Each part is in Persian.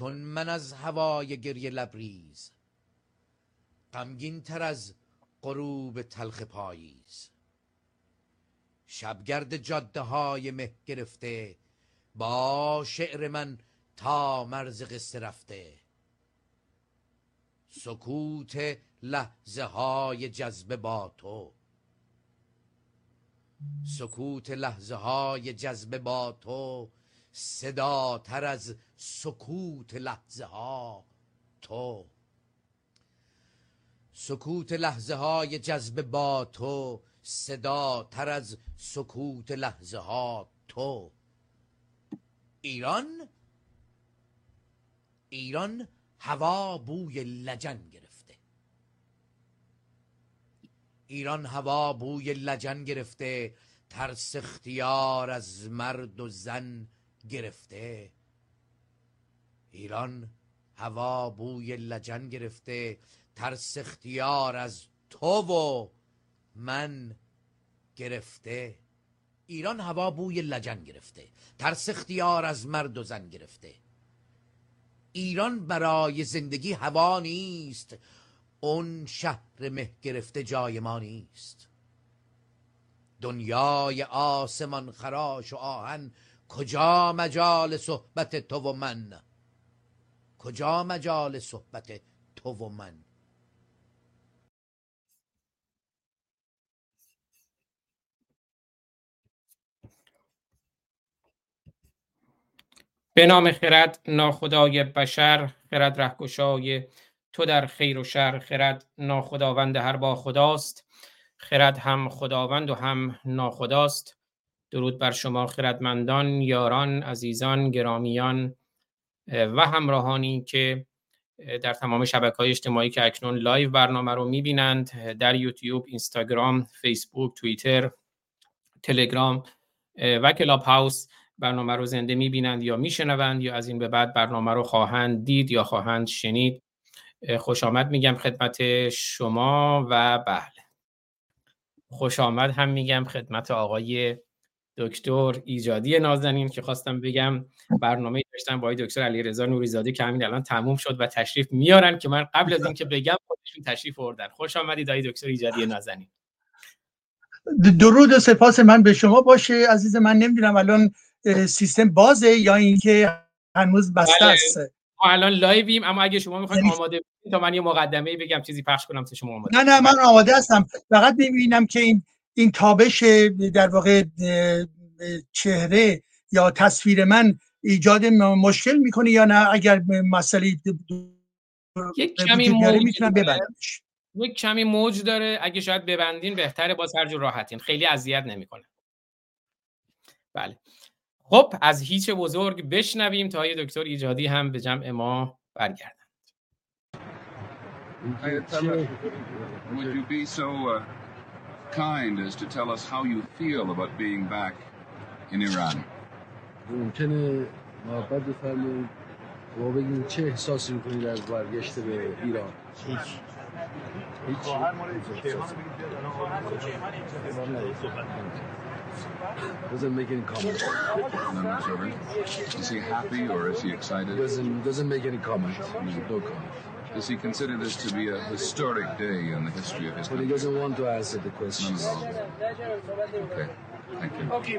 چون من از هوای گریه لبریز غمگین تر از غروب تلخ پاییز. شبگرد جاده های مه گرفته با شعر من تا مرز قصه رفته. سکوت لحظه های جذبه با تو. سکوت لحظه های جذبه با تو. صدا تر از سکوت لحظه ها تو. سکوت لحظه های جذبه با تو صدا تر از سکوت لحظه ها تو. ایران؟ ایران هوا بوی لجن گرفته. ایران هوا بوی لجن گرفته ترس اختیار از مرد و زن گرفته. ایران هوا بوی لجن گرفته. ترس اختیار از تو و من گرفته. ایران هوا بوی لجن گرفته. ترس اختیار از مرد و زن گرفته. ایران برای زندگی هوا نیست. اون شهر مه گرفته جای ما نیست. دنیای آسمان خراش و آهن کجا مجال صحبت تو و من؟ کجا مجال صحبت تو و من؟ به نام خرد ناخدای بشر خرد رهگشای تو در خیر و شر خرد ناخداوند هر با خداست خرد هم خداوند و هم ناخداست. درود بر شما خردمندان یاران عزیزان گرامیان و همراهانی که در تمام شبکه های اجتماعی که اکنون live برنامه رو می‌بینند در یوتیوب، اینستاگرام، فیسبوک، توییتر، تلگرام و کلاب هاوس برنامه رو زنده می‌بینند یا میشنوند یا از این به بعد برنامه رو خواهند دید یا خواهند شنید. خوش آمد میگم خدمت شما و بله. خوش آمد هم میگم خدمت آقای دکتر ایجادی نازنین که خواستم بگم برنامه داشتم با دکتر علیرضا نوریزاده که همین الان تموم شد و تشریف میارن که من قبل از اینکه بگم خودشون تشریف آوردن. خوش آمدید آقای دکتر ایجادی نازنین. درود و سپاس من به شما باشه. عزیز من نمی‌دونم الان سیستم بازه یا اینکه هنوز بسته بله. است؟ ما الان لایویم اما اگه شما می‌خواید یعنی آماده تا من یه مقدمه بگم چیزی پخش کنم تا شما آماده نه نه من آماده هستم. فقط می‌بینم که این این تابش در واقع چهره یا تصویر من ایجاد مشکل می‌کنه یا نه؟ اگر مسئله یک کمی می‌تونم ببندمش. یک کمی موج داره. اگه شاید ببندین بهتره باز هر جور راحتین. خیلی اذیت نمی‌کنه. بله. خب از هیچ بزرگ بشنویم تا یه دکتر ایجادی هم به جمع ما برگردند kind as to tell us how you feel about being back in Iran? ممکنه محبت بفرمایید و بگیم چه احساسی میکنید از برگشت به ایران هیچ هیچ Doesn't make any comment. None whatsoever. Is he happy or is he excited? Doesn't doesn't make any comment. No comment. Does he consider this to be a historic day in the history of his country? But he doesn't want to answer the question. At all. Okay. Thank you. Okay.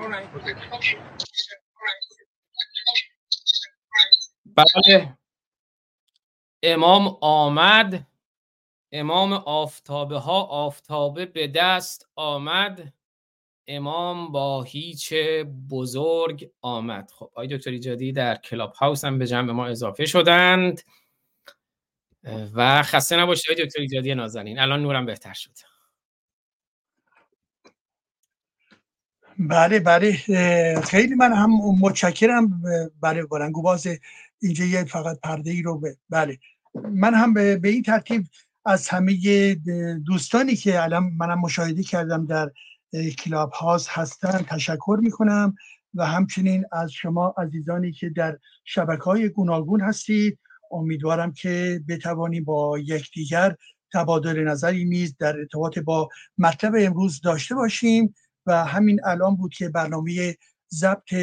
All right. Okay. بله امام آمد امام آفتابه ها آفتابه به دست آمد امام با هیچ بزرگ آمد خب آقای دکتر ایجادی در کلاب هاوس هم به جمع ما اضافه شدند و خسته نباشید دکتر ایجادی نازنین. الان نورم بهتر شد. بله بله. خیلی من هم متشکرم برای بلنگو باز اینجا یه فقط پرده ای رو بله. من هم به این ترتیب از همه دوستانی که الان منم مشاهده کردم در کلاب هاست هستن تشکر می‌کنم. و همچنین از شما عزیزانی که در شبکه های گوناگون هستید امیدوارم که بتوانیم با یکدیگر تبادل نظری میز در ارتباط با مطلب امروز داشته باشیم و همین الان بود که برنامه ضبط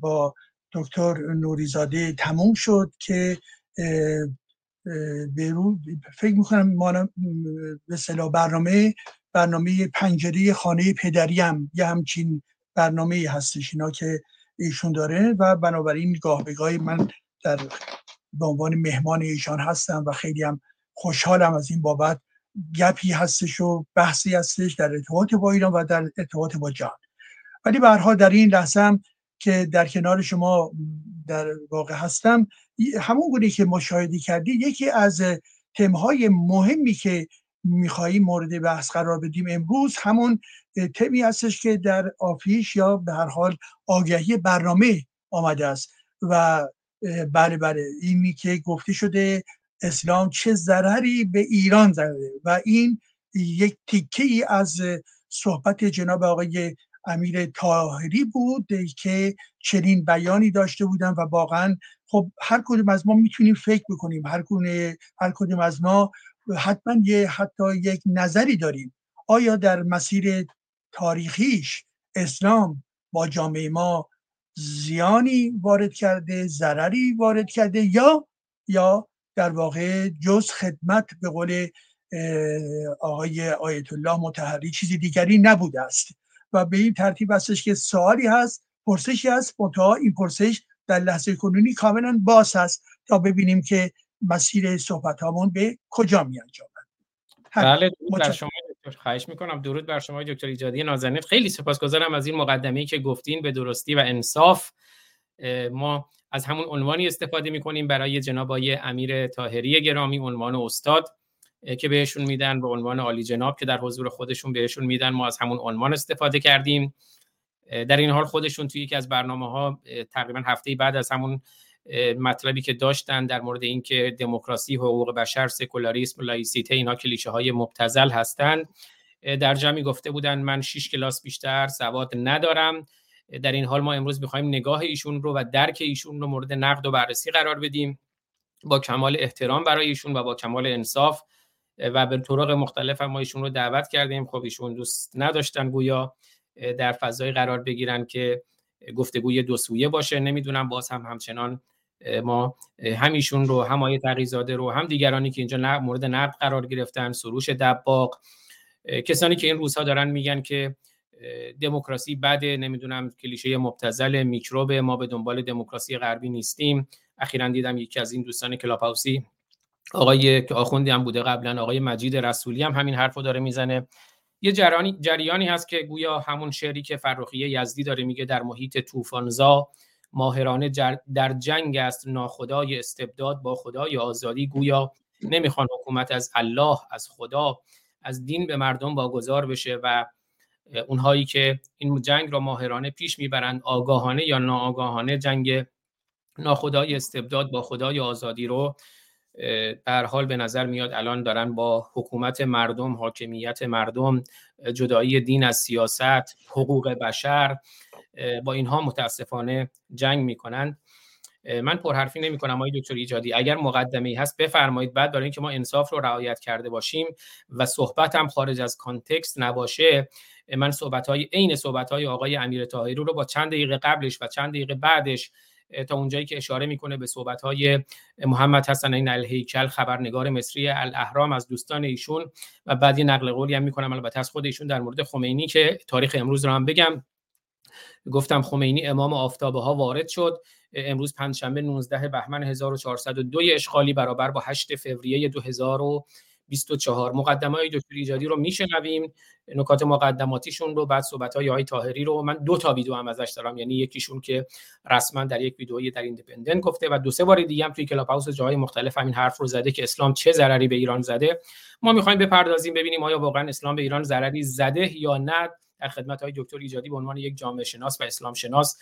با دکتر نوریزاده تموم شد که به فکر می‌کنم به برنامه برنامه پنجره خانه پدریم یه همچین برنامه هستش اینا که ایشون داره و بنابراین گاه به من در به عنوان مهمان ایشان هستم و خیلی هم خوشحالم از این بابت. گپی هستش و بحثی هستش در ارتباط با ایران و در ارتباط با جهان. ولی به در این لحظه هم که در کنار شما در واقع هستم همون گونه که مشاهده کردی یکی از تمهای مهمی که میخواییم مورد بحث قرار بدیم امروز همون تمی هستش که در آفیش یا به هر حال آگهی برنامه آمده است و بله بله. اینی که گفته شده اسلام چه ضرری به ایران زده و این یک تیکه ای از صحبت جناب آقای امیر تاهری بود که چنین بیانی داشته بودن و واقعا خب هر کدوم از ما می‌تونیم فکر بکنیم. هر هر کدوم از ما حتما یه حتی یک نظری داریم. آیا در مسیر تاریخیش اسلام با جامعه ما زیانی وارد کرده ضرری وارد کرده یا یا در واقع جز خدمت به قول آقای آیت الله متحری چیزی دیگری نبوده است. و به این ترتیب هستش که سوالی هست پرسشی هست منتها این پرسش در لحظه کنونی کاملا باز هست تا ببینیم که مسیر صحبت هامون به کجا می انجامد بله بر شما. خواهش می‌کنم. درود بر شما دکتر ایجادی نازنین. خیلی سپاسگزارم از این مقدمه‌ای که گفتین به درستی و انصاف. ما از همون عنوانی استفاده می‌کنیم برای جناب امیر تاهری گرامی عنوان استاد که بهشون میدن به عنوان عالی جناب که در حضور خودشون بهشون میدن. ما از همون عنوان استفاده کردیم. در این حال خودشون توی یکی از برنامه ها تقریبا هفته بعد از همون مطلبی که داشتن در مورد اینکه دموکراسی حقوق بشر سکولاریسم لایسیته اینا کلیشه های مبتزل هستند در جمعی گفته بودن من 6 کلاس بیشتر سواد ندارم. در این حال ما امروز می‌خوایم نگاه ایشون رو و درک ایشون رو مورد نقد و بررسی قرار بدیم. با کمال احترام برای ایشون و با کمال انصاف و به طرق مختلف ما ایشون رو دعوت کردیم. خب ایشون دوست نداشتن گویا در فضای قرار بگیرن که گفتگوی دو سویه باشه. نمی‌دونم باز هم همچنان ما همیشون رو هم آیه تقیزاده رو هم دیگرانی که اینجا مورد نقد قرار گرفتن سروش دباغ کسانی که این روزها دارن میگن که دموکراسی بده نمی‌دونم کلیشه مبتزل میکروب ما به دنبال دموکراسی غربی نیستیم. اخیرا دیدم یکی از این دوستان کلاب هاوسی آقای که آخوندی هم بوده قبلا آقای مجید رسولی هم همین حرفو داره می‌زنه. یه جریانی هست که گویا همون شعری که فرخیه یزدی داره میگه در محیط طوفانزا ماهرانه در جنگ است. ناخدای استبداد با خدای آزادی. گویا نمی‌خوان حکومت از الله از خدا از دین به مردم واگذار بشه و اونهایی که این جنگ را ماهرانه پیش می‌برند آگاهانه یا ناآگاهانه جنگ ناخدای استبداد با خدای آزادی رو در حال به نظر میاد الان دارن با حکومت مردم حاکمیت مردم جدایی دین از سیاست حقوق بشر با اینها متاسفانه جنگ می‌کنن. من پرحرفی نمی کنم آقای دکتر ایجادی. اگر مقدمه ای هست بفرمایید. بعد برای اینکه ما انصاف رو رعایت کرده باشیم و صحبت هم خارج از کانتکست نباشه من صحبت های عین صحبت های آقای امیر طاهری رو با چند دقیقه قبلش و چند دقیقه بعدش تا اونجایی که اشاره می‌کنه به صحبت های محمد حسن این الهیکل خبرنگار مصری الاهرام از دوستان ایشون و بعدی نقل قولی هم می‌کنم. البته از خود ایشون در مورد خمینی که تاریخ امروز رو هم بگم. گفتم خمینی امام آفتابه ها وارد شد. امروز پنجشنبه 19 بهمن 1402 اشغالی برابر با 8 فوریه 2000 24 مقدمه های دکتر ایجادی رو میشنویم. نکات مقدماتیشون رو بعد صحبت های آقای طاهری رو من دو تا ویدیو هم ازش دارم. یعنی یکیشون که رسما در یک ویدئویی در ایندیپندنت گفته و دو سه بار دیگه هم توی کلاب هاوس جاهای مختلف همین حرف رو زده که اسلام چه ضرری به ایران زده. ما می‌خوایم بپردازیم ببینیم آیا واقعا اسلام به ایران ضرری زده یا نه. در خدمت آقای دکتر ایجادی به عنوان یک جامعه شناس و اسلام شناس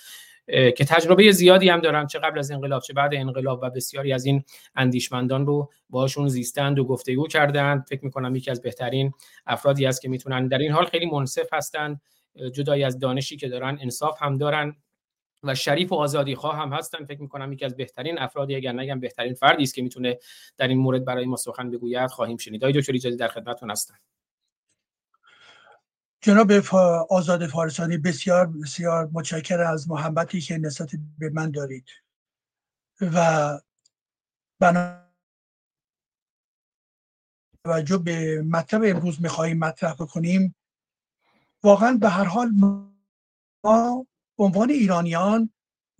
که تجربه زیادی هم دارن چه قبل از انقلاب چه بعد انقلاب و بسیاری از این اندیشمندان رو باشون زیستند و گفتگو کردند. فکر می‌کنم یکی از بهترین افرادی است که می‌تونن در این حال خیلی منصف هستند جدای از دانشی که دارن انصاف هم دارن و شریف و آزادی خواه هم هستن. فکر می‌کنم یکی از بهترین افرادی اگر نگم بهترین فردی است که می‌تونه در این مورد برای ما سخن بگوید خواهیم شنید. دکتر ایجادی در خدمتتون هستن جناب آزاد فارسانی بسیار بسیار متشکر از محبتی که نسبت به من دارید. و بنا توجه به مطلب امروز می‌خواهیم مطرح بکنیم. واقعا به هر حال ما به عنوان ایرانیان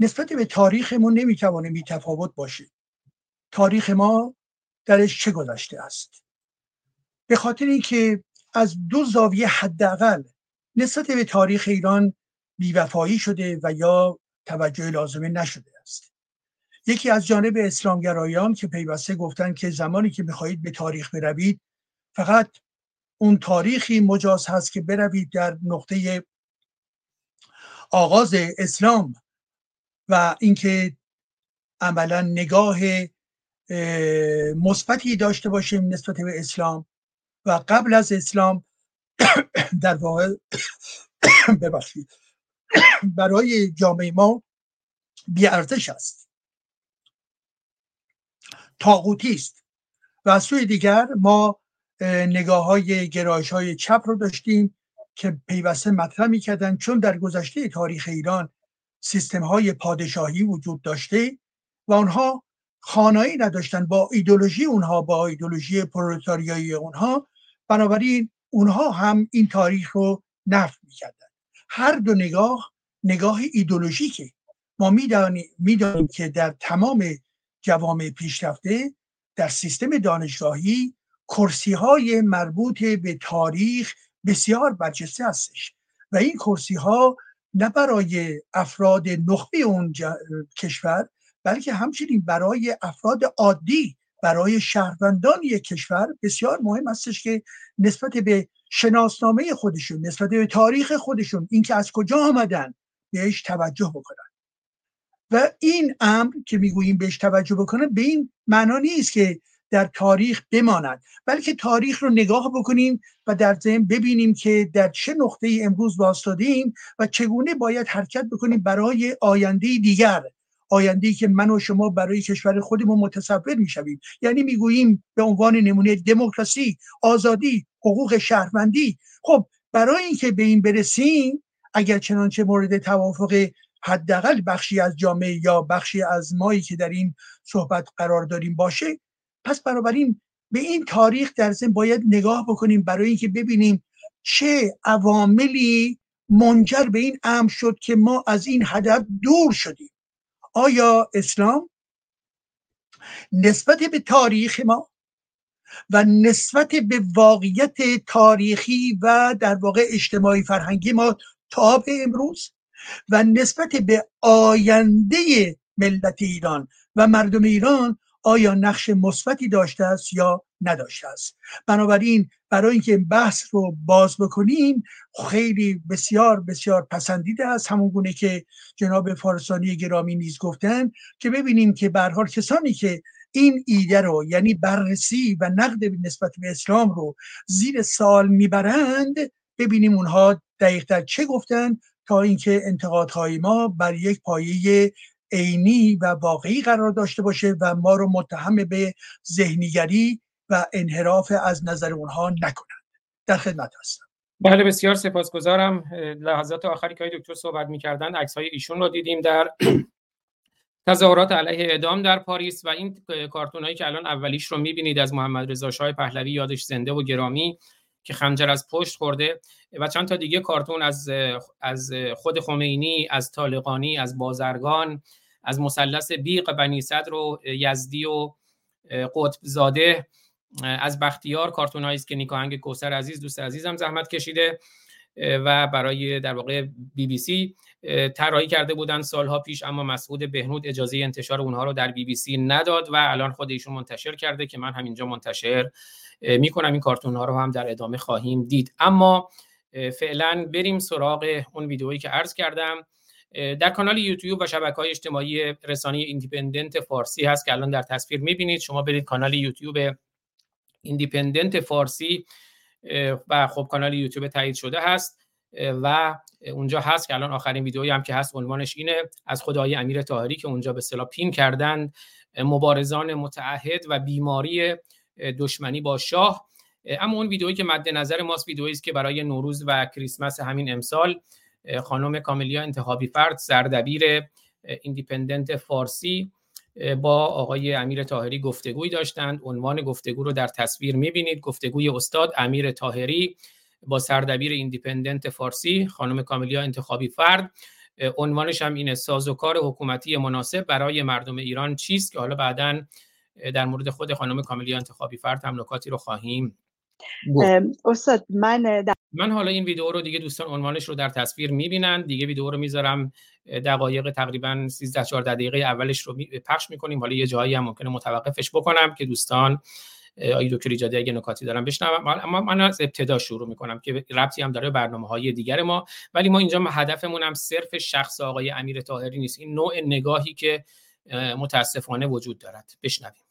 نسبت به تاریخمون نمی‌توانه میتفاوت باشه تاریخ ما درش چه گذشته است؟ به خاطر اینکه از دو زاویه حداقل نسبت به تاریخ ایران بیوفایی شده و یا توجه لازمه نشده است. یکی از جانب اسلامگرایان که پیوسته گفتن که زمانی که می‌خواهید به تاریخ بروید فقط اون تاریخی مجاز هست که بروید در نقطه آغاز اسلام و اینکه عملا نگاه مثبتی داشته باشیم نسبت به اسلام. و قبل از اسلام در واقع ببخشید. برای جامعه ما بیارزش است. تاغوتی است. و از سوی دیگر ما نگاه های گرایش های چپ رو داشتیم که پیوسته مطرح می‌کردن. چون در گذشته تاریخ ایران سیستم های پادشاهی وجود داشته و آنها خانایی نداشتن با ایدولوژی اونها با ایدولوژی پرولتاریایی اونها بنابراین اونها هم این تاریخ رو نفت می‌کردن. هر دو نگاه نگاه ایدولوژیکه. ما می‌دانیم می‌دانیم که در تمام جوامع پیشرفته در سیستم دانشگاهی کرسی های مربوط به تاریخ بسیار برجسته هستش. و این کرسی ها نه برای افراد نخبه اون کشور بلکه همچنین برای افراد عادی برای شهروندان یک کشور بسیار مهم هستش که نسبت به شناسنامه خودشون نسبت به تاریخ خودشون اینکه از کجا آمدن بهش توجه بکنن. و این امر که می‌گوییم بهش توجه بکنن به این معنا نیست که در تاریخ بماند بلکه تاریخ رو نگاه بکنیم و در ذهن ببینیم که در چه نقطه امروز واستادیم و چگونه باید حرکت بکنیم برای آینده دیگر. آینده که من و شما برای کشور خودمون متصور می‌شویم. یعنی می‌گوییم به عنوان نمونه دموکراسی آزادی حقوق شهروندی. خب برای اینکه به این برسیم اگر چنانچه مورد توافق حداقل بخشی از جامعه یا بخشی از مایی که در این صحبت قرار داریم باشه پس بنابراین به این تاریخ در ضمن باید نگاه بکنیم برای اینکه ببینیم چه عواملی منجر به این امر شد که ما از این هدف دور شدیم. آیا اسلام نسبت به تاریخ ما و نسبت به واقعیت تاریخی و در واقع اجتماعی فرهنگی ما تا به امروز و نسبت به آینده ملت ایران و مردم ایران آیا نقش مثبتی داشته است یا نداشته است؟ بنابراین برای اینکه بحث رو باز بکنیم خیلی بسیار بسیار پسندیده است همون گونه که جناب فارسانی گرامی نیز گفتن که ببینیم که به حال کسانی که این ایده رو یعنی بررسی و نقد نسبت به اسلام رو زیر سال می‌برند ببینیم اونها دقیقتر چه گفتن تا اینکه انتقادهای ما بر یک پایه عینی و واقعی قرار داشته باشه و ما رو متهم به ذهنیگری و انحراف از نظر اونها نکنند. در خدمت هستم. بله بسیار سپاسگزارم. لحظات آخری که دکتر صحبت می‌کردن عکس های ایشون رو دیدیم در تظاهرات علیه اعدام در پاریس و این کارتون هایی که الان اولیش رو می‌بینید از محمد رضا شاه پهلوی یادش زنده و گرامی که خنجر از پشت خورده و چند تا دیگه کارتون از از خود خمینی از طالقانی از بازرگان از مثلث بیق بنی صدر و یزدی و قطب زاده از بختیار کارتون است که نیکاهنگ کوسر عزیز دوست عزیزم زحمت کشیده و برای در واقع بی بی سی طراحی کرده بودن سالها پیش اما مسعود بهنود اجازه انتشار اونها رو در بی بی سی نداد و الان خود ایشون منتشر کرده که من همینجا منتشر می‌کنم. این کارتون ها رو هم در ادامه خواهیم دید. اما فعلا بریم سراغ اون ویدئویی که عرض کردم. در کانال یوتیوب و شبکه های اجتماعی رسانه ایندیپندنت فارسی هست که الان در تصویر می‌بینید. شما برید کانال یوتیوب ایندیپندنت فارسی و خب کانال یوتیوب تایید شده هست و اونجا هست که الان آخرین ویدئویی هم که هست عنوانش اینه از خدای امیر طاهری که اونجا به اصطلاح pin کردن مبارزان متعهد و بیماری دشمنی با شاه. اما اون ویدئویی که مد نظر ماست ویدئویی است که برای نوروز و کریسمس همین امسال خانم کاملیا انتخابی فرد سردبیر ایندیپندنت فارسی. با آقای امیر تاهری گفتگوی داشتند. عنوان گفتگو رو در تصویر می‌بینید. گفتگوی استاد امیر تاهری با سردبیر ایندیپندنت فارسی خانم کاملیا انتخابی فرد. عنوانش هم اینه سازوکار حکومتی مناسب برای مردم ایران چیست که حالا بعدا در مورد خود خانم کاملیا انتخابی فرد هم نکاتی رو خواهیم استاد من من حالا این ویدیو رو دیگه دوستان عنوانش رو در تصویر می‌بینن. دیگه ویدیو رو می‌ذارم دقایق تقریبا 13 14 دقیقه اولش رو پخش می‌کنیم. حالا یه جایی هم ممکنه متوقفش بکنم که دوستان آی دکتر ایجادی اگه نکاتی دارم بشنوم اما من از ابتدا شروع می‌کنم که ربطی هم داره برنامه های دیگر ما. ولی ما اینجا هدفمون هم صرف شخص آقای امیر طاهری نیست. این نوع نگاهی که متاسفانه وجود دارد. بشنویم.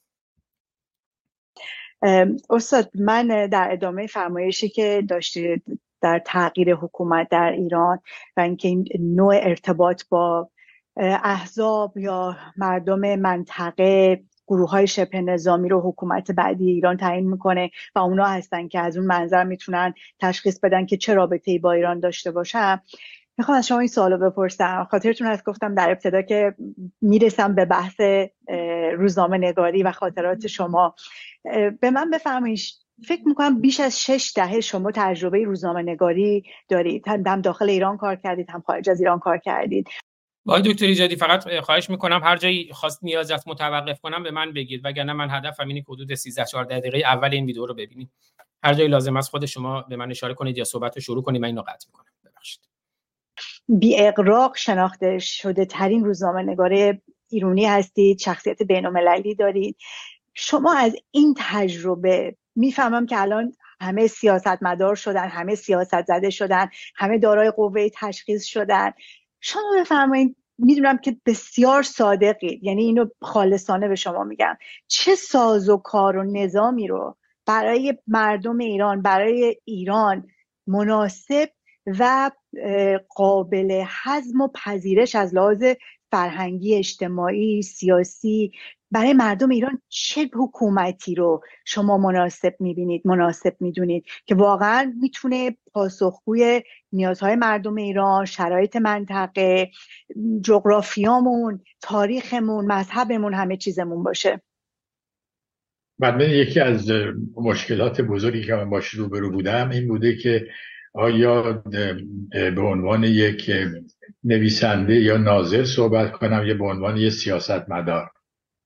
استاد من در ادامه فرمایشی که داشتید در تغییر حکومت در ایران و اینکه این نوع ارتباط با احزاب یا مردم منطقه گروه های شبه نظامی رو حکومت بعدی ایران تعیین می‌کنه و اونا هستن که از اون منظر می‌تونن تشخیص بدن که چه رابطه ای با ایران داشته باشم می‌خوام از شما این سوالو بپرسم. خاطرتون هست گفتم در ابتدا که می‌رسم به بحث روزنامه نگاری و خاطرات شما. به من بفرمایید. فکر می‌کنم بیش از شش دهه شما تجربه روزنامه نگاری دارید. هم داخل ایران کار کردید هم خارج از ایران کار کردید. با دکتر ایجادی فقط خواهش می‌کنم هر جایی خواست نیاز است متوقف کنم به من بگید. وگرنه من هدفم اینه که حدود 13 14 دقیقه اول این ویدیو رو ببینید هر جایی لازم است خود شما به من اشاره کنید یا صحبت رو شروع کنید من اینو قطع می‌کنم. بی اقراق شناخته شده ترین روزنامه نگاره ایرانی هستید شخصیت بین دارید. شما از این تجربه می‌فهمم که الان همه سیاست مدار شدن همه سیاست زده شدن همه دارای قوه تشخیص شدن. شما بفرمایید می‌دونم که بسیار صادقید یعنی اینو خالصانه به شما میگم. چه ساز و کار و نظامی رو برای مردم ایران برای ایران مناسب و قابل حزم و پذیرش از لحاظ فرهنگی اجتماعی سیاسی برای مردم ایران چه حکومتی رو شما مناسب می‌بینید مناسب می‌دونید که واقعا می‌تونه پاسخگوی نیازهای مردم ایران شرایط منطقه جغرافیامون تاریخمون مذهبمون همه چیزمون باشه؟ من یکی از مشکلات بزرگی که من باش روبرو بودم این بوده که آیا به عنوان یک نویسنده یا ناظر صحبت کنم یا به عنوان یک سیاست مدار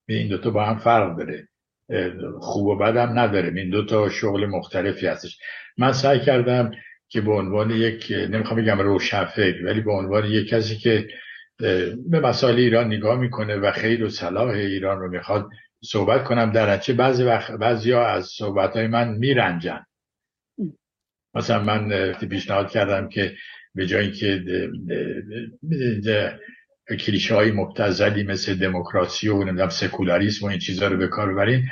این دوتا با هم فرق داره. خوب و بد هم نداره. این دوتا شغل مختلفی هستش. من سعی کردم که به عنوان یک نمی‌خوام بگم روشنفکر ولی به عنوان یک کسی که به مسائل ایران نگاه می‌کنه و خیر و صلاح ایران رو می‌خواد صحبت کنم در نتیجه بعضی وقت بعضی ها از صحبت های من میرنجن. مثلا من پیشنهاد کردم که به جایی که کلیشه های مبتزلی مثل دموکراسی و نمی‌دونم سکولاریسم و این چیزها رو به کار ببرین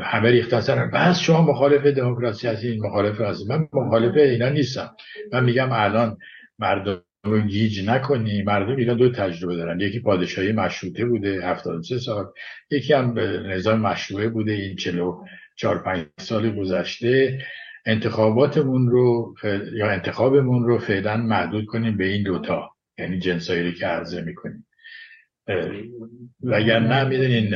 همه ریختن سر بس شما مخالف دموکراسی هستین مخالف هستین. من مخالف اینا نیستم. من میگم الان مردم رو گیج نکنی. مردم ایران دو تجربه دارن. یکی پادشاهی مشروطه بوده 73 سال. یکی هم نظام مشروعه بوده. این 44 5 سال گذشته. انتخاباتمون رو یا انتخابمون رو فعلا محدود کنیم به این دوتا یعنی جنسایی رو که عرضه می‌کنیم. نه می‌دونین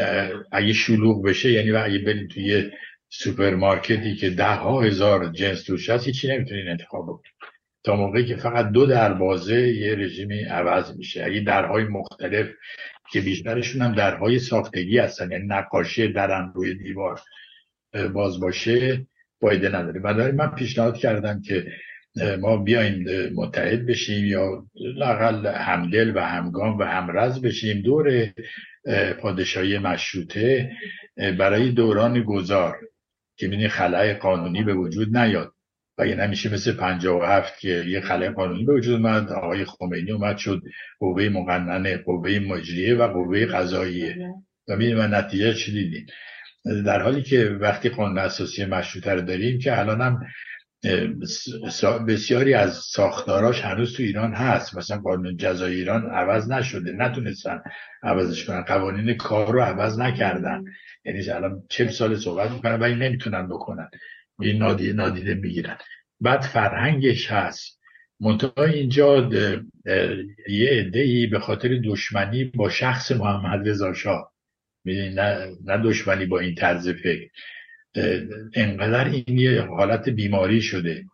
اگه شلوغ بشه یعنی اگه بریم توی سوپرمارکتی که ده ها هزار جنس توش هست هیچی نمی‌تونین انتخاب بکنید تا موقعی که فقط دو دروازه یه رژیمی عوض میشه. اگه درهای مختلف که بیشترشون هم درهای ساختگی هستن یعنی نقاشی درن روی دیوار باز باشه فایده نداره. بنابراین من پیشنهاد کردم که ما بیایم متحد بشیم یا لاقل همدل و همگام و همرز بشیم. دور پادشاهی مشروطه برای دوران گذار که بینی خلای قانونی به وجود نیاد. و یه نمیشه مثل هفت که یه خلای قانونی به وجود اومد آقای خمینی اومد شد قوه مقننه قوه مجریه و قوه قضاییه. و می‌دونی نتیجه چی دیدیم در حالی که وقتی قانون اساسی مشروطه رو داریم که الان هم بسیاری از ساختاراش هنوز تو ایران هست. مثلا قانون جزای ایران عوض نشده. نتونستن عوضش کنن. قوانین کار رو عوض نکردن. یعنی الان چه سال صحبت می‌کنن ولی نمی‌تونن بکنن. این نادیده, نادیده می‌گیرن. بعد فرهنگش هست. منتها اینجا یه عده به خاطر دشمنی با شخص محمد رضا شاه. نه, نه دشمنی با این طرز فکر. انقدر این یه حالت بیماری شده.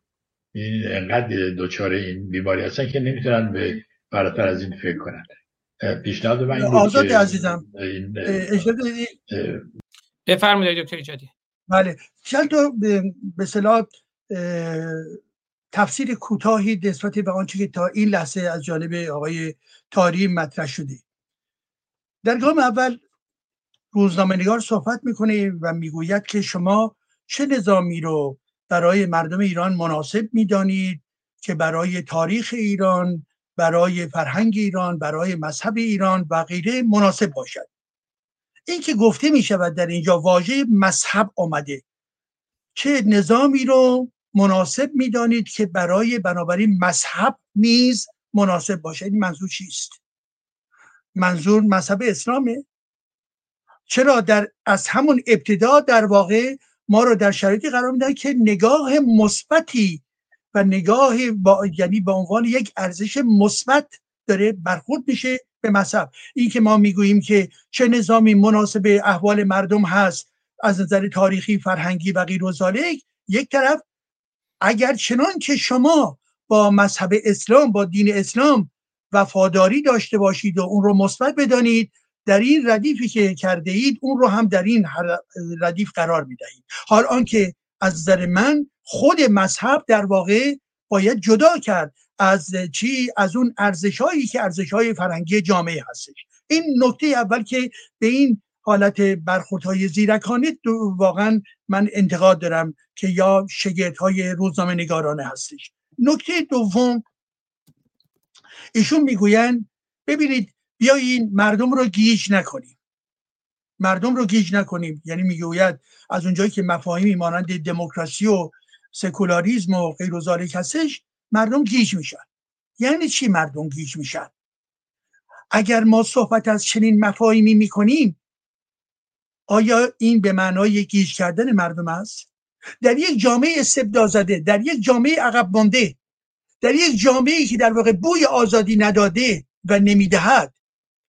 انقدر دچار این بیماری هستن که نمی‌تونن به فراتر از این فکر کنن. پیشنهاد من این آزاد عزیزم بفرمایید دکتر ایجادی. بله. چند تا به صلاح تفسیر کوتاهی نسبت به آنچه که تا این لحظه از جانب آقای تاری مطرح شده. در گام اول روزنامه نگار صحبت می‌کنه و می‌گوید که شما چه نظامی رو برای مردم ایران مناسب می‌دانید که برای تاریخ ایران برای فرهنگ ایران برای مذهب ایران و غیره مناسب باشد؟ این که گفته می شود در اینجا واژه مذهب آمده. چه نظامی رو مناسب می‌دانید که برای بنابراین مذهب نیز مناسب باشد؟ این منظور چیست؟ منظور مذهب اسلامه. چرا در از همون ابتدا در واقع ما رو در شرایطی قرار میدن که نگاه مثبتی و نگاه با یعنی به عنوان یک ارزش مثبت داره برخورد میشه به مذهب. این که ما می‌گوییم که چه نظامی مناسب احوال مردم هست از نظر تاریخی فرهنگی و غیر و یک طرف اگر چنان که شما با مذهب اسلام با دین اسلام وفاداری داشته باشید و اون رو مثبت بدانید در این ردیفی که کرده اید اون رو هم در این ردیف قرار می‌دهید. حال آنکه از نظر من خود مذهب در واقع باید جدا کرد از چی؟ از اون ارزش هایی که ارزش های فرهنگی جامعه هستش. این نکته اول که به این حالت برخوردهای زیرکانه واقعا من انتقاد دارم که یا شگرد های روزنامه نگارانه هستش. نکته دوم ایشون می‌گویند ببینید بیایین مردم رو گیج نکنیم. مردم رو گیج نکنیم. یعنی می‌گوید از اونجایی که مفاهیمی مانند دموکراسی و سکولاریزم و غیر هستش مردم گیج میشن. یعنی چی مردم گیج میشن؟ اگر ما صحبت از چنین مفاهیمی می‌کنیم آیا این به معنای گیج کردن مردم است؟ در یک جامعه استبداد زده در یک جامعه عقب مانده در یک جامعه که در واقع بوی آزادی نداده و نمی‌دهد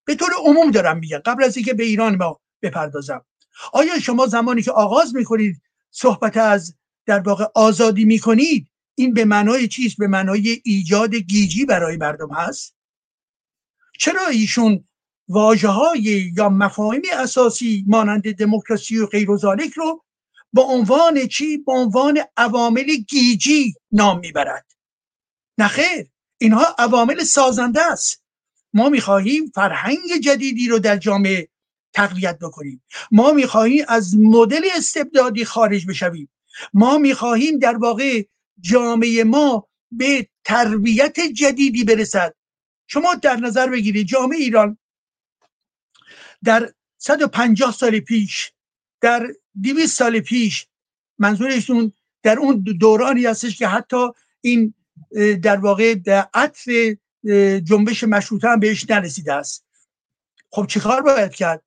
به طور عموم دارم میگم. قبل از اینکه به ایران ما بپردازم. آیا شما زمانی که آغاز می‌کنید صحبت از در واقع آزادی می‌کنید این به معنای چیست به معنای ایجاد گیجی برای مردم هست؟ چرا ایشون واجه های یا مفاهیم اساسی مانند دموکراسی و غیر و رو با عنوان چی؟ با عنوان عوامل گیجی نام می‌برد. نخیر اینها عوامل سازنده است. ما می‌خواهیم فرهنگ جدیدی رو در جامعه تقویت بکنیم. ما می‌خواهیم از مدل استبدادی خارج بشویم. ما می‌خواهیم در واقع جامعه ما به تربیت جدیدی برسد. شما در نظر بگیرید جامعه ایران در 150 سال پیش در 200 سال پیش منظورشون در اون دورانی هستش که حتی این در واقع در عطر جنبش مشروطه هم بهش نرسیده است. خب چیکار باید کرد؟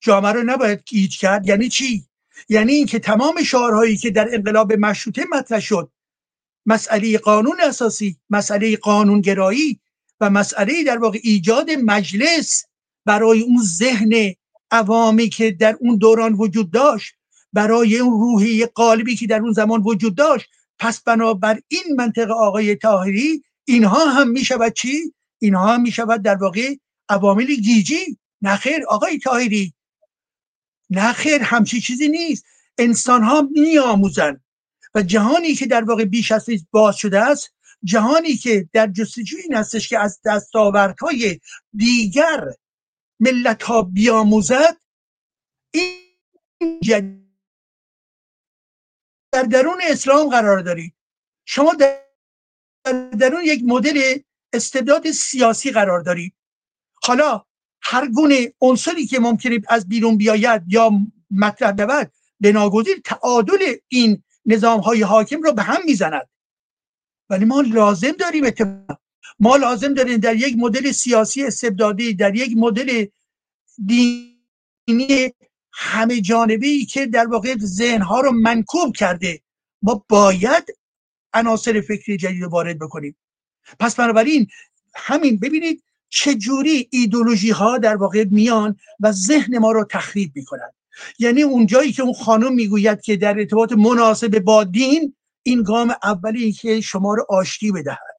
جامعه رو نباید گیج کرد؟ یعنی چی؟ یعنی اینکه تمام شعارهایی که در انقلاب مشروطه مطرح شد مسئله قانون اساسی مسئله قانونگرایی و مسئله در واقع ایجاد مجلس برای اون ذهن عوامی که در اون دوران وجود داشت برای اون روحی قالبی که در اون زمان وجود داشت. پس بنابر این منطقه آقای تاهری اینها هم می شود چی؟ اینها هم می شود در واقع عوامل گیجی. نخیر آقای تاهری نخیر همچی چیزی نیست. انسان ها می آموزن و جهانی که در واقع بیش از باز شده است جهانی که در جستجوی این هستش که از دستاوردهای دیگر ملت ها بیاموزد این در درون اسلام قرار دارید. شما در درون یک مدل استبداد سیاسی قرار دارید حالا هر گونه عنصری که ممکنه از بیرون بیاید یا مطرح بود به ناگزیر تعادل این نظام های حاکم رو به هم می‌زند. ولی ما لازم داریم اتفاق ما لازم داریم در یک مدل سیاسی استبدادی در یک مدل دینی همه جانبه ای که در واقع ذهنها رو منکوب کرده ما باید عناصر فکری جدید وارد بکنیم. پس بنابراین همین ببینید چجوری ایدولوژی ها در واقع میان و ذهن ما رو تخریب می‌کنن. یعنی اونجایی که اون خانم می‌گوید که در ارتباط مناسب با دین این گام اولی که شما رو آشتی بدهد.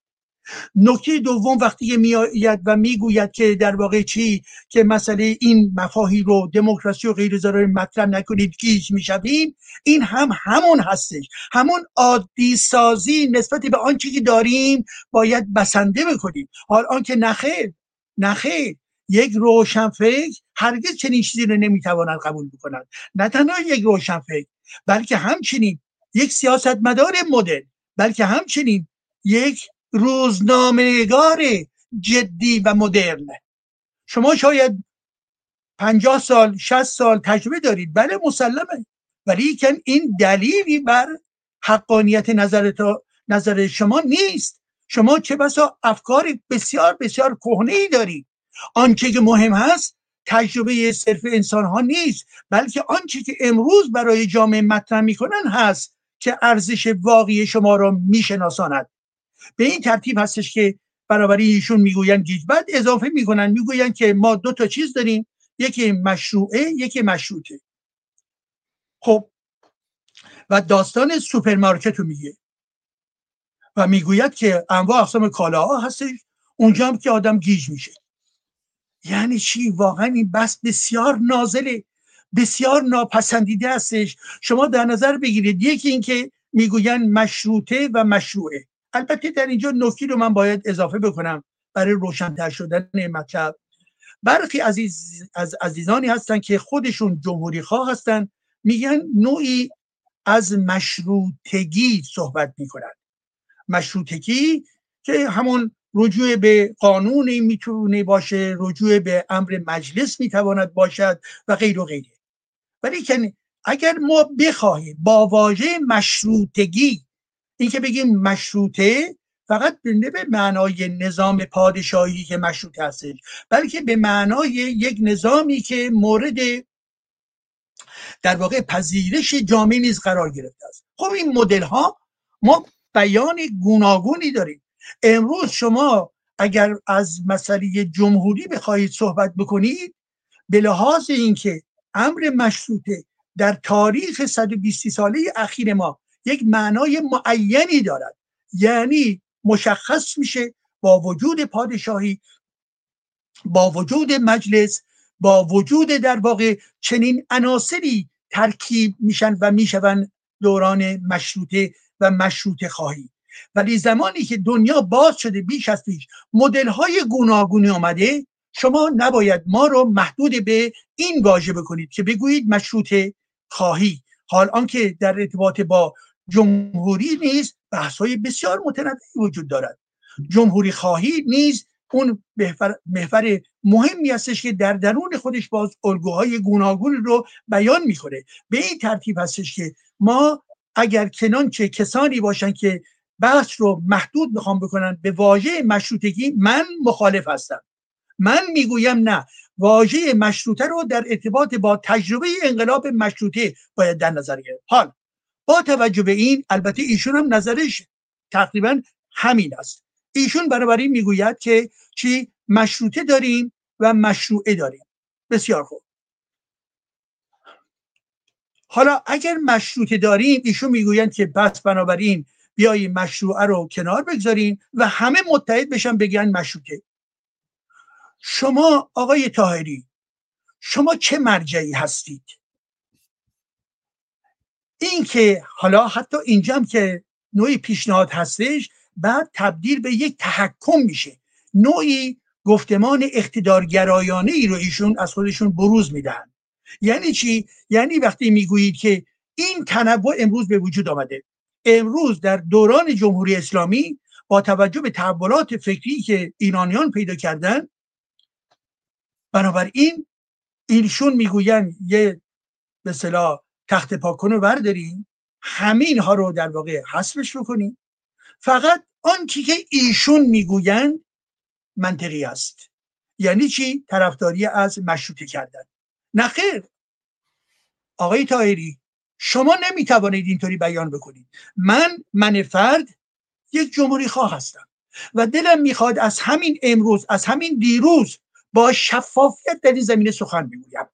نکته دوم وقتی میآید و می‌گوید که در واقع چی؟ که مسئله این مفاهی رو دموکراسی و غیر ضراری مطرح نکنید گیج می‌شویم این هم همون هستش. همون عادی سازی نسبت به آنچه که داریم باید بسنده بکنیم. حال آنکه نخیر نخیر یک روشنفکر هرگز چنین چیزی رو نمی‌تواند قبول بکنند نه تنها یک روشنفکر بلکه همچنین یک سیاستمدار مدل بلکه همچنین یک روزنامهگار جدی و مدرن. شما شاید پنجاه سال شست سال تجربه دارید. بله مسلمه. ولی این دلیلی بر حقانیت نظر, نظر شما نیست. شما چه بسا افکار بسیار بسیار کهنه ای دارید آنچه که مهم هست تجربه صرف انسان ها نیست بلکه آنچه که امروز برای جامعه مطرح می‌کنن هست که ارزش واقعی شما را میشناساند. به این ترتیب هستش که برابری ایشون می‌گوین گیج. بعد اضافه می‌کنن می‌گوین که ما دو تا چیز داریم. یکی مشروعه یکی مشروطه. خب. و داستان سوپرمارکت رو میگه. و می‌گوید که انواع اقسام کالاها هستش. اونجا هم که آدم گیج میشه. یعنی چی؟ واقعا این بس بسیار نازله. بسیار ناپسندیده هستش. شما در نظر بگیرید. یکی اینکه می‌گوین مشروطه و مشروعه. البته در اینجا نکته‌ای رو من باید اضافه بکنم برای روشنتر شدن مطلب. برخی عزیز از عزیزانی هستن که خودشون جمهوری خواه هستن میگن نوعی از مشروطگی صحبت می‌کنن. مشروطگی که همون رجوع به قانونی می‌تونه باشه رجوع به امر مجلس می‌تواند باشد و غیر و غیره. ولی اگر ما بخواهیم با واژه مشروطگی این که بگیم مشروطه فقط نه به معنای نظام پادشاهی که مشروط هستش بلکه به معنای یک نظامی که مورد در واقع پذیرش جامعه نیز قرار گرفته است. خب این مدل ها ما بیان گوناگونی داریم. امروز شما اگر از مسئله جمهوری بخواهید صحبت بکنید به لحاظ اینکه امر مشروطه در تاریخ 120 ساله اخیر ما یک معنای معینی دارد. یعنی مشخص میشه با وجود پادشاهی با وجود مجلس با وجود در واقع چنین عناصری ترکیب میشن و میشون دوران مشروطه و مشروطه خواهی. ولی زمانی که دنیا باز شده بیش از پیش مدل های گوناگونی آمده شما نباید ما رو محدود به این واژه بکنید که بگویید مشروطه خواهی. حال آنکه در ارتباط با جمهوری نیز بحث بسیار متنوعی وجود دارد. جمهوری خواهی نیز اون محور, مهمی هستش که در درون خودش باز الگوهای گوناگون رو بیان می‌کنه. به این ترتیب هستش که ما اگر کنانچه کسانی باشن که بحث رو محدود بخوام بکنن به واژه مشروطگی من مخالف هستم. من می‌گویم نه واژه مشروطه رو در ارتباط با تجربه انقلاب مشروطه باید در نظر گرفت. حال با توجه به این البته ایشون هم نظرش تقریبا همین است. ایشون برابری می‌گوید که چی؟ مشروطه داریم و مشروعه داریم. بسیار خوب. حالا اگر مشروطه داریم ایشون می‌گویند که بس بنابراین بیایی مشروعه رو کنار بگذاریم و همه متحد بشن بگن مشروطه. شما آقای تاهری شما چه مرجعی هستید؟ این که حالا حتی اینجا که نوعی پیشنهاد هستش بعد تبدیل به یک تحکم میشه. نوعی گفتمان اقتدارگرایانه ای رو ایشون از خودشون بروز میدن. یعنی چی؟ یعنی وقتی می‌گویید که این تنوع امروز به وجود آمده. امروز در دوران جمهوری اسلامی با توجه به تحولات فکری که ایرانیان پیدا کردن بنابراین ایشون می‌گوین یه به صلاح تخت پاکن رو برداریم همین ها رو در واقع حسبش کنیم فقط آنچه که ایشون می‌گویند منطقی است. یعنی چی؟ طرفداری از مشروطه کردن. نخیر آقای تاهری شما نمی‌توانید اینطوری بیان بکنید. من من فرد یک جمهوری خواه هستم و دلم می‌خواد از همین امروز از همین دیروز با شفافیت در این زمینه سخن بگویم.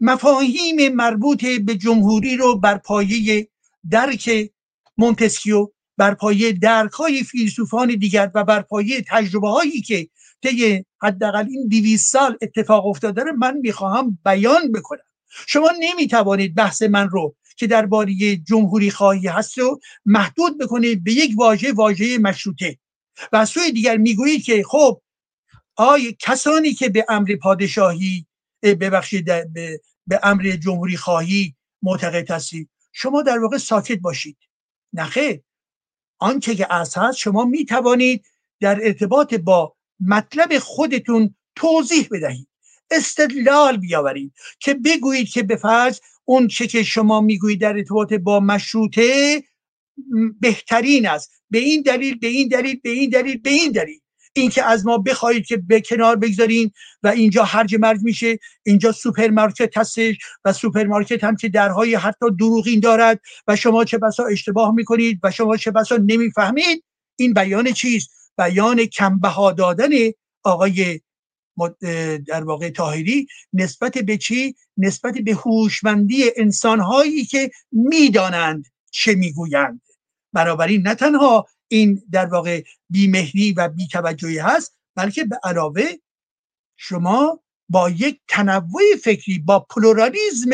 مفاهیم مربوط به جمهوری رو بر پایه درک مونتسکیو بر پایه درک های فیلسوفان دیگر و بر پایه تجربه هایی که طی حداقل این 200 سال اتفاق افتاده رو من می‌خواهم بیان بکنم. شما نمی‌توانید بحث من رو که درباره جمهوری خواهی هست رو محدود بکنید به یک واژه واژه مشروطه. و از سوی دیگر می‌گویید که خب آی کسانی که به امر پادشاهی ببخشید به, امر جمهوری خواهی معتقد هستید شما در واقع ساکت باشید. نخیر آنچه که از هست شما می توانید در ارتباط با مطلب خودتون توضیح بدهید. استدلال بیاورید که بگویید که به فرض اون چه که شما می‌گویید در ارتباط با مشروطه بهترین است. به این دلیل به این دلیل به این دلیل به این دلیل. اینکه از ما بخواهید که به کنار بگذاریم و اینجا هرج مرج میشه اینجا سوپرمارکت هستش و سوپرمارکت هم که درهای حتی دروغین دارد و شما چه بسا اشتباه می‌کنید و شما چه بسا نمی‌فهمید این بیان چیست؟ بیان کم‌بها دادن آقای در واقع طاهری نسبت به چی؟ نسبت به هوشمندی انسانهایی که می‌دانند چه می‌گویند. بنابراین نه تنها این در واقع بیمهری و بیتوجهی هست بلکه به علاوه شما با یک تنوع فکری با پلورالیزم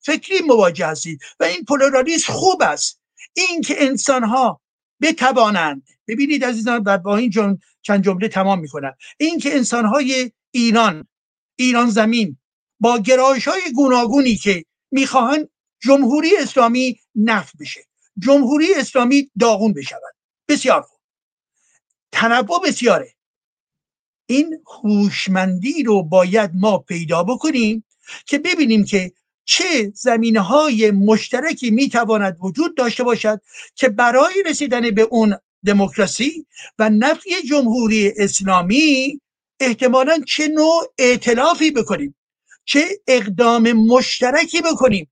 فکری مواجه هستید و این پلورالیزم خوب است. اینکه انسان ها بتوانند ببینید عزیزان و با این چند جمله تمام می‌کنم. اینکه انسان های ایران ایران زمین با گرایش های گوناگونی که می‌خواهند جمهوری اسلامی نفت بشه جمهوری اسلامی داغون بشود. بسیار خوب. تنوع بسیاره. این هوشمندی رو باید ما پیدا بکنیم که ببینیم که چه زمینه های مشترکی می‌تواند وجود داشته باشد که برای رسیدن به اون دموکراسی و نفی جمهوری اسلامی احتمالا چه نوع اعتلافی بکنیم چه اقدام مشترکی بکنیم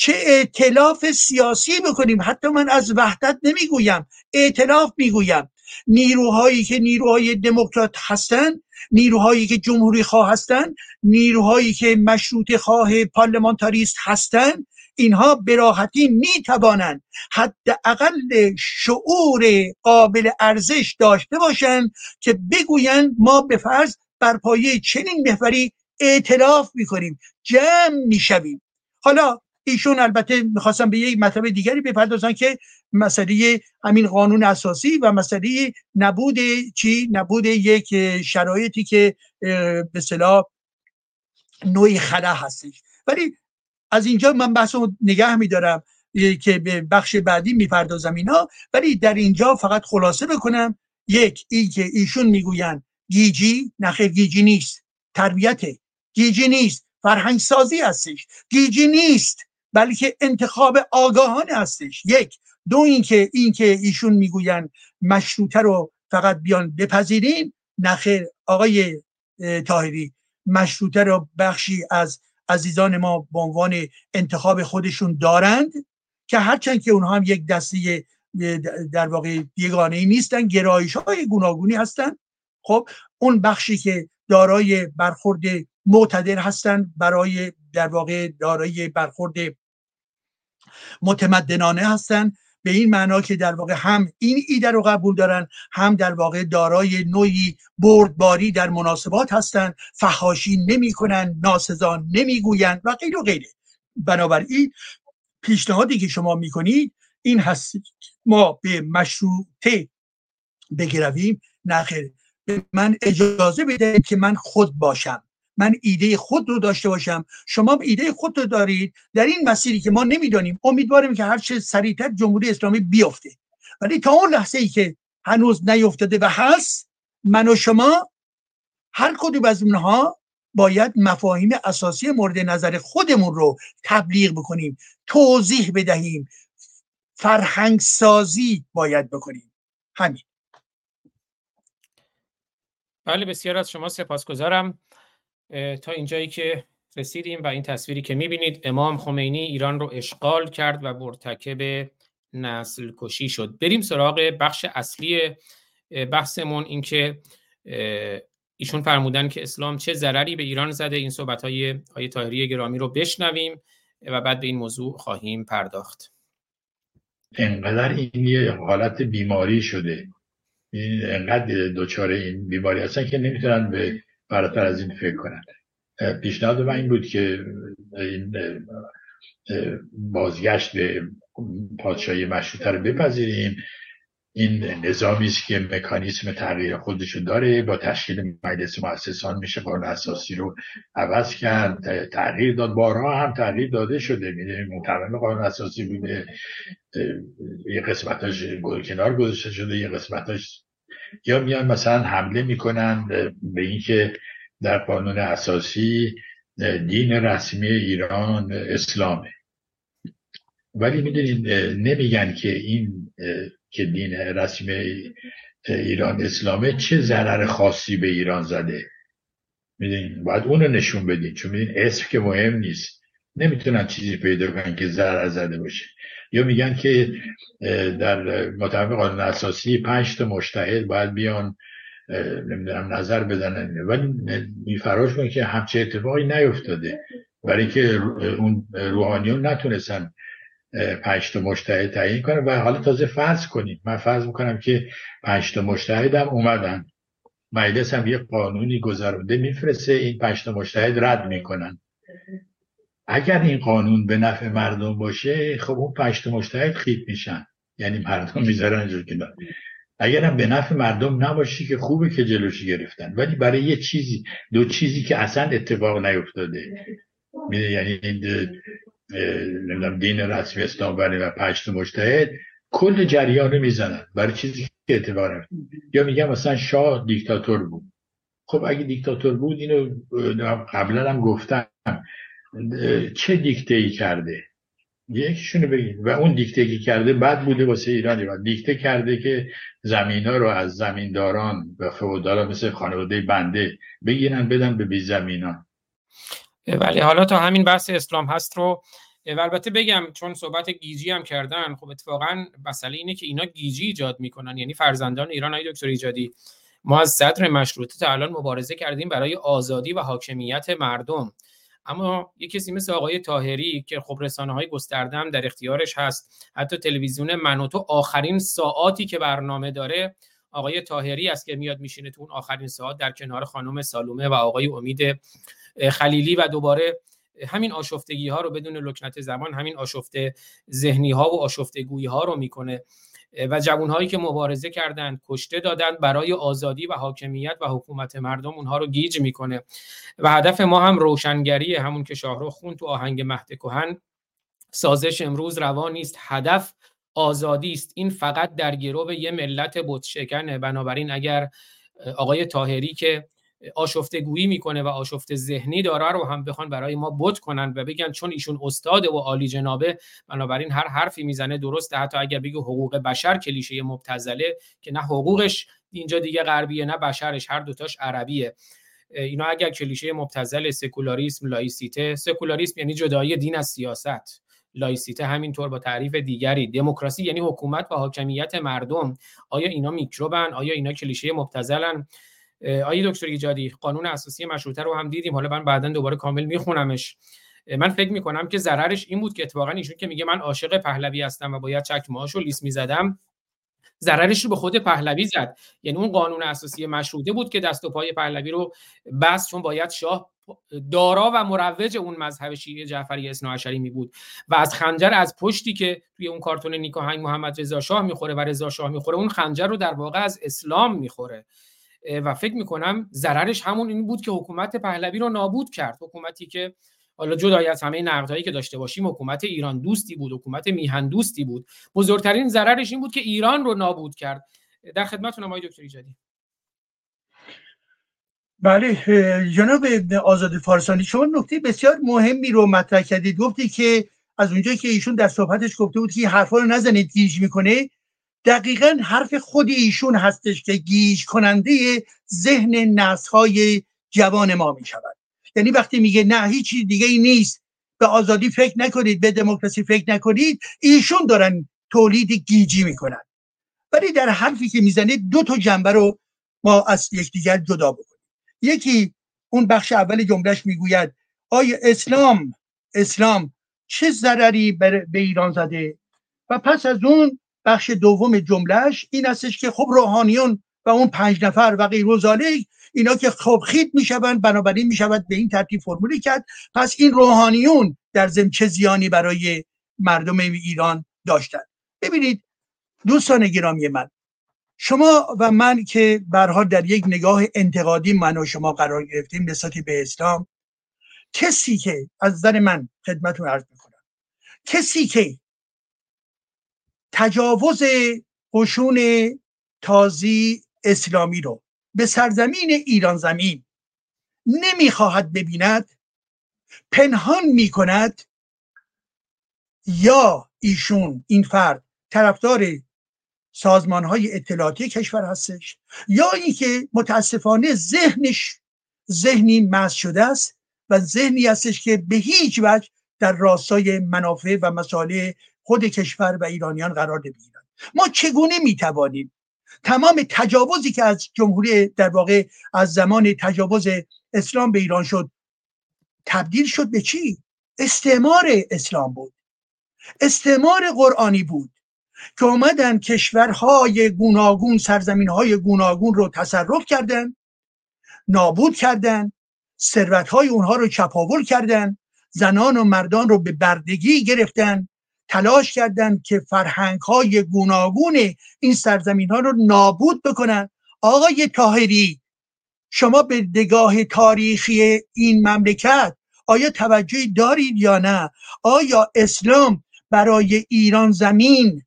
چه اعتلاف سیاسی بکنیم. حتی من از وحدت نمی‌گویم اعتلاف می‌گویم. نیروهایی که نیروهای دموکرات هستند نیروهایی که جمهوری خواه هستند نیروهایی که مشروط خواه پارلمانتاریست هستند اینها براحتی می توانند حداقل شعور قابل ارزش داشته باشند که بگویند ما به فرض بر پایه چنین محوری اعتلاف می‌کنیم. جمع می‌شویم. حالا ایشون البته می‌خواستم به یک مطلب دیگری بپردازن که مسئله همین قانون اساسی و مسئله نبود چی؟ نبود یک شرایطی که به صلاح نوعی خلا هستش. ولی از اینجا من بحث نگه میدارم که به بخش بعدی می‌پردازم اینا. ولی در اینجا فقط خلاصه بکنم. یک این که ایشون می‌گوین گیجی نخیر گیجی نیست. تربیت گیجی نیست. فرهنگ سازی هستش. گیجی نیست. بلکه انتخاب آگاهانه هستش. یک دو اینکه اینکه ایشون می‌گوین مشروطه رو فقط بیان بپذیرین. نخیر آقای تاهری مشروطه رو بخشی از عزیزان ما به عنوان انتخاب خودشون دارند که هرچند که اونها هم یک دسته در واقع یگانه ای نیستن گرایش های گوناگونی هستن. خب اون بخشی که دارای برخورد معتدل هستند برای در واقع دارای برخورد متمدنانه هستند به این معنا که در واقع هم این ایده رو قبول دارن هم در واقع دارای نوعی بردباری در مناسبات هستند فحاشی نمی‌کنن ناسزا نمی‌گویند و غیر و غیره. بنابراین پیشنهادی که شما می‌کنید این هست ما به مشروطه بگرویم. نخیر من اجازه بده که من خود باشم. من ایده خود رو داشته باشم. شما ایده خود رو دارید. در این مسیری که ما نمی‌دانیم امیدواریم که هر چه سریعتر جمهوری اسلامی بیفته. ولی تا اون لحظه ای که هنوز نیفتاده و هست من و شما هر کدوم از اونها باید مفاهیم اساسی مورد نظر خودمون رو تبلیغ بکنیم. توضیح بدهیم. فرهنگ سازی باید بکنیم. همین. بله بسیار از شما سپاسگزارم. تا اینجایی که رسیدیم و این تصویری که می‌بینید امام خمینی ایران رو اشغال کرد و مرتکب نسل کشی شد. بریم سراغ بخش اصلی بحثمون. اینکه ایشون فرمودن که اسلام چه ضرری به ایران زده. این صحبت های آیه طاهری گرامی رو بشنویم و بعد به این موضوع خواهیم پرداخت. انقدر این یه حالت بیماری شده. انقدر دچار این بیماری هستن که نمی‌تونن به فراتر از این فکر کنن پیشنهاد من این بود که این بازگشت به پادشاهی مشروطه رو بپذیریم. این نظامی است که مکانیسم تغییر خودشو داره با تشکیل مجلس مؤسسان میشه قانون اساسی رو عوض کرد. تغییر داد. بارها هم تغییر داده شده. میده متمم قانون اساسی بوده. یه قسمتاش کنار گذاشته شده. یه قسمتاش یا میان مثلا حمله می‌کنن به اینکه در قانون اساسی دین رسمی ایران اسلامه. ولی می‌دونید نمیگن که این که دین رسمی ایران اسلامه چه ضرر خاصی به ایران زده. می‌دونید باید اون رو نشون بدین. چون میدین اسم که مهم نیست. نمی‌تونن چیزی پیدا کنن که ضرر زده باشه. یا میگن که در مطابق قانون اساسی پنج تا مشتهد باید بیان نمی‌دونم نظر بدن. ولی میفراش کن که همچه اتفاقی نیفتاده. برای که اون روحانیون نتونستن پنج تا مشتهد تعیین کنه و حالا تازه فرض کنیم من فرض می‌کنم که پنج تا مشتهد هم اومدن. مجلس هم یه قانونی گذرونده میفرسته. این پنج تا مشتهد رد می‌کنن. اگر این قانون به نفع مردم باشه خب اون تا مشتهد خیت میشن. یعنی مردم می‌ذارن اینجور که اگر هم به نفع مردم نباشی که خوبه که جلوشی گرفتن. ولی برای یه چیزی دو چیزی که اصلا اتفاق نیفتاده. یعنی نمی‌دونم دین رسمی اسلام و پشت مجتهد کل جریان رو می‌زنن برای چیزی که اتفاق نیفتاده یا میگم مثلا شاه دیکتاتور بود. خب اگه دیکتاتور بود اینو قبلا هم گفتم. چه دیکته ای کرده؟ یکیشونو بگید. و اون دیکته که کرده بد بوده واسه ایرانی و دیکته کرده که زمین ها رو از زمینداران و فودالا مثل خانواده بنده بگیرن بدن به بی زمینان ولی حالا تا همین بحث اسلام هست رو البته بگم چون صحبت گیجی هم کردن خب اتفاقا مسئله اینه که اینا گیجی ایجاد می‌کنن. یعنی فرزندان ایران های دکتر ایجادی ما از صدر مشروطه تا الان مبارزه کردیم برای آزادی و حاکمیت مردم. اما یه کسی مثل آقای تاهری که خب رسانه های گسترده هم در اختیارش هست حتی تلویزیون منوتو آخرین ساعاتی که برنامه داره آقای تاهری است که میاد میشینه تو اون آخرین ساعت در کنار خانم سالومه و آقای امید خلیلی و دوباره همین آشفتگی ها رو بدون لکنت زمان همین آشفته ذهنی ها و آشفته گویی ها رو می‌کنه. و جوان هایی که مبارزه کردند کشته دادن برای آزادی و حاکمیت و حکومت مردم اونها رو گیج می‌کنه. و هدف ما هم روشنگری همون که شاهرخ خون تو آهنگ مهد کهن. سازش امروز روا نیست هدف آزادی است. این فقط در گرو یه ملت بتشکنه بنابراین اگر آقای تاهری که آشفته گویی می‌کنه و آشفته ذهنی داره رو هم بخوان برای ما بوت کنن و بگن چون ایشون استاد و عالی جنابه بنابراین هر حرفی می‌زنه درسته. حتی اگر بگه حقوق بشر کلیشه مبتزله که نه حقوقش اینجا دیگه غربیه نه بشرش هر دوتاش عربیه. اینا اگر کلیشه مبتذل سکولاریسم لایسیته سکولاریسم یعنی جدایی دین از سیاست. لایسیته همینطور با تعریف دیگری. دموکراسی یعنی حکومت و حاکمیت مردم. آیا اینا میکروبن؟ آیا اینا کلیشه مبتذلن آقای دکتر ایجادی قانون اساسی مشروطه رو هم دیدیم. حالا من بعدا دوباره کامل میخونمش. من فکر می‌کنم که ضررش این بود که اتفاقا ایشون که میگه من عاشق پهلوی هستم و باید چکمه‌هاش رو لیس می‌زدم ضررش رو به خود پهلوی زد. یعنی اون قانون اساسی مشروطه بود که دست و پای پهلوی رو بس چون باید شاه دارا و مروج اون مذهب شیعه جعفری اثنا می بود. و از خنجر از پشتی که توی اون کارتون نیکاهنگ محمد رضا شاه می‌خوره و رضا شاه می‌خوره اون خنجر رو در واقع از اسلام می‌خوره. و فکر می‌کنم ضررش همون این بود که حکومت پهلوی رو نابود کرد. حکومتی که حالا جدای از همه نقدهایی که داشته باشیم حکومت ایران دوستی بود حکومت میهن دوستی بود. بزرگترین ضررش این بود که ایران رو نابود کرد. در خدمتتونم آقای دکتر ایجادی. بله جناب آزاد فارسانی شما نکته بسیار مهمی رو مطرح کردید. گفتی که از اونجایی که ایشون در صحبتش گفته بود که حرفا رو نزنید گیج می‌کنه. دقیقا حرف خود ایشون هستش که گیج کننده ذهن های جوان ما می شود یعنی وقتی میگه نه هیچی دیگه ای نیست. به آزادی فکر نکنید به دموکراسی فکر نکنید. ایشون دارن تولید گیجی می‌کنن. ولی در حرفی که می‌زنه دو تا جنبه رو ما از یکدیگر جدا بکنیم. یکی اون بخش اول جملهش می‌گوید آیا اسلام اسلام چه ضرری به ایران زده؟ و پس از اون بخش دوم جملهش این استش که خب روحانیون و اون پنج نفر و غیر اینا که خب خید می‌شوند بنابراین می‌شود به این ترتیب فرمولی کرد. پس این روحانیون در ضمن چه زیانی برای مردم ایران داشتن؟ ببینید دوستان گرامی من شما و من که برها در یک نگاه انتقادی من و شما قرار گرفتیم نسبت به اسلام کسی که از نظر من خدمتتون عرض می‌کنم کسی که تجاوز قشون تازی اسلامی رو به سرزمین ایران زمین نمی‌خواهد ببیند پنهان می‌کند یا ایشون این فرد طرفدار سازمان های اطلاعاتی کشور هستش یا اینکه متاسفانه ذهنش ذهنی مز شده است و ذهنی هستش که به هیچ وجه در راستای منافع و مسائل خود کشور و ایرانیان قرار نمی‌گیرند ما چگونه می‌توانیم تمام تجاوزی که از جمهوری در واقع از زمان تجاوز اسلام به ایران شد تبدیل شد به چی؟ استعمار اسلام بود. استعمار قرآنی بود که اومدن کشورهای گوناگون سرزمینهای گوناگون رو تصرف کردن نابود کردن ثروتهای اونها رو چپاول کردن زنان و مردان رو به بردگی گرفتن. تلاش کردند که فرهنگ های گوناگون این سرزمین ها رو نابود بکنن. آقای تاهری شما به نگاه تاریخی این مملکت آیا توجهی دارید یا نه؟ آیا اسلام برای ایران زمین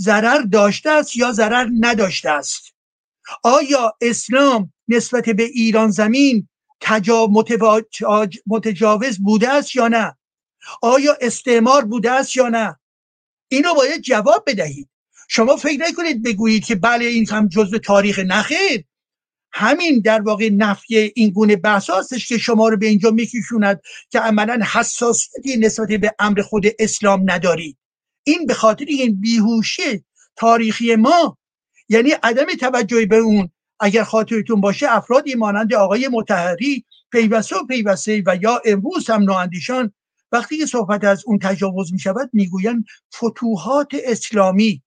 ضرر داشته است یا ضرر نداشته است؟ آیا اسلام نسبت به ایران زمین متجاوز بوده است یا نه؟ آیا استعمار بوده است یا نه؟ اینو باید جواب بدهید. شما فکر نکنید بگویید که بله این هم جزء تاریخ نخیر همین در واقع نفی این گونه بحث هستش که شما رو به اینجا میکشوند که عملا حساسیتی نسبت به امر خود اسلام ندارید این به خاطر این بیهوشی تاریخی ما. یعنی عدم توجهی به اون. اگر خاطرتون باشه افرادی مانند آقای متحری پیوسته و پیوسته و یا امروز هم نواندیشان وقتی که صحبت از اون تجاوز می شود می‌گویند فتوحات اسلامی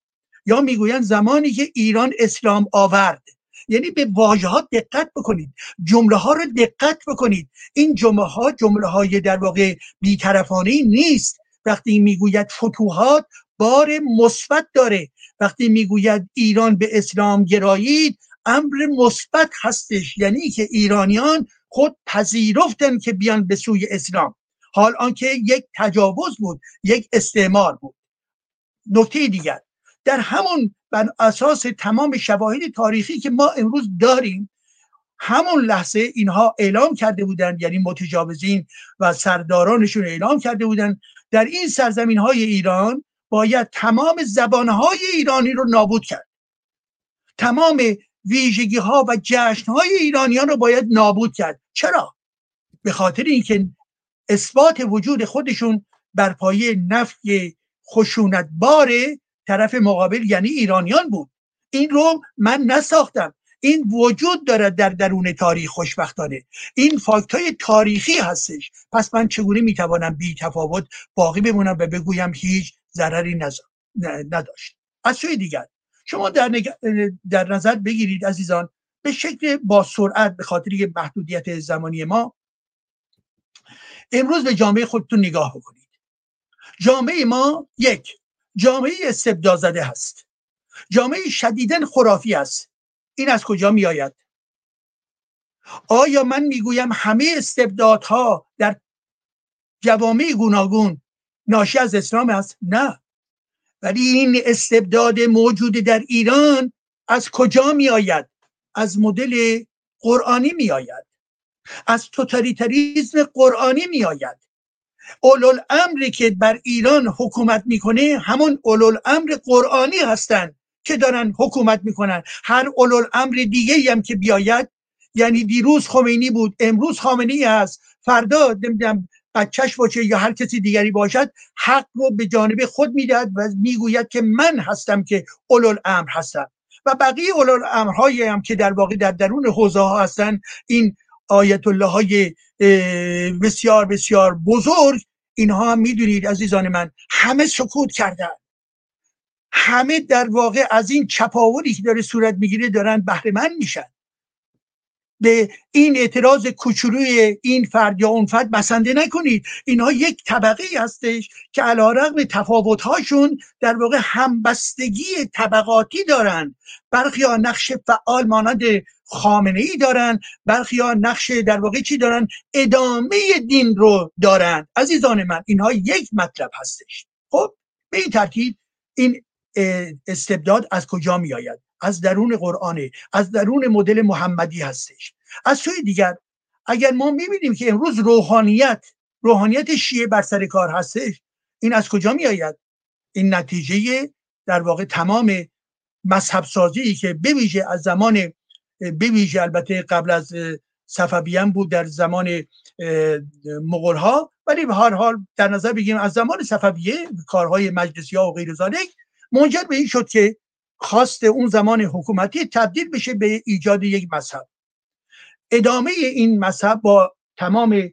یا می‌گویند زمانی که ایران اسلام آورد. یعنی به واژه ها دقت بکنید جمله ها رو دقت بکنید. این جمله ها جمله های در واقع بیطرفانه نیست. وقتی می‌گوید فتوحات بار مثبت داره. وقتی می‌گوید ایران به اسلام گرایید امر مثبت هستش. یعنی که ایرانیان خود پذیرفتن که بیان به سوی اسلام. حال آنکه یک تجاوز بود یک استعمار بود. نکته دیگر در همون بر اساس تمام شواهد تاریخی که ما امروز داریم همون لحظه اینها اعلام کرده بودند یعنی متجاوزین و سردارانشون اعلام کرده بودند در این سرزمین های ایران باید تمام زبانهای ایرانی رو نابود کرد. تمام ویژگی ها و جشن های ایرانیان رو باید نابود کرد. چرا؟ به خاطر اینکه اثبات وجود خودشون بر پایه نفی خشونت بار طرف مقابل یعنی ایرانیان بود. این رو من نساختم. این وجود دارد در درون تاریخ خوشبختانه. این فاکت های تاریخی هستش. پس من چگونه می‌توانم بی تفاوت باقی بمونم و بگویم هیچ ضرری نداشت؟ از سوی دیگر شما در, در نظر بگیرید عزیزان به شکل با سرعت به خاطر محدودیت زمانی ما امروز به جامعه خودتون نگاه بکنید. جامعه ما یک جامعه استبداد زده هست. جامعه شدیدن خرافی است. این از کجا می آید آیا من می‌گویم همه استبدادها در جوامع گوناگون ناشی از اسلام است؟ نه. ولی این استبداد موجود در ایران از کجا می آید از مدل قرآنی می آید از توتالیتریزم قرآنی می آید اولول امری که بر ایران حکومت می‌کنه همون اولول امر قرآنی هستند که دارن حکومت می‌کنن. هر اولول امر دیگه هم که بیاید یعنی دیروز خمینی بود امروز خامنه ای هست. فردا نمی‌دونم بچهش باشه یا هر کسی دیگری باشد حق رو به جانب خود می‌دهد و می‌گوید که من هستم که اولو امر هستم. و بقیه اولو امرهایی هم که در واقع در درون حوزه ها هستن این آیت الله های بسیار بسیار بزرگ اینها هم می‌دونید عزیزان من همه سکوت کردن. همه در واقع از این چپاولی که داره صورت می‌گیره دارن بهره من میشن. به این اعتراض کوچولوی این فرد یا اون فرد بسنده نکنید. اینها یک طبقه هستش که علا رقم تفاوتهاشون در واقع همبستگی طبقاتی دارن. برخی ها نقش فعال مانند خامنه ای دارن برخی ها نقش در واقع چی دارن؟ ادامه دین رو دارن. عزیزان من اینها یک مطلب هستش. خب به این ترتیب این استبداد از کجا می از درون قرآنه از درون مدل محمدی هستش. از سوی دیگر اگر ما می‌بینیم که امروز روحانیت روحانیت شیعه بر سر کار هستش این از کجا می آید این نتیجه در واقع تمام مذهب سازی که بویژه از زمان بویژه البته قبل از صفویان بود در زمان مغول ها ولی به هر حال در نظر بگیریم از زمان صفویه کارهای مجلسی ها و غیر منجر به این شد که خواست اون زمان حکومتی تبدیل بشه به ایجاد یک مذهب. ادامه این مذهب با تمام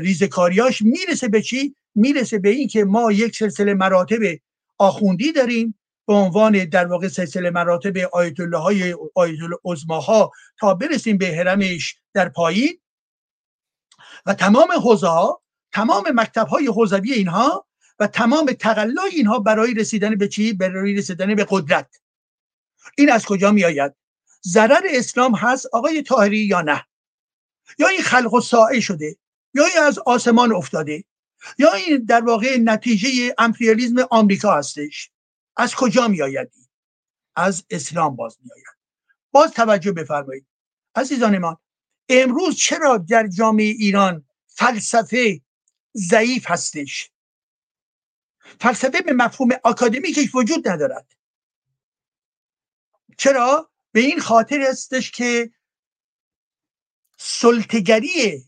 ریزکاریاش می‌رسه به چی؟ می‌رسه به این که ما یک سلسله مراتب آخوندی داریم به عنوان در واقع سلسله مراتب آیت الله های آیت ها تا برسیم به حرمش در پایین. و تمام حوزه تمام مکتب های حوزوی اینها و تمام تقلای اینها برای رسیدن به چی؟ برای رسیدن به قدرت. این از کجا می آید ضرر اسلام هست آقای طاهری یا نه؟ یا این خلق و سائه شده؟ یا این از آسمان افتاده؟ یا این در واقع نتیجه امپریالیزم آمریکا هستش؟ از کجا می آید از اسلام باز می آید باز توجه بفرمایید. عزیزان ما امروز چرا در جامعه ایران فلسفه ضعیف هستش؟ فلسفه به مفهوم اکادمیکش وجود ندارد. چرا؟ به این خاطر هستش که سلطگری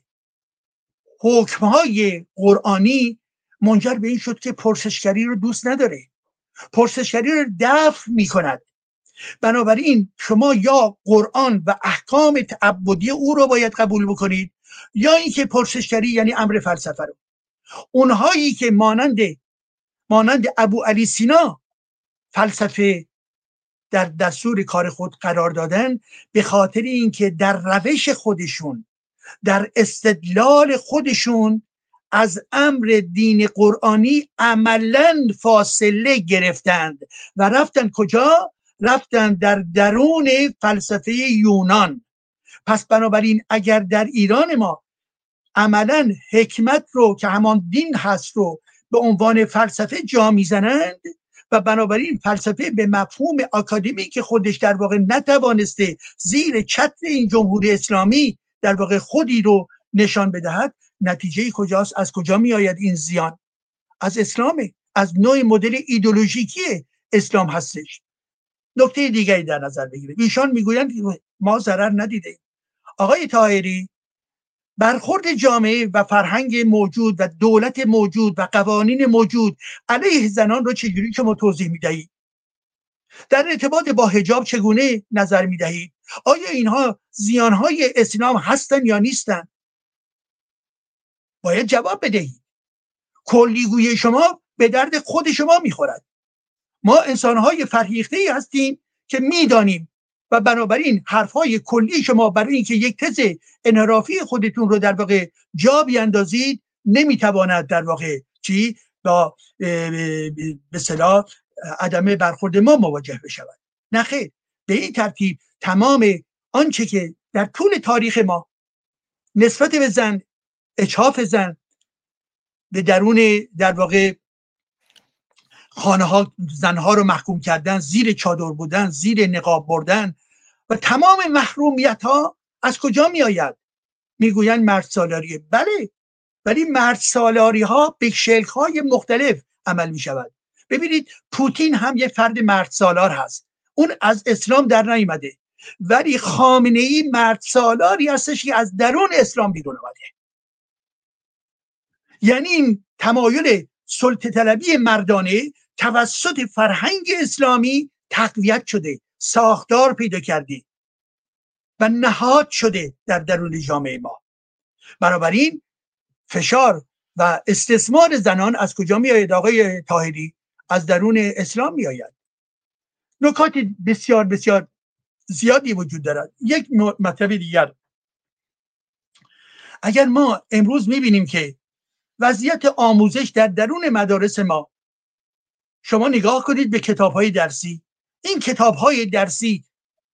حکمهای قرآنی منجر به این شد که پرسشگری رو دوست نداره. پرسشگری رو دفع می کند بنابراین شما یا قرآن و احکام تعبدی او رو باید قبول بکنید یا اینکه پرسشگری یعنی امر فلسفه رو. اونهایی که مانند مانند ابو علی سینا فلسفه در دستور کار خود قرار دادن به خاطر اینکه در روش خودشون در استدلال خودشون از امر دین قرآنی عملا فاصله گرفتند و رفتن کجا؟ رفتن در درون فلسفه یونان. پس بنابراین اگر در ایران ما عملا حکمت رو که همان دین هست رو به عنوان فلسفه جا می‌زنند و بنابراین فلسفه به مفهوم آکادمی که خودش در واقع نتوانسته زیر چتر این جمهوری اسلامی در واقع خودی رو نشان بدهد نتیجه کجاست؟ از کجا می آید این زیان؟ از اسلامه از نوع مدل ایدولوژیکی اسلام هستش. نکته دیگری در نظر بگیرید. ایشان می‌گویند ما ضرر ندیده آقای تاهری برخورد جامعه و فرهنگ موجود و دولت موجود و قوانین موجود علیه زنان رو چجوری شما توضیح می‌دهید؟ در ارتباط با حجاب چگونه نظر می‌دهید؟ آیا اینها زیانهای اسلام هستن یا نیستن؟ باید جواب بدهید. کلیگوی شما به درد خود شما می‌خورد. ما انسانهای فرهیخته هستیم که می‌دانیم و بنابراین حرفهای کلی شما برای اینکه یک تز انحرافی خودتون رو در واقع جا بیاندازید نمی‌تواند در واقع چی؟ با به صلاح عدم برخورد ما مواجه بشود. نه خیر. به این ترتیب تمام آنچه که در طول تاریخ ما نسبت به زن اچاف زن به درون در واقع خانه ها زنها رو محکوم کردن زیر چادر بودن زیر نقاب بردن و تمام محرومیت ها از کجا می آید می‌گویند مرد سالاریه بله ولی مرد سالاری ها به شلخ های مختلف عمل می شود ببینید پوتین هم یه فرد مرد سالار هست. اون از اسلام در نیامده. ولی خامنه ای مرد سالاری هستش که از درون اسلام بیرون آمده یعنی این تمایل سلطه طلبی مردانه توسط فرهنگ اسلامی تقویت شده ساختار پیدا کرده و نهاد شده در درون جامعه ما. بنابراین فشار و استثمار زنان از کجا می آید آقای تاهری از درون اسلام می آید نکات بسیار بسیار زیادی وجود دارد. یک مطلب دیگر. اگر ما امروز می بینیم که وضعیت آموزش در درون مدارس ما شما نگاه کنید به کتاب های درسی. این کتاب های درسی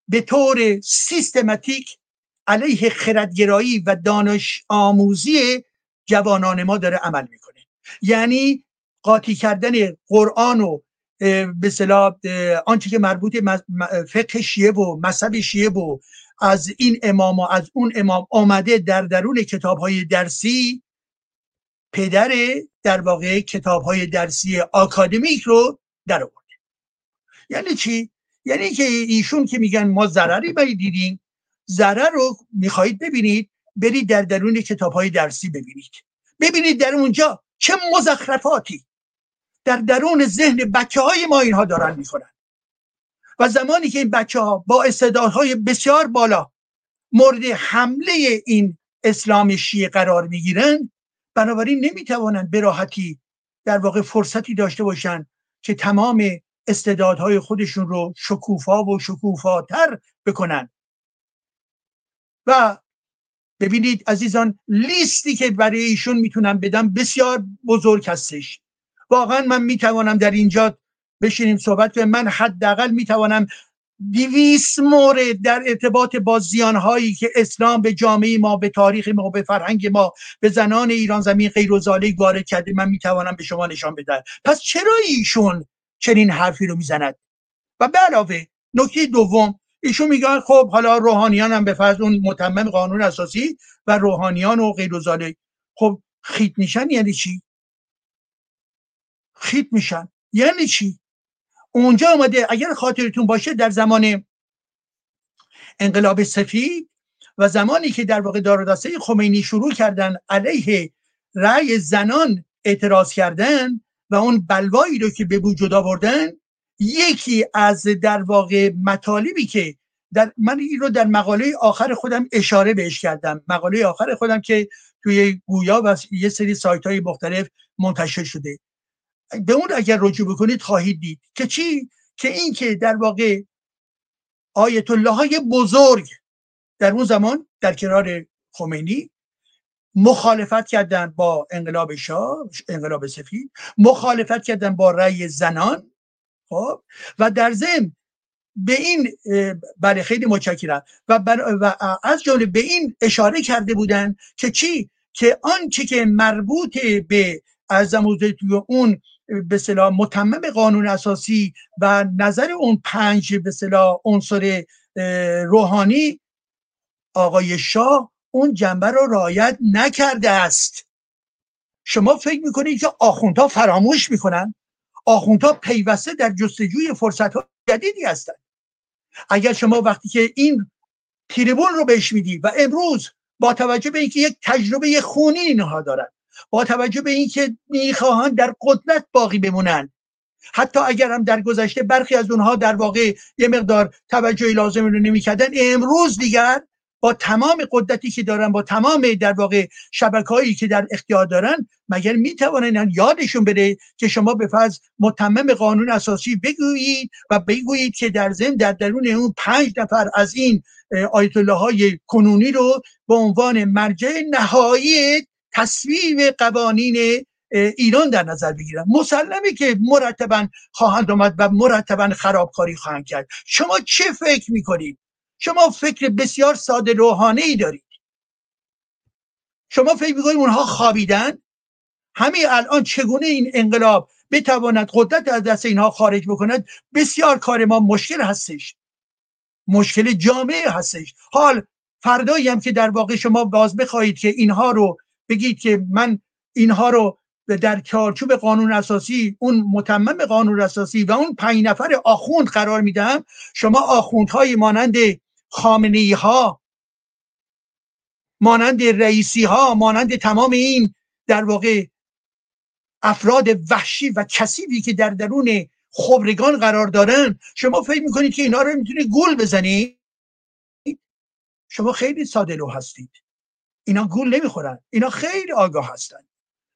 به طور سیستماتیک علیه خردگرایی و دانش آموزی جوانان ما داره عمل می‌کنه. یعنی قاطی کردن قرآن و به صلاح آنچه که مربوط فقه شیعه و مذهب شیعه و از این امام و از اون امام آمده در درون کتاب های درسی پدر در واقع کتاب های درسی آکادمیک رو در آورده یعنی چی؟ یعنی که ایشون که میگن ما ضرری باید دیدیم ضرر رو می‌خواهید ببینید برید در درون کتاب های درسی ببینید. ببینید در اونجا چه مزخرفاتی در درون ذهن بچه های ما اینها دارن می‌کنن و زمانی که این بچه ها با استعدادهای بسیار بالا مورد حمله این اسلام شیعه قرار می‌گیرن بنابراین نمی‌توانند به راحتی در واقع فرصتی داشته باشند که تمام استعدادهای خودشون رو شکوفا و شکوفاتر بکنن و ببینید عزیزان لیستی که برای ایشون می‌تونم بدم بسیار بزرگ هستش. واقعا من می‌توانم در اینجا بشینیم صحبت کنیم. من حداقل می‌توانم دیویس مورد در ارتباط با زیانهایی که اسلام به جامعه ما به تاریخ ما به فرهنگ ما به زنان ایران زمین غیر و وارد کرده. من می‌توانم به شما نشان بدم. پس چرا ایشون چنین حرفی رو می‌زند؟ و به علاوه نکته دوم ایشون میگن خب حالا روحانیان هم به فرض اون متمم قانون اساسی و روحانیان و غیر و خب خیت میشن یعنی چی؟ خیت میشن. یعنی چی؟ اونجا آمده اگر خاطرتون باشه در زمان انقلاب سفید و زمانی که در واقع دارودسته خمینی شروع کردن علیه رأی زنان اعتراض کردن و اون بلوایی رو که به وجود آوردن یکی از در واقع مطالبی که در من این رو در مقاله آخر خودم اشاره بهش کردم. مقاله آخر خودم که توی گویا و یه سری سایت های مختلف منتشر شده. به اون اگر رجوع بکنید خواهید دید. که چی؟ که این که در واقع آیت الله های بزرگ در اون زمان در کنار خمینی مخالفت کردن با انقلاب شاه انقلاب سفید مخالفت کردن با رأی زنان خب؟ و در ضمن به این بله خیلی متشکرم. و, و از جمله به این اشاره کرده بودن که چی؟ که آنچه که مربوط به از اون به صلاح متمم قانون اساسی و نظر اون پنج به صلاح عنصر روحانی آقای شاه اون جنبه رو رعایت نکرده است. شما فکر می‌کنید که آخوندها فراموش می‌کنن؟ آخوندها پیوسته در جستجوی فرصت های جدیدی هستند اگر شما وقتی که این تریبون رو بهش میدی و امروز با توجه به اینکه یک تجربه خونی اینها دارن با توجه به اینکه می‌خواهند در قدرت باقی بمونن. حتی اگر هم در گذشته برخی از اونها در واقع یه مقدار توجهی لازم رو نمی‌کردن امروز دیگر با تمام قدرتی که دارن با تمام در واقع شبکه هایی که در اختیار دارن مگر می‌توانن یادشون بده که شما به فرض متمم قانون اساسی بگویید و بگویید که در ضمن در درون اون پنج نفر از این آیت الله های کنونی رو به عنوان مرجع نهایی تصویب قوانین ایران در نظر بگیرن مسلمه که مرتبا خواهند آمد و مرتبا خرابکاری خواهند کرد. شما چه فکر می‌کنید؟ شما فکر بسیار ساده روحانه ای دارید. شما فکر می‌کنید اونها خوابیدن؟ همین الان چگونه این انقلاب بتواند قدرت از دست اینها خارج بکند؟ بسیار کار ما مشکل هستش. مشکل جامعه هستش. حال فردایی هم که در واقع شما باز بخواهید که اینها رو بگید که من اینها رو در چارچوب قانون اساسی اون متمم قانون اساسی و اون پنج نفر آخوند قرار میدم شما آخوندهای مانند خامنه ها مانند رئیسی ها مانند تمام این در واقع افراد وحشی و کسیبی که در درون خبرگان قرار دارن شما فکر می‌کنید که اینا رو می‌تونید گول بزنید؟ شما خیلی ساده لو هستید. اینا گول نمی‌خورن. اینا خیلی آگاه هستن.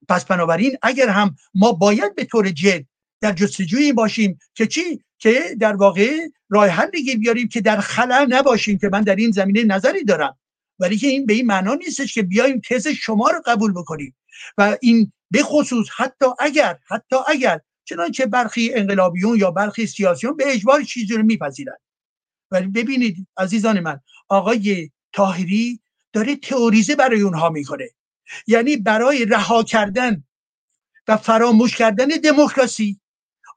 پس بنابراین اگر هم ما باید به طور جد در جستجوی باشیم که چی؟ که در واقع راه حل بیاریم که در خلا نباشیم که من در این زمینه نظری دارم. ولی که این به این معنا نیستش که بیایم تز شما رو قبول بکنیم. و این به خصوص حتی اگر حتی اگر چنانچه برخی انقلابیون یا برخی سیاسیون به اجبار چیزی رو میپذیرند ولی ببینید عزیزان من آقای تاهری داره تئوریزه برای اونها می‌کنه. یعنی برای رها کردن و فراموش کردن دموکراسی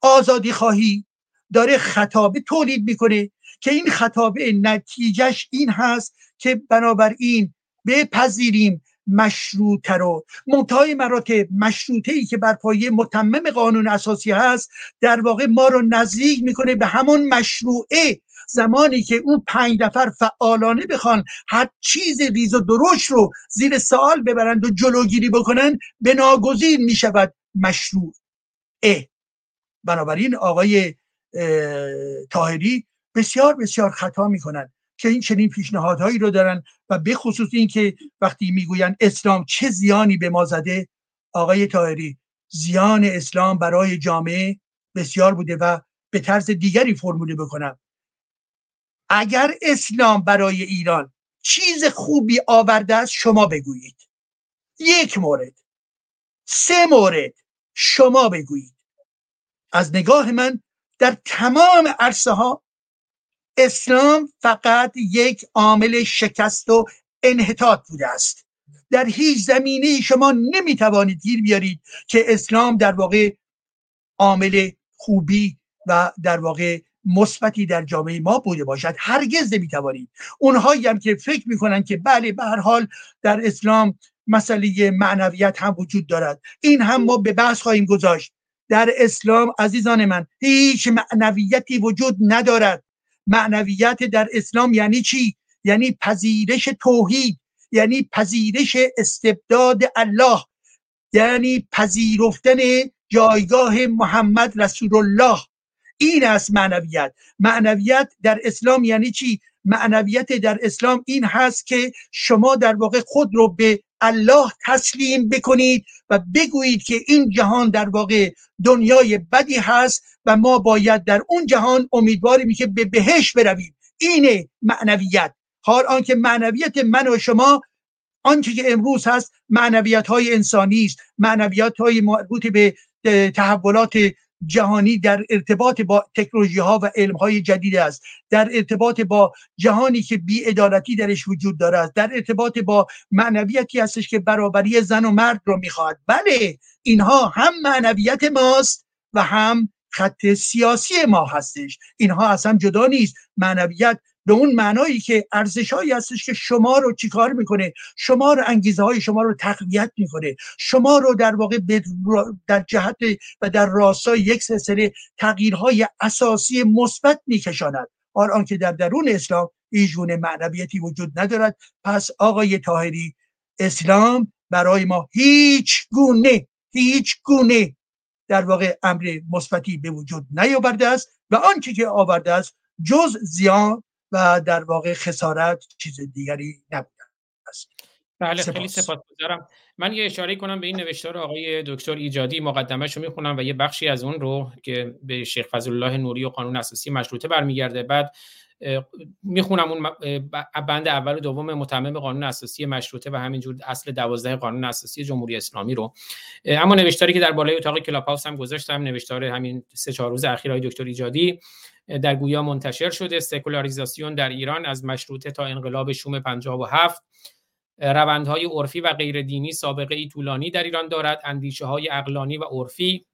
آزادی خواهی داره خطابه تولید می‌کنه که این خطابه نتیجهش این هست که بنابراین بپذیریم مشروطه رو. منتهای مراتب مشروطه ای که بر پایه متمم قانون اساسی هست در واقع ما رو نزدیک می‌کنه به همون مشروعه زمانی که اون پنج نفر فعالانه بخوان هر چیز ریز و دروش رو زیر سوال ببرند و جلوگیری بکنن به ناگزیر می‌شود مشروع. اه. بنابراین آقای تاهری بسیار بسیار خطا می‌کنن که این چنین پیشنهادهایی رو دارن و به خصوص این که وقتی می‌گویند اسلام چه زیانی به ما زده آقای تاهری زیان اسلام برای جامعه بسیار بوده و به طرز دیگری فرموله بکنم. اگر اسلام برای ایران چیز خوبی آورده است شما بگویید. یک مورد. سه مورد. شما بگویید. از نگاه من در تمام عرصه ها اسلام فقط یک عامل شکست و انحطاط بوده است. در هیچ زمینه شما نمی‌توانید گیر بیارید که اسلام در واقع عامل خوبی و در واقع مثبتی در جامعه ما بوده باشد. هرگز نمی‌توانید اونهایی هم که فکر می‌کنن که بله به هر حال در اسلام مسئله معنویت هم وجود دارد. این هم ما به بحث خواهیم گذاشت. در اسلام عزیزان من هیچ معنویتی وجود ندارد. معنویت در اسلام یعنی چی؟ یعنی پذیرش توحید یعنی پذیرش استبداد الله یعنی پذیرفتن جایگاه محمد رسول الله. این است معنویت. معنویت در اسلام یعنی چی؟ معنویت در اسلام این هست که شما در واقع خود رو به الله تسلیم بکنید و بگویید که این جهان در واقع دنیای بدی هست و ما باید در اون جهان امیدواریم که به بهش برویم. اینه معنویت. حال آنکه معنویت من و شما آنچه که امروز هست معنویت های انسانی است. معنویت های مربوط به تحولات جهانی در ارتباط با تکنولوژی ها و علم های جدید است. در ارتباط با جهانی که بیعدالتی درش وجود دارد در ارتباط با معنویتی هستش که برابری زن و مرد رو می‌خواد بله اینها هم معنویت ماست و هم خط سیاسی ما هستش. اینها اصلا جدا نیست. معنویت به اون معنایی که ارزش هایی هستش که شما رو چیکار می‌کنه؟ شما رو انگیزه های شما رو تقویت می‌کنه. شما رو در واقع در جهت و در راستای یک سلسله تغییرهای اساسی مثبت میکشاند. حال آنکه در درون اسلام ایجون معنویتی وجود ندارد. پس آقای تاهری اسلام برای ما هیچ گونه هیچ گونه در واقع امر مثبتی به وجود نیاورده است و آنچه که آورده است جز زیان و در واقع خسارت چیز دیگری نبوده است بله خیلی سپاسگزارم. من یه اشاره کنم به این نوشتار آقای دکتر ایجادی مقدمش رو می‌خونم و یه بخشی از اون رو که به شیخ فضل الله نوری و قانون اساسی مشروطه برمیگرده. بعد می‌خونم اون بند اول و دوم متمم قانون اساسی مشروطه و همینجور اصل دوازده قانون اساسی جمهوری اسلامی رو. اما نوشتاری که در بالای اتاق کلاب هاوس هم گذاشتم نوشتار همین سه چهار روز اخیر های دکتر ایجادی در گویا منتشر شده. سکولاریزاسیون در ایران از مشروطه تا انقلاب شوم 57 روندهای عرفی و غیر دینی سابقه ای طولانی در ایران دارد. اندیشه های اقلانی و عرفی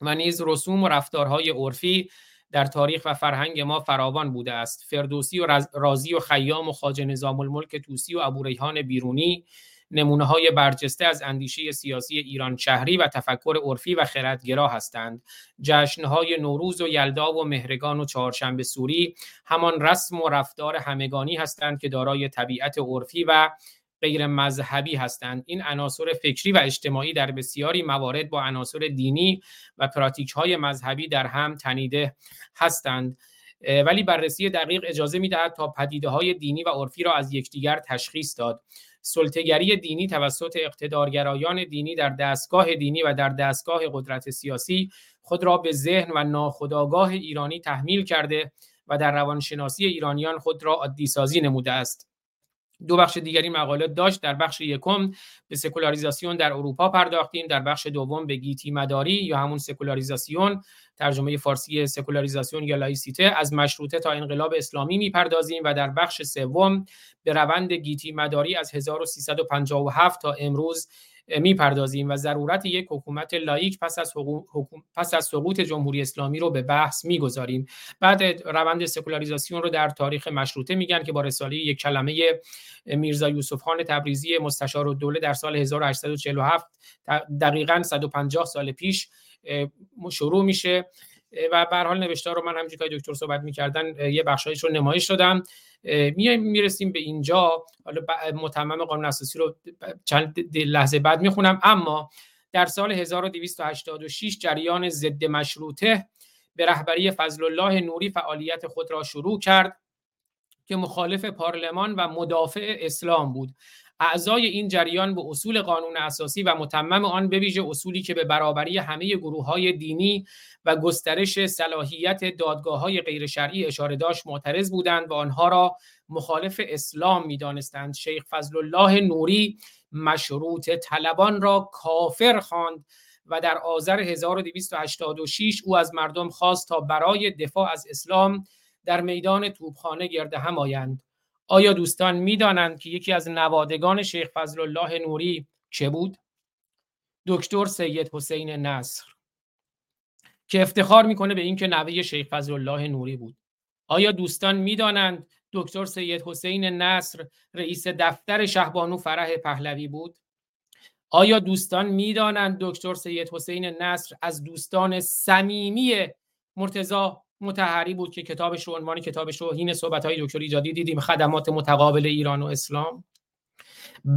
و نیز رسوم و رفتارهای عرفی در تاریخ و فرهنگ ما فراوان بوده است. فردوسی و رازی و خیام و خاج نظام الملک توسی و ابو ریحان بیرونی نمونه های برجسته از اندیشه سیاسی ایران شهری و تفکر عرفی و خردگرا هستند. جشنهای نوروز و یلدا و مهرگان و چهارشنبه سوری همان رسم و رفتار همگانی هستند که دارای طبیعت عرفی و غیر مذهبی هستند. این عناصر فکری و اجتماعی در بسیاری موارد با عناصر دینی و پراتیک های مذهبی در هم تنیده هستند. ولی بررسی دقیق اجازه می‌دهد تا پدیده های دینی و عرفی را از یکدیگر تشخیص داد. سلطگری دینی توسط اقتدارگرایان دینی در دستگاه دینی و در دستگاه قدرت سیاسی خود را به ذهن و ناخودآگاه ایرانی تحمیل کرده و در روانشناسی ایرانیان خود را عادی سازی نموده است. دو بخش دیگری مقاله داشت. در بخش یکم به سکولاریزاسیون در اروپا پرداختیم. در بخش دوم به گیتی مداری یا همون سکولاریزاسیون ترجمه فارسی سکولاریزاسیون یا لایسیته از مشروطه تا انقلاب اسلامی می‌پردازیم و در بخش سوم به روند گیتی مداری از 1357 تا امروز می‌پردازیم و ضرورت یک حکومت لایک پس از, پس از سقوط جمهوری اسلامی رو به بحث می‌گذاریم. بعد روند سکولاریزاسیون رو در تاریخ مشروطه میگن که با رساله یک کلمه میرزا یوسف خان تبریزی مستشار الدوله در سال 1847 دقیقا 150 سال پیش شروع میشه. و به حال نوشته رو من همینجوری که دکتر صحبت می‌کردن یه بخشایش رو نمایش دادم. میایم می‌رسیم به اینجا. حالا متمم قانون اساسی رو چند لحظه بعد می‌خونم. اما در سال 1286 جریان ضد مشروطه به رهبری فضل الله نوری فعالیت خود را شروع کرد که مخالف پارلمان و مدافع اسلام بود. اعضای این جریان به اصول قانون اساسی و متمم آن به ویژه اصولی که به برابری همه گروه های دینی و گسترش صلاحیت دادگاه های غیر شرعی اشاره داشت معترض بودند و آنها را مخالف اسلام می دانستند. شیخ فضل الله نوری مشروط طلبان را کافر خواند و در آذر 1286 او از مردم خواست تا برای دفاع از اسلام در میدان توپخانه گرده هم آیند آیا دوستان می‌دانند که یکی از نوادگان شیخ فضل الله نوری چه بود؟ دکتر سید حسین نصر که افتخار می‌کنه به اینکه نوه شیخ فضل الله نوری بود. آیا دوستان می‌دانند دکتر سید حسین نصر رئیس دفتر شهبانو فرح پهلوی بود؟ آیا دوستان می‌دانند دکتر سید حسین نصر از دوستان صمیمی مرتضا متحری بود که کتابش رو عنوان کتابش رو هین صحبت های دکتر ایجادی دیدیم خدمات متقابل ایران و اسلام؟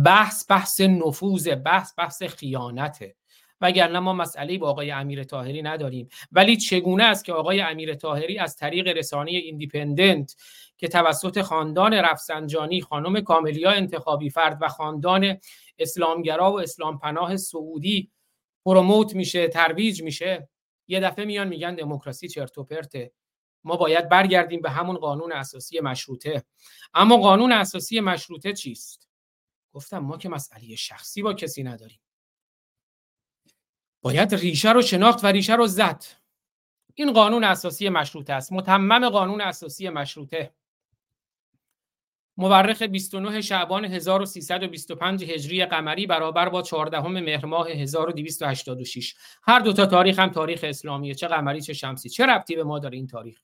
بحث بحث نفوذ بحث بحث خیانته. وگرنه ما مسئله با آقای امیر تاهری نداریم. ولی چگونه است که آقای امیر تاهری از طریق رسانه ایندیپندنت که توسط خاندان رفسنجانی خانم کاملیا انتخابی فرد و خاندان اسلامگرا و اسلام پناه سعودی پروموت میشه ترویج میشه یه دفعه میان میگن دموکراسی چرت و پرته. ما باید برگردیم به همون قانون اساسی مشروطه. اما قانون اساسی مشروطه چیست؟ گفتم ما که مسئله شخصی با کسی نداریم. باید ریشه رو شناخت و ریشه رو زد. این قانون اساسی مشروطه است. متمم قانون اساسی مشروطه. مورخ 29 شعبان 1325 هجری قمری برابر با 14 مهر ماه 1286 هر دو تا تاریخ هم تاریخ اسلامیه. چه قمری چه شمسی. چه ربطی به ما داره این تاریخ؟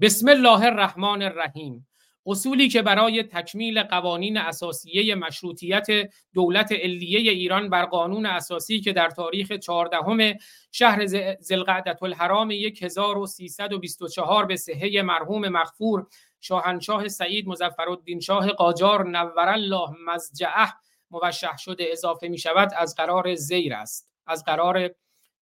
بسم الله الرحمن الرحیم. اصولی که برای تکمیل قوانین اساسیه مشروطیت دولت علیه ایران بر قانون اساسی که در تاریخ 14 شهر زلقعدت الحرام 1324 به صحه مرحوم مغفور شاهنشاه سعید مظفرالدین شاه قاجار نور الله مزجعه موشح شده اضافه می شود از قرار زیر است. از قرار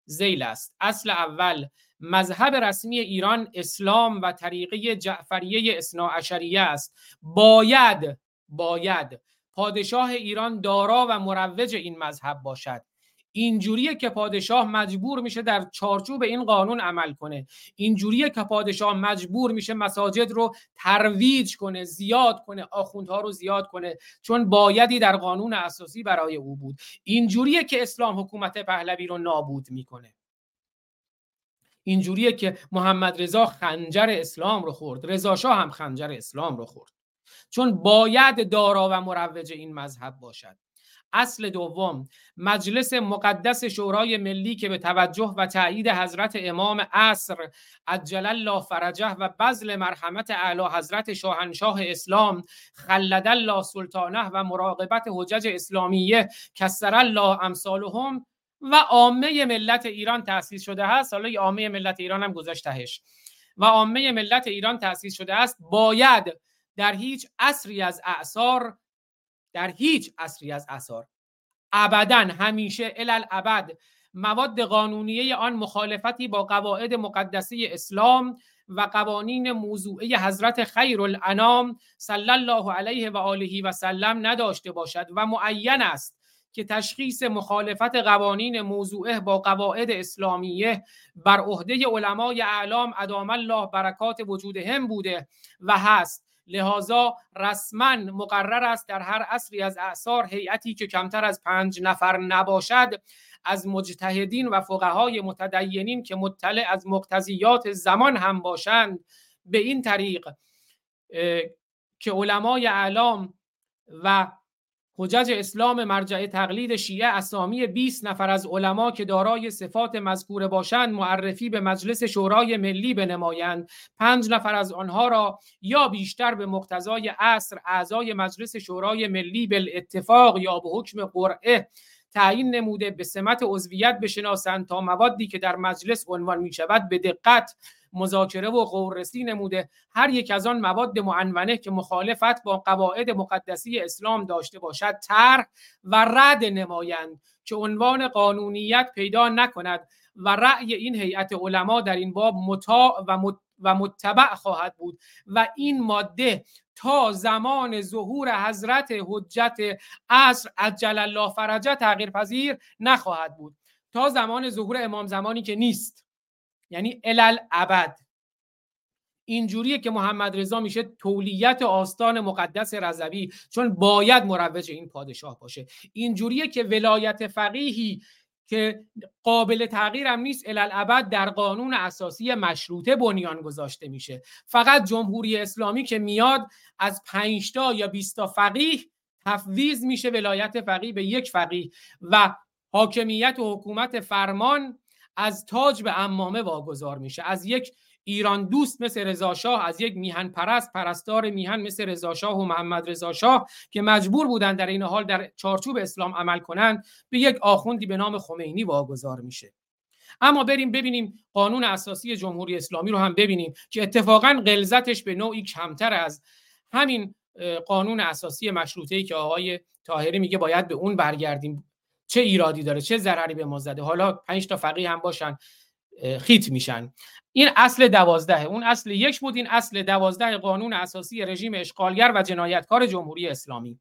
زیل است. اصل اول مذهب رسمی ایران اسلام و طریقه جعفریه اصناعشریه است. باید باید پادشاه ایران دارا و مروج این مذهب باشد. اینجوریه که پادشاه مجبور میشه در چارچوب این قانون عمل کنه. اینجوریه که پادشاه مجبور میشه مساجد رو ترویج کنه زیاد کنه آخوندها رو زیاد کنه چون بایدی در قانون اساسی برای او بود. اینجوریه که اسلام حکومت پهلوی رو نابود می‌کنه. اینجوریه که محمد رضا خنجر اسلام رو خورد. رضا شاه هم خنجر اسلام رو خورد. چون باید دارا و مروج این مذهب باشد. اصل دوم مجلس مقدس شورای ملی که به توجه و تایید حضرت امام عصر عجل الله فرجه و بذل مرحمت اعلی حضرت شاهنشاه اسلام خلد الله سلطانه و مراقبت حجج اسلامیه کسر الله امثالهم و عامه ملت ایران تأسیس شده هست حالا عامه ملت ایران هم گذاشتهش و عامه ملت ایران تأسیس شده است. باید در هیچ عصری از اعثار در هیچ عصری از اثار ابدا همیشه الالعبد مواد قانونیه آن مخالفتی با قواعد مقدسه اسلام و قوانین موضوعه حضرت خیر الانام صلی الله علیه و آله و سلم نداشته باشد و معین است. که تشخیص مخالفت قوانین موضوعه با قواعد اسلامیه بر عهده علمای اعلام ادام الله برکات وجودهم بوده و هست. لحاظا رسما مقرر است در هر عصری از اعثار هیئتی که کمتر از پنج نفر نباشد از مجتهدین و فقهای متدینین که مطلع از مقتضیات زمان هم باشند. به این طریق که علمای اعلام و حجج اسلام مرجع تقلید شیعه اسامی 20 نفر از علما که دارای صفات مذکوره باشند معرفی به مجلس شورای ملی بنمایند. پنج نفر از آنها را یا بیشتر به مقتضای عصر اعضای مجلس شورای ملی بالاتفاق یا به حکم قرعه تعیین نموده به سمت عضویت بشناسند تا موادی که در مجلس عنوان می شود به دقت مذاکره و قورسی نموده. هر یک از آن مواد معنونه که مخالفت با قواعد مقدسی اسلام داشته باشد طرح و رد نمایند که عنوان قانونیت پیدا نکند و رأی این هیئت علما در این باب مطاع و و متبع خواهد بود و این ماده تا زمان ظهور حضرت حجت عصر عجل الله فرجه تغییر پذیر نخواهد بود. تا زمان ظهور امام زمانی که نیست. یعنی الال ابد. اینجوریه که محمد رضا میشه تولیت آستان مقدس رضوی چون باید مروج این پادشاه باشه. اینجوریه که ولایت فقیهی که قابل تغییر هم نیست الالعبد در قانون اساسی مشروطه بنیان گذاشته میشه. فقط جمهوری اسلامی که میاد از پنجتا یا 20 تا فقیه تفویض میشه ولایت فقیه به یک فقیه و حاکمیت و حکومت فرمان از تاج به امامه واگذار میشه. از یک ایران دوست مثل رضا شاه از یک میهن پرست پرستار میهن مثل رضا شاه و محمد رضا شاه که مجبور بودن در این حال در چارچوب اسلام عمل کنند به یک آخوندی به نام خمینی واگذار میشه. اما بریم ببینیم قانون اساسی جمهوری اسلامی رو هم ببینیم که اتفاقا غلظتش به نوعی کمتر از همین قانون اساسی مشروطه ای که آقای طاهری میگه باید به اون برگردیم. چه ایرادی داره چه ضرری به ما زده. حالا پنج تا فقیه هم باشن خیت میشن. این اصل دوازده اون اصل یک بود این اصل دوازده قانون اساسی رژیم اشغالگر و جنایتکار جمهوری اسلامی.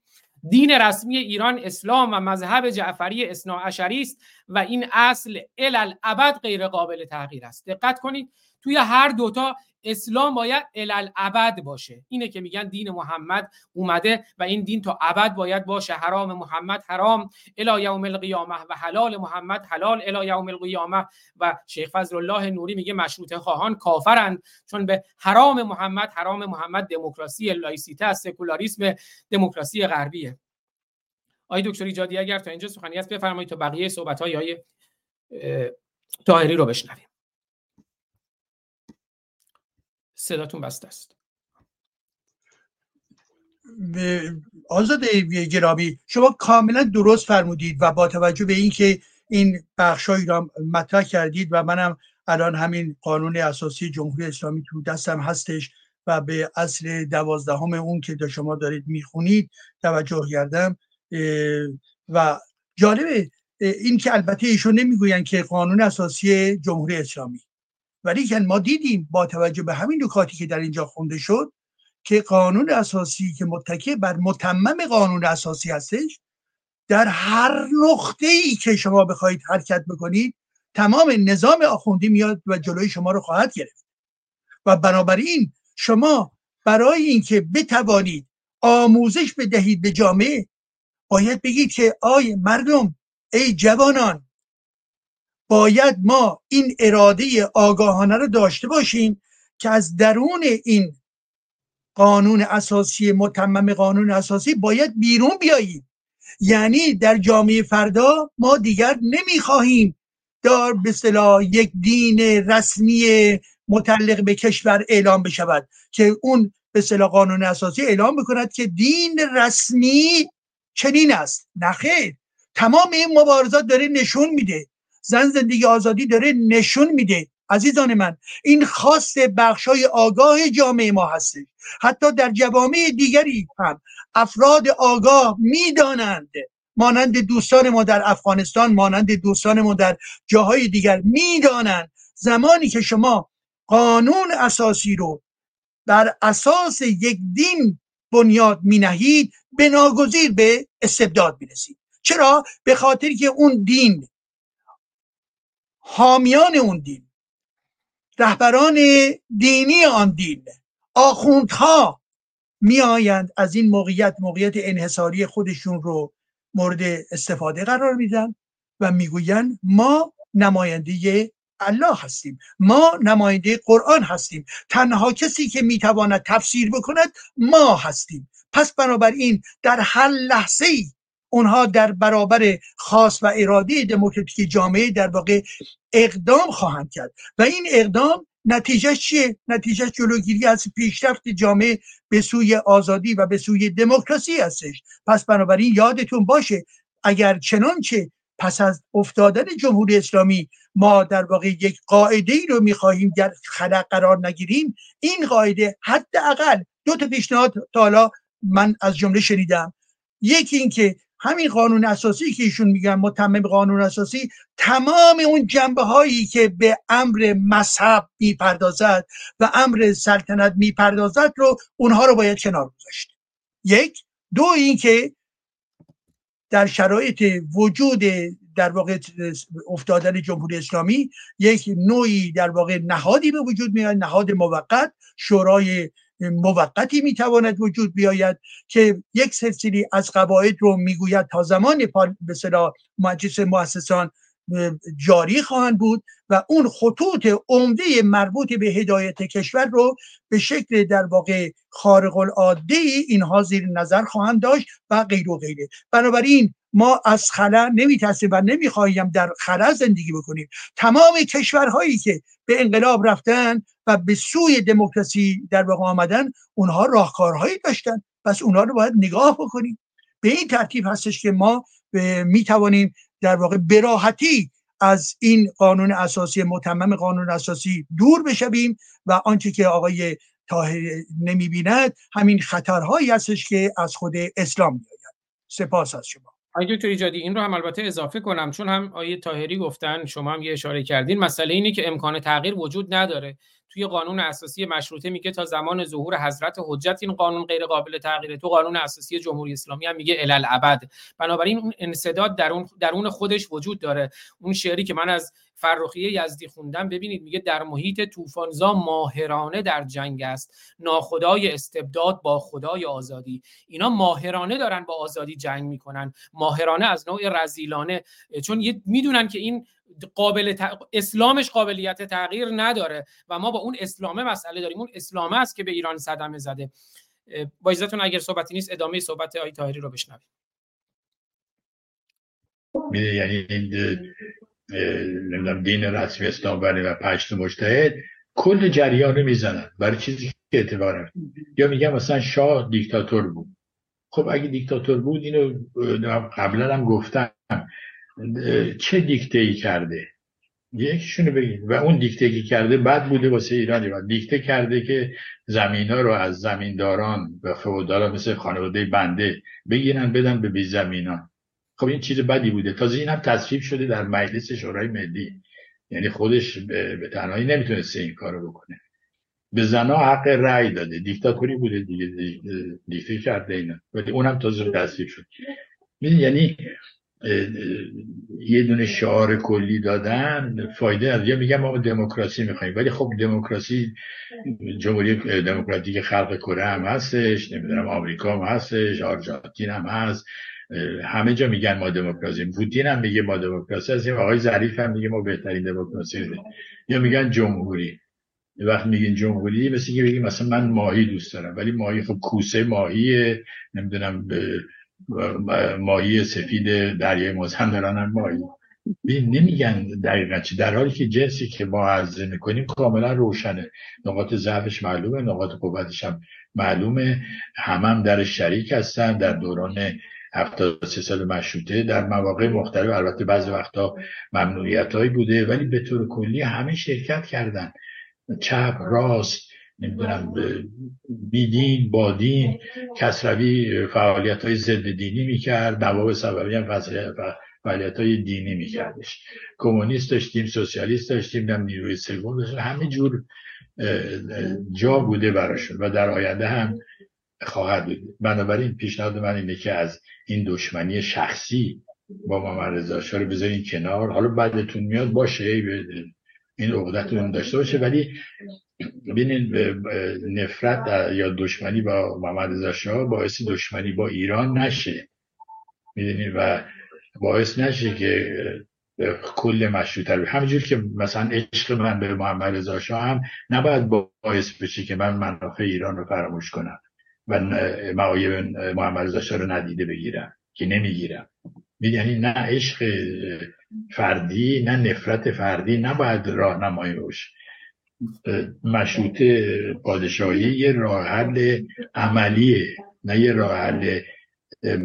دین رسمی ایران اسلام و مذهب جعفری اسنا است و این اصل الالعبد غیر قابل تغییر است. دقت کنید توی هر دوتا اسلام باید الالعبد باشه. اینه که میگن دین محمد اومده و این دین تا ابد باید باشه. حرام محمد حرام. الی یوم القیامه و حلال محمد حلال. الی یوم القیامه و شیخ فضل الله نوری میگه مشروطه خواهان کافرند. چون به حرام محمد حرام محمد دموکراسی لایسیته سکولاریسم دموکراسی غربیه. آقای دکتر ایجادی اگر تا اینجا سخنی بفرمایید تا بقیه صحبت های طاهری رو بشنویم. صداتون بسته است. آزاد گرامی شما کاملا درست فرمودید و با توجه به اینکه این بخشهایی را مطرح کردید و منم الان همین قانون اساسی جمهوری اسلامی تو دستم هستش و به اصل دوازدهم اون که دا شما دارید می‌خونید توجه کردم و جالبه این که البته ایشون نمی‌گوین که قانون اساسی جمهوری اسلامی. ولی ما دیدیم با توجه به همین نکاتی که در اینجا خونده شد که قانون اساسی که متکه بر متمم قانون اساسی هستش در هر نقطه ای که شما بخواید حرکت بکنید تمام نظام آخوندی میاد و جلوی شما رو خواهد گرفت. و بنابراین شما برای اینکه بتوانید آموزش بدهید به جامعه باید بگید که آی مردم ای جوانان باید ما این اراده آگاهانه رو داشته باشیم که از درون این قانون اساسی متمم قانون اساسی باید بیرون بیاییم. یعنی در جامعه فردا ما دیگر نمی‌خواهیم دار به صلاح یک دین رسمی متعلق به کشور اعلام بشود که اون به صلاح قانون اساسی اعلام بکند که دین رسمی چنین است. نخیر تمام این مبارزات داره نشون میده. زن زندگی آزادی داره نشون میده. عزیزان من این خاص بخشای آگاه جامعه ما هستش. حتی در جوامع دیگری هم افراد آگاه می‌دانند. مانند دوستان ما در افغانستان مانند دوستان ما در جاهای دیگر می‌دانند. زمانی که شما قانون اساسی رو بر اساس یک دین بنیاد می نهید به ناگزیر به استبداد می رسید چرا؟ به خاطر که اون دین حامیان اون دین رهبران دینی آن دین آخوندها میآیند از این موقعیت موقعیت انحصاری خودشون رو مورد استفاده قرار میدن و می‌گویند ما نماینده الله هستیم ما نماینده قرآن هستیم تنها کسی که می‌تواند تفسیر بکند ما هستیم. پس بنابراین در هر لحظه ای اونها در برابر خاص و ارادی دموکراتیک جامعه در واقع اقدام خواهند کرد. و این اقدام نتیجه چیه؟ نتیجه جلوگیری از پیشرفت جامعه به سوی آزادی و به سوی دموکراسی هستش. پس بنابراین یادتون باشه اگر چنانچه پس از افتادن جمهوری اسلامی ما در واقع یک قاعده ای رو می‌خواهیم در خلق قرار نگیریم این قاعده حداقل دو تا پیشنهاد تا حالا من از جمله شنیدم. یکی اینکه همین قانون اساسی که ایشون میگن متمم قانون اساسی تمام اون جنبه هایی که به امر مذهب می‌پردازد و امر سلطنت می‌پردازد رو اونها رو باید کنار گذاشت. یک. دو اینکه در شرایط وجود در واقع افتادن جمهوری اسلامی یک نوعی در واقع نهادی به وجود میاد نهاد موقت شورای موقتی می‌تواند وجود بیاید که یک سلسله از قواعد رو می‌گوید تا زمان به مجلس مؤسسان جاری خواهند بود و اون خطوط عمده مربوط به هدایت کشور رو به شکل در واقع خارق العاده اینها زیر نظر خواهند داشت و غیر و غیره. بنابراین ما از خلا نمیترسیم و نمی‌خواهیم در خلا زندگی بکنیم. تمام کشورهایی که به انقلاب رفتن و به سوی دموکراسی در واقع آمدن اونها راهکارهایی داشتن. پس اونها رو باید نگاه بکنیم. به این ترتیب هستش که ما می‌توانیم در واقع براحتی از این قانون اساسی متمم قانون اساسی دور بشویم و آنچه که آقای طاهر نمی‌بیند همین خطرهایی هستش که از خود اسلام میآید. سپاس از شما. آقای دکتر ایجادی این رو هم البته اضافه کنم. چون هم آیه تاهری گفتن شما هم یه اشاره کردین. مسئله اینه که امکان تغییر وجود نداره. توی قانون اساسی مشروطه میگه تا زمان ظهور حضرت حجت این قانون غیر قابل تغییره. تو قانون اساسی جمهوری اسلامی هم میگه الالعبد بنابراین اون انسداد درون درون خودش وجود داره. اون شعری که من از فرخیه یزدی خوندم ببینید میگه در محیط طوفانزا ماهرانه در جنگ است. ناخدای استبداد با خدای آزادی. اینا ماهرانه دارن با آزادی جنگ می‌کنن. ماهرانه از نوع رزیلانه. چون می‌دونن که این قابل اسلامش قابلیت تغییر نداره و ما با اون اسلامه مسئله داریم. اون اسلامه است که به ایران صدمه زده. با اجازهتون اگر صحبتی نیست ادامه صحبت آی تاهری رو بشنویم. یعنی نمی‌دونم دین رسمی اسلام و پشت مجتهد کل جریان رو می‌زنن. برای چیزی که اعتبار یا میگم مثلا شاه دیکتاتور بود. خب اگه دیکتاتور بود اینو قبلا هم گفتم. چه دیکته ای کرده یکیشونو بگید و اون دیکته که کرده بد بوده واسه ایرانی و دیکته کرده که زمین ها رو از زمینداران و فودالا مثل خانواده بنده بگیرن بدن به بی زمینان خب این چیز بدی بوده تازه این هم تصویب شده در مجلس شورای ملی یعنی خودش به تنهایی نمی‌تونسته این کارو بکنه به زنا حق رأی داده دیکتاتوری بوده دیگه دیکته کرده اینا ولی اونم تازه تصویب شد یعنی یه دونه شعار کلی دادن فایده از میگم ما دموکراسی می‌خوایم. ولی خب دموکراسی جمهوری دموکراتیک خلق کره هم هستش نمی‌دونم آمریکا هم هستش آرژانتین هم هست. همه جا میگن ما دموکراسی پوتین هم میگه ما دموکراسی هستیم آقای ظریف هم میگه ما بهترین دموکراسی هستیم. یا میگن جمهوری. وقتی میگین جمهوری مثل که بگیم مثلا من ماهی دوست دارم. ولی ماهی خب کوسه ماهیه نمی‌دونم ماهی سفید دریای مازندران هم ماهی نمیگن دقیقا چی. در حالی که جنسی که ما عرضه می‌کنیم کاملا روشنه. نقاط ضعفش معلومه نقاط قوتش هم معلومه. همم هم در شریک هستن. در دوران سه سال مشروطه در مواقع مختلف. البته بعضی وقتا ممنوعیت هایی بوده ولی به طور کلی همه شرکت کردن. چپ راست نمی‌دونم بیدین بادین کسروی فعالیت های ضد دینی می‌کرد نواب سببی هم فعالیت های دینی میکردش. کمونیست داشتیم سوسیالیست داشتیم نم نیروی سوم داشتیم همه جور جا بوده براشون و در آینده هم خواهد بود. بنابراین پیشنهاد من اینه که از این دشمنی شخصی با محمد رضا شاه رو بذارین کنار. حالا بعدتون میاد باشه این عقدتون داشته باشه ولی ببینید نفرت یا دشمنی با محمد رضا شاه باعث دشمنی با ایران نشه. می‌دونید و باعث نشه که کل مشروطه همینجور که مثلا عشق من به محمد رضا شاه هم نباید باعث بشه که من منافع ایران رو فراموش کنم و معایب محمد رضا شاه رو ندیده بگیرم که نمی‌گیرم. یعنی نه عشق فردی نه نفرت فردی نباید راهنمایی باشه. مشروط پادشاهی یه راه حل عملیه نه یه راه حل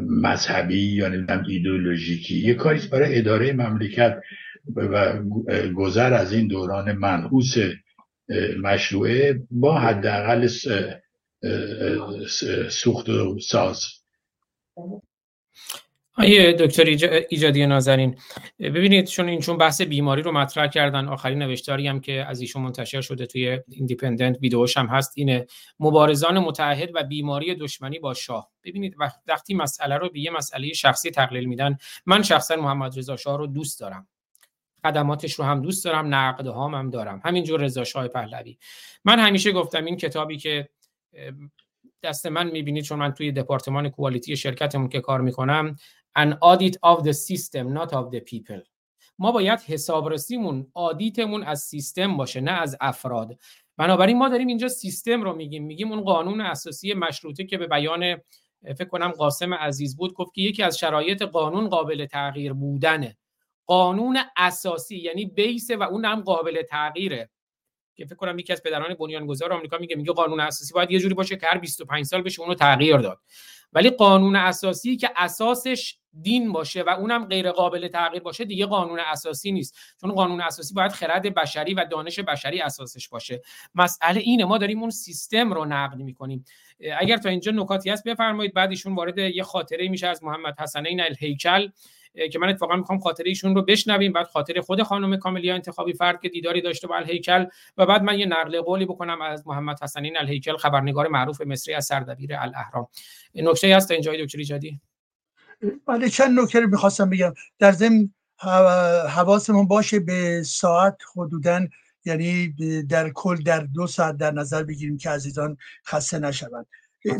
مذهبی یا نمی‌دونم ایدئولوژیکی. یه کاری برای اداره مملکت و گذر از این دوران منحوس مشروعه با حداقل سوخت و ساز. آیه دکتر ایجادی نازنین ببینید چون این چون بحث بیماری رو مطرح کردن آخرین نوشتاری هم که از ایشون منتشر شده توی ایندیپندنت ویدیوش هم هست اینه مبارزان متحد و بیماری دشمنی با شاه. ببینید وقتی مسئله رو به یه مسئله شخصی تقلیل میدن من شخصا محمد رضا شاه رو دوست دارم. خدماتش رو هم دوست دارم نقد هم, هم دارم. همینجور رضا شاه پهلوی. من همیشه گفتم این کتابی که دست من می‌بینید چون من توی دپارتمان کوالیتی شرکتمون که کار می‌کنم an audit of the system not of the people. ما باید حسابرسیمون آدیتمون از سیستم باشه نه از افراد. بنابراین ما داریم اینجا سیستم رو میگیم. میگیم اون قانون اساسی مشروطه که به بیان فکر کنم قاسم عزیز بود گفت که یکی از شرایط قانون قابل تغییر بودنه. قانون اساسی یعنی بیس و اون هم قابل تغییره. که فکر کنم یکی از پدران بنیانگذار آمریکا میگه میگه قانون اساسی باید یه جوری باشه که هر 25 سال بشه اونو تغییر داد. ولی قانون اساسی که اساسش دین باشه و اونم غیر قابل تغییر باشه دیگه قانون اساسی نیست. چون قانون اساسی باید خرد بشری و دانش بشری اساسش باشه. مسئله اینه ما داریم اون سیستم رو نقد می‌کنیم. اگر تا اینجا نکاتی هست بفرمایید. بعد ایشون وارد یه خاطره میشه از محمد حسنین الهیکل. که من اتفاقا می‌خوام خاطره ایشون رو بشنویم بعد خاطره خود خانم کاملیا انتخابی فرد که دیداری داشته با الهیکل و بعد من یه نقل قولی بکنم از محمد حسنین الهیکل خبرنگار معروف مصری از سردبیر الاهرام. نکته هست؟ تا اینجا دکتر ایجادی؟ بله چند نکته رو می‌خواستم بگم. در ضمن حواسمون باشه به ساعت حدودا یعنی در کل در دو ساعت در نظر بگیریم که عزیزان خسته نشوند.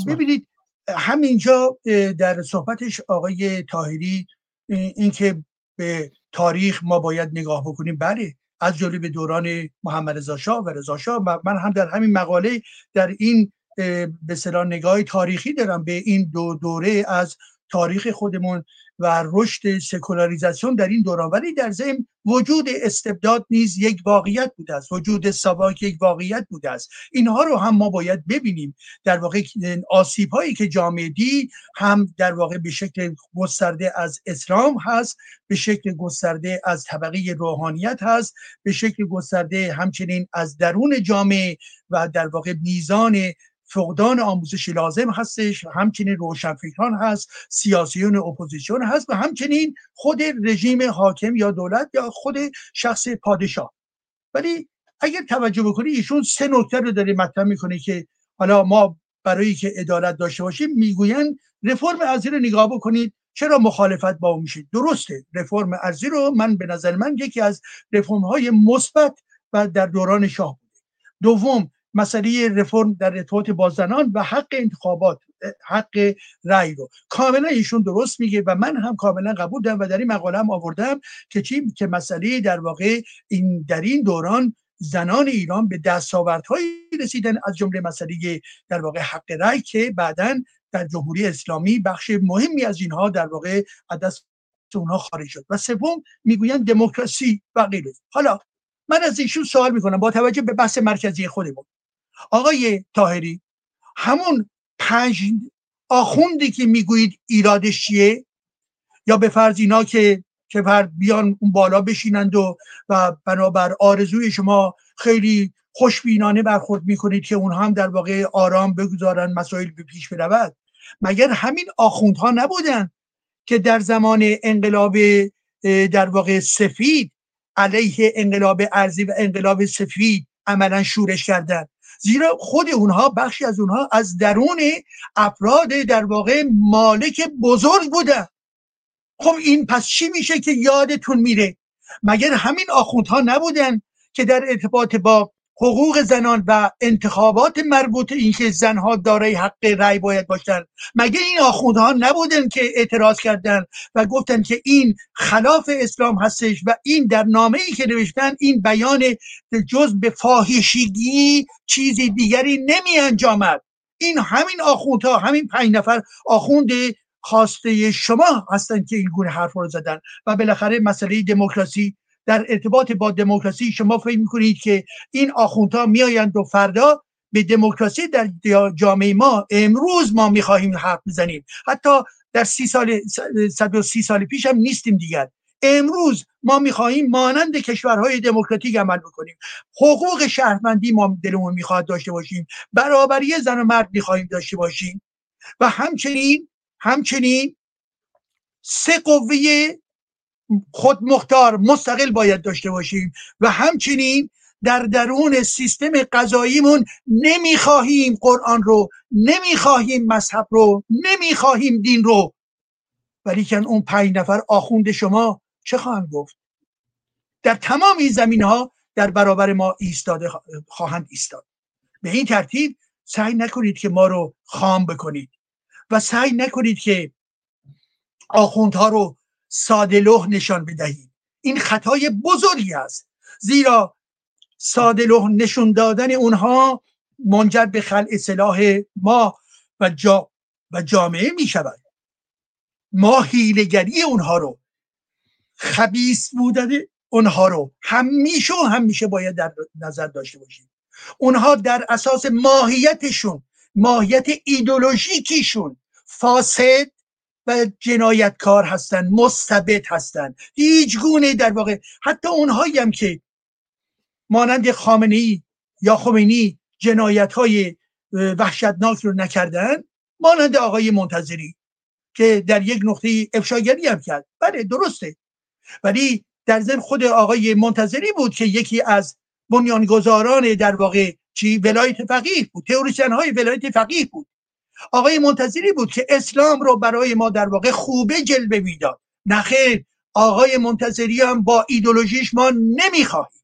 ببینید همینجا در صحبتش آقای تاهری اینکه به تاریخ ما باید نگاه بکنیم. بله از جلوی به دوران محمد رضا شاه و رضا شاه. من هم در همین مقاله در این به نگاه تاریخی دارم. به این دو دوره از تاریخ خودمون و رشد سکولاریزاسیون در این دوران. ولی در ضمن وجود استبداد نیز یک واقعیت بوده است. وجود سواک یک واقعیت بوده است. اینها رو هم ما باید ببینیم. در واقع آسیب هایی که جامعه دی هم در واقع به شکل گسترده از اسلام هست به شکل گسترده از طبقه روحانیت هست به شکل گسترده همچنین از درون جامعه و در واقع میزان فقدان آموزش لازم هستش همچنین روشنفکران هست سیاسیون اپوزیسیون هست و همچنین خود رژیم حاکم یا دولت یا خود شخص پادشاه. ولی اگر توجه بکنی ایشون سه نکته رو داره مطرح می‌کنه که حالا ما برای که عدالت داشته باشیم می‌گوین رفرم ارزی رو نگاه بکنید. چرا مخالفت با اون میشه؟ درسته رفرم ارزی رو من به نظر من یکی از رفرم های مثبت و در دوران شاه بوده. دوم مسئله رفرم در ارتباط با زنان و حق انتخابات حق رأی رو. کاملا ایشون درست میگه و من هم کاملا قبول دارم و در این مقاله هم آوردم که چی؟ که مسئله در واقع این در این دوران زنان ایران به دستاوردهایی رسیدن از جمله مسئله در واقع حق رأی که بعدا در جمهوری اسلامی بخش مهمی از اینها در واقع از دست اونها خارج شد. و سوم می‌گویند دموکراسی و غیره. حالا من از ایشون سوال می‌کنم با توجه به بحث مرکزی خودمون. آقای تاهری همون پنج آخوندی که می‌گویید ایرادش چیه؟ یا به فرض اینا که که بیان اون بالا بشینند و و بنابر آرزوی شما خیلی خوشبینانه برخورد می‌کنید که اونها هم در واقع آرام بگذارن مسائل به پیش برود. مگر همین آخوندها نبودن که در زمان انقلاب در واقع سفید علیه انقلاب ارزی و انقلاب سفید عملا شورش کردن؟ زیرا خود اونها بخشی از اونها از درون افراد در واقع مالک بزرگ بودن خب این پس چی میشه که یادتون میره؟ مگر همین آخوندها نبودن که در ارتباط با حقوق زنان و انتخابات مربوط اینکه زنها دارای حق رأی باید باشن. مگه این آخوندها نبودن که اعتراض کردن و گفتن که این خلاف اسلام هستش و این در نامه ای که نوشتن این بیان جز به فاحشگی چیزی دیگری نمی انجامد این همین آخوندها همین پنج نفر آخوند خواسته شما هستند که این گونه حرف رو زدن. و بالاخره مسئله دموکراسی در ارتباط با دموکراسی شما فکر می‌کنید که این آخوندها میآیند و فردا به دموکراسی در جامعه ما امروز ما می‌خواهیم حرف بزنیم. حتی در سی سال صد و سی سال پیش هم نیستیم دیگر. امروز ما می‌خواهیم مانند کشورهای دموکراتیک عمل بکنیم. حقوق شهروندی ما دلمون می‌خواد داشته باشیم. برابری زن و مرد می‌خواهیم داشته باشیم. و همچنین همچنین سه قوه خود مختار مستقل باید داشته باشیم و همچنین در درون سیستم قضاییمون نمی‌خواهیم قرآن رو نمی‌خواهیم مذهب رو نمی‌خواهیم دین رو. ولیکن اون پنج نفر آخوند شما چه خواهند گفت؟ در تمام این زمین ها در برابر ما ایستاده خواهند ایستاد. به این ترتیب سعی نکنید که ما رو خام بکنید و سعی نکنید که آخوندها رو ساده نشان بدهید. این خطای بزرگی است. زیرا ساده نشون دادن اونها منجر به خلع سلاح ما و, جا و جامعه می شود. ما هیلگری اونها رو خبیس بودن اونها رو همیشه و همیشه باید در نظر داشته باشیم. اونها در اساس ماهیتشون ماهیت ایدولوژیکیشون فاسد و جنایتکار هستن مستبد هستن. هیچ گونه در واقع حتی اونهایی هم که مانند خامنه ای یا خمینی جنایت های وحشتناک رو نکردن مانند آقای منتظری که در یک نقطه افشاگری هم کرد. بله درسته. ولی در ضمن خود آقای منتظری بود که یکی از بنیانگذاران در واقع چی؟ ولایت فقیه بود تئوریسین های ولایت فقیه بود. آقای منتظری بود که اسلام رو برای ما در واقع خوبه جلوه می‌داد. نخیر آقای منتظری هم با ایدولوژیش ما نمی‌خواهیم.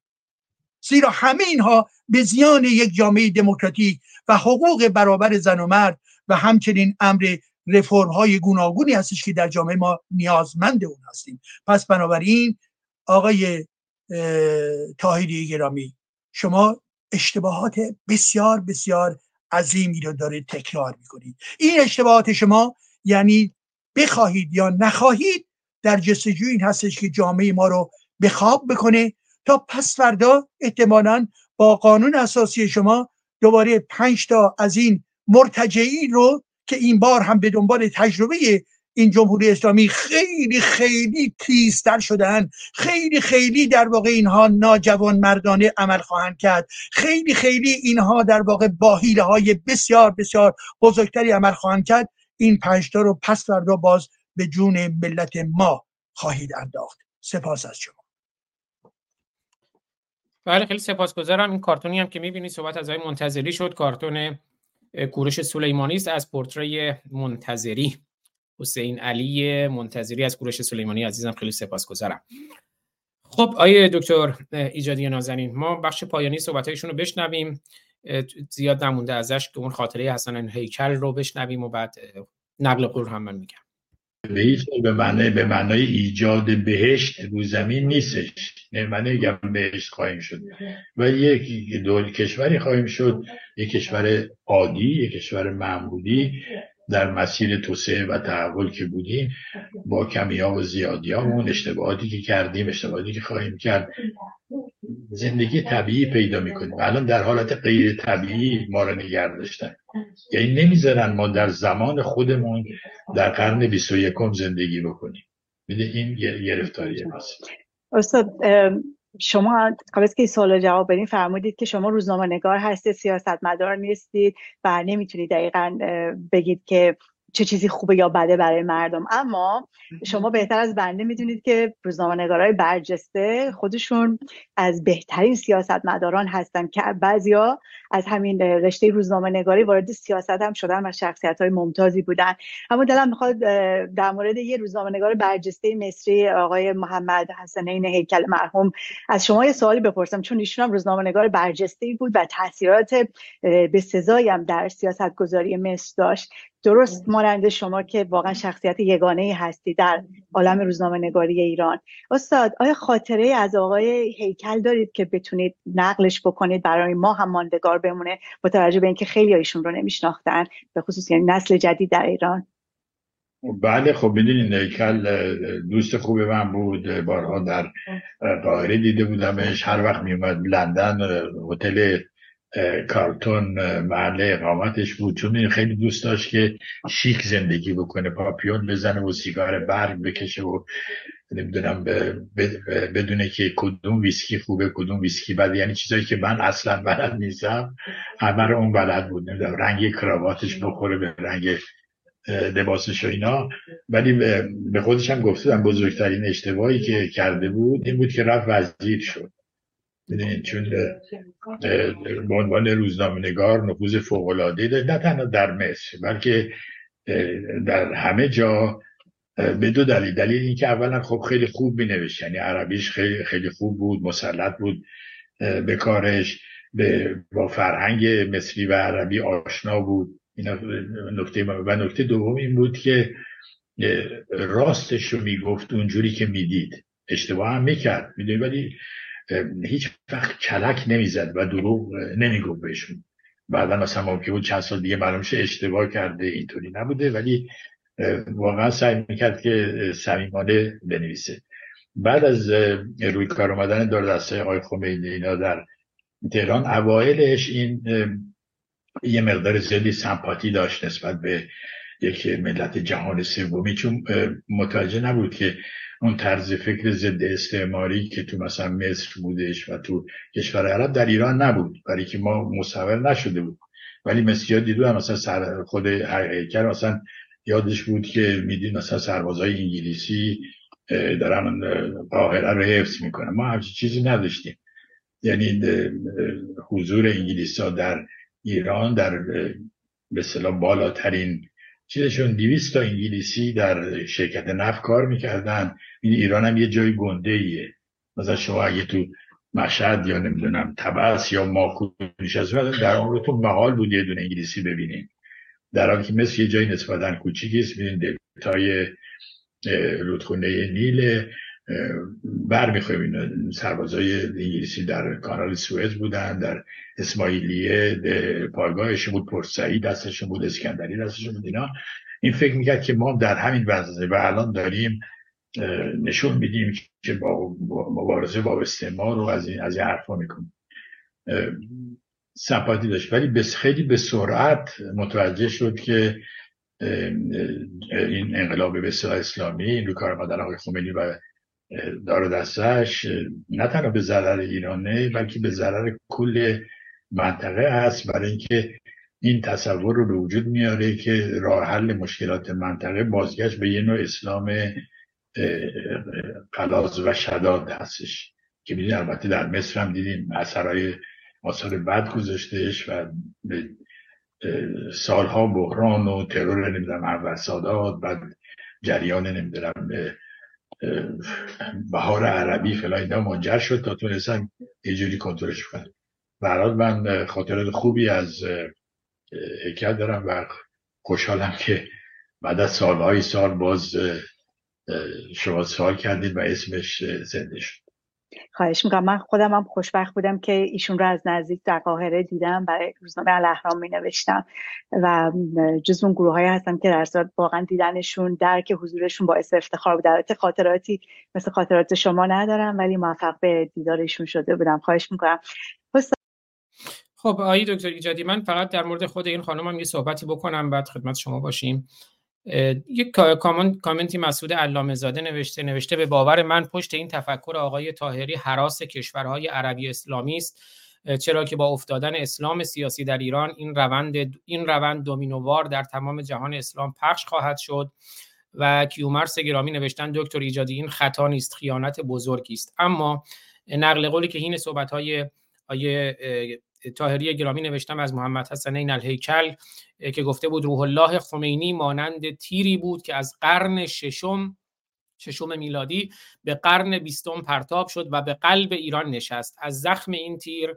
زیرا همه اینها به زیان یک جامعه دموکراتیک و حقوق برابر زن و مرد و همچنین امر رفرم های گوناگونی هستش که در جامعه ما نیازمند اون هستیم. پس بنابراین آقای تاهیری گرامی شما اشتباهات بسیار بسیار عظیمی رو داره تکرار می‌کنید این اشتباهات شما یعنی بخواهید یا نخواهید در جستجوی این هستش که جامعه ما رو به خواب بکنه تا پس فردا احتمالا با قانون اساسی شما دوباره پنج تا از این مرتجعین رو که این بار هم به دنبال تجربه این جمهوری اسلامی خیلی خیلی تیزتر شدن خیلی خیلی در واقع اینها ناجوان مردانه عمل خواهند کرد. خیلی خیلی اینها در واقع با های بسیار بسیار بزرگتری عمل خواهند کرد. این پنجتا رو پس فردا باز به جون ملت ما خواهید انداخت. سپاس از شما. بله خیلی سپاسگزارم. این کارتونی هم که می‌بینید صحبت از آقای منتظری شد. کارتون کورش سلیمانی است از پورتری منتظری. حسین علی منتظری از کوروش سلیمانی عزیزم خیلی سپاسگزارم. خب آیه دکتر ایجادی نازنین ما بخش پایانی صحبتایشون رو بشنویم. زیاد نمونده ازش که اون خاطره حسن هیکل رو بشنویم و بعد نقل قول هم من میگم. به به معنی به معنای ایجاد بهشت رو زمین نیستش. نه معنی میگم بهشت خواهیم شد. و یک دول کشوری خواهیم شد. یک کشور عادی یک کشور معمولی. در مسیر توسعه و تحول که بودیم با کمی ها و زیادی ها اون اشتباهاتی که کردیم اشتباهاتی که خواهیم کرد زندگی طبیعی پیدا می‌کنیم. الان در حالت غیر طبیعی ما رو نگه داشتن. یعنی نمی‌ذارن ما در زمان خودمون در قرن 21 زندگی بکنیم. میده این گرفتاری ماست. استاد شما قبل از که سوال جواب بدین. فرمودید که شما روزنامه نگار هستید سیاست مدار نیستید و نمی‌تونید دقیقا بگید که چه چیزی خوبه یا بده برای مردم. اما شما بهتر از بنده می‌دونید که روزنامه نگارای برجسته خودشون از بهترین سیاست مداران هستن که بعضیا از همین رشته روزنامه نگاری وارد سیاست هم شدن و شخصیت های ممتازی بودن. اما دلم می‌خواد در مورد یه روزنامه نگار برجسته مصری آقای محمد حسنین هیکل مرحوم از شما یه سوالی بپرسم. چون ایشون هم روزنامه نگار برجسته بود و تاثیرات به سزایی هم در سیاست گذاری مصر داشت. درست مانند شما که واقعا شخصیت یگانه هستی در عالم روزنامه نگاری ایران. استاد آیا خاطره از آقای هیکل دارید که بتونید نقلش بکنید؟ برای ما هم ماندگار بمونه با توجه به اینکه خیلی ایشون رو نمیشناختن به خصوص یعنی نسل جدید در ایران. بله خب می‌دونید هیکل دوست خوب من بود. بارها در قاهره دیده بودمش. هر وقت میومد لندن هتل کارتون محل اقامتش بود. چون خیلی دوست داشت که شیک زندگی بکنه پاپیون بزنه و سیگار برگ بکشه و نمی‌دونم بدونه که کدوم ویسکی خوبه کدوم ویسکی بده. یعنی چیزایی که من اصلا بلد نیستم. همه اون بلد بود. نمی‌دونم رنگ کراواتش بخوره به رنگ لباسش و اینا. ولی به خودش هم گفتم بزرگترین اشتباهی که کرده بود این بود که رفت وزیر شد. چون به عنوان روزنامه نگار نفوذ فوقلاده داشت. نه تنها در مصر بلکه در همه جا به دو دلیل. دلیل این که اولا خب خیلی خوب می نوشت یعنی عربیش خیلی, خیلی خوب بود مسلط بود به کارش به با فرهنگ مصری و عربی آشنا بود. این نکته و نکته دوم این بود که راستش رو می‌گفت اونجوری که می‌دید. اشتباه هم می‌کرد. می‌دونی؟ ولی هیچ وقت کلک نمی‌زد و دروغ نمی‌گفت بهشون. بعدا مثلا ممکن بود چند سال دیگه معلوم اشتباه کرده اینطوری نبوده. ولی واقعا سعی می‌کرد که صمیمانه بنویسه. بعد از روی کار آمدن دار دسته آقای خمینی اینا در تهران اوایلش این یه مقدار زیادی سمپاتی داشت نسبت به یک ملت جهان سومی چون متوجه نبود که اون طرز فکر ضد استعماری که تو مثلا مصر بودش و تو کشور عرب در ایران نبود برای که ما مصور نشده بود ولی مصری دیدو هم مثلا سر خود هیکل مثلا یادش بود که می‌دید مثلا سربازای انگلیسی دارن قاهره رو حفظ می‌کنن. ما همچین چیزی نداشتیم. یعنی حضور انگلیس ها در ایران در به بالاترین چیزشون. دیویست تا انگلیسی در شرکت نفت کار می‌کردن. این ایران هم یه جای گنده ایه مثلا شما اگه تو مشهد یا نمی‌دونم تبس یا ماکو نشسته در عمرتون محال بود یه دونه انگلیسی ببینین در حالی که مثل یه جای نسبتا کوچیکی است ببینید دلتای رودخونه نیل بر می‌خوایم این سربازای انگلیسی در کانال سوئز بودن در اسماعیلیه پایگاهش بود پرسعی دستش بود اسکندری دستش بود اینا. این فکر می‌کرد که ما در همین وضعه و الان داریم نشون میدیم که با مبارزه با استعمار رو از این از این حرفا می‌کنیم. سمپاتی داشت. ولی بس خیلی به سرعت متوجه شد که این انقلاب به اسلامی این رو کار مادر آقای خمینی و دار دستش نه تنها به ضرر ایرانه بلکه به ضرر کل منطقه است برای اینکه این تصور رو به وجود میاره که راه حل مشکلات منطقه بازگشت به یه نوع اسلام قلاز و شداد هستش. که میدین البته در مصر هم دیدیم اثرهای آثار بد گذاشتهش و سالها بحران و ترور نمی‌دونم اول سادات بعد جریان نمی‌دونم بهار عربی فلان اینا منجر شد تا تونستن یه جوری کنترلش کنن. برحال من خاطرات خوبی از هیکل دارم و خوشحالم که بعد از سالهای سال باز شما سوال کردید و اسمش زنده شد. خواهش می‌کنم. من خودم هم خوشبخت بودم که ایشون رو از نزدیک در قاهره دیدم برای روزنامه الاهرام می نوشتم و جز اون گروه های هستم که در صورت واقعا دیدنشون درک حضورشون باعث افتخار بود. در خاطراتی مثل خاطرات شما ندارم ولی موفق به دیدارشون شده بودم. خواهش می‌کنم. خب آقای دکتر ایجادی من فقط در مورد خود این خانم هم یه صحبتی بکنم بعد خدمت شما باشیم. یک کامنتی مسعود علامه زاده نوشته نوشته به باور من پشت این تفکر آقای تاهری حراس کشورهای عربی اسلامی است چرا که با افتادن اسلام سیاسی در ایران این روند این روند دومینووار در تمام جهان اسلام پخش خواهد شد و کیومرس گرامی نوشتن دکتر ایجادی این خطا نیست خیانت بزرگی است. اما نقل قولی که این صحبت های آیه تاهری گرامی نوشتم از محمد حسنین الهیکل که گفته بود روح الله خمینی مانند تیری بود که از قرن ششم ششم میلادی به قرن بیستم پرتاب شد و به قلب ایران نشست. از زخم این تیر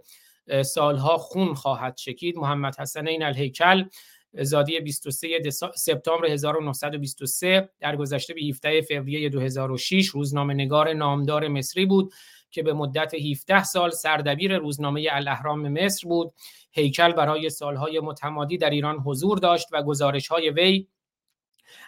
سالها خون خواهد چکید. محمد حسنین الهیکل زادی 23 سپتامبر 1923 در گذشته به 17 فوریه 2006 روزنامه نگار نامدار مصری بود. که به مدت 17 سال سردبیر روزنامه الاهرام مصر بود هیکل برای سالهای متمادی در ایران حضور داشت و گزارش های وی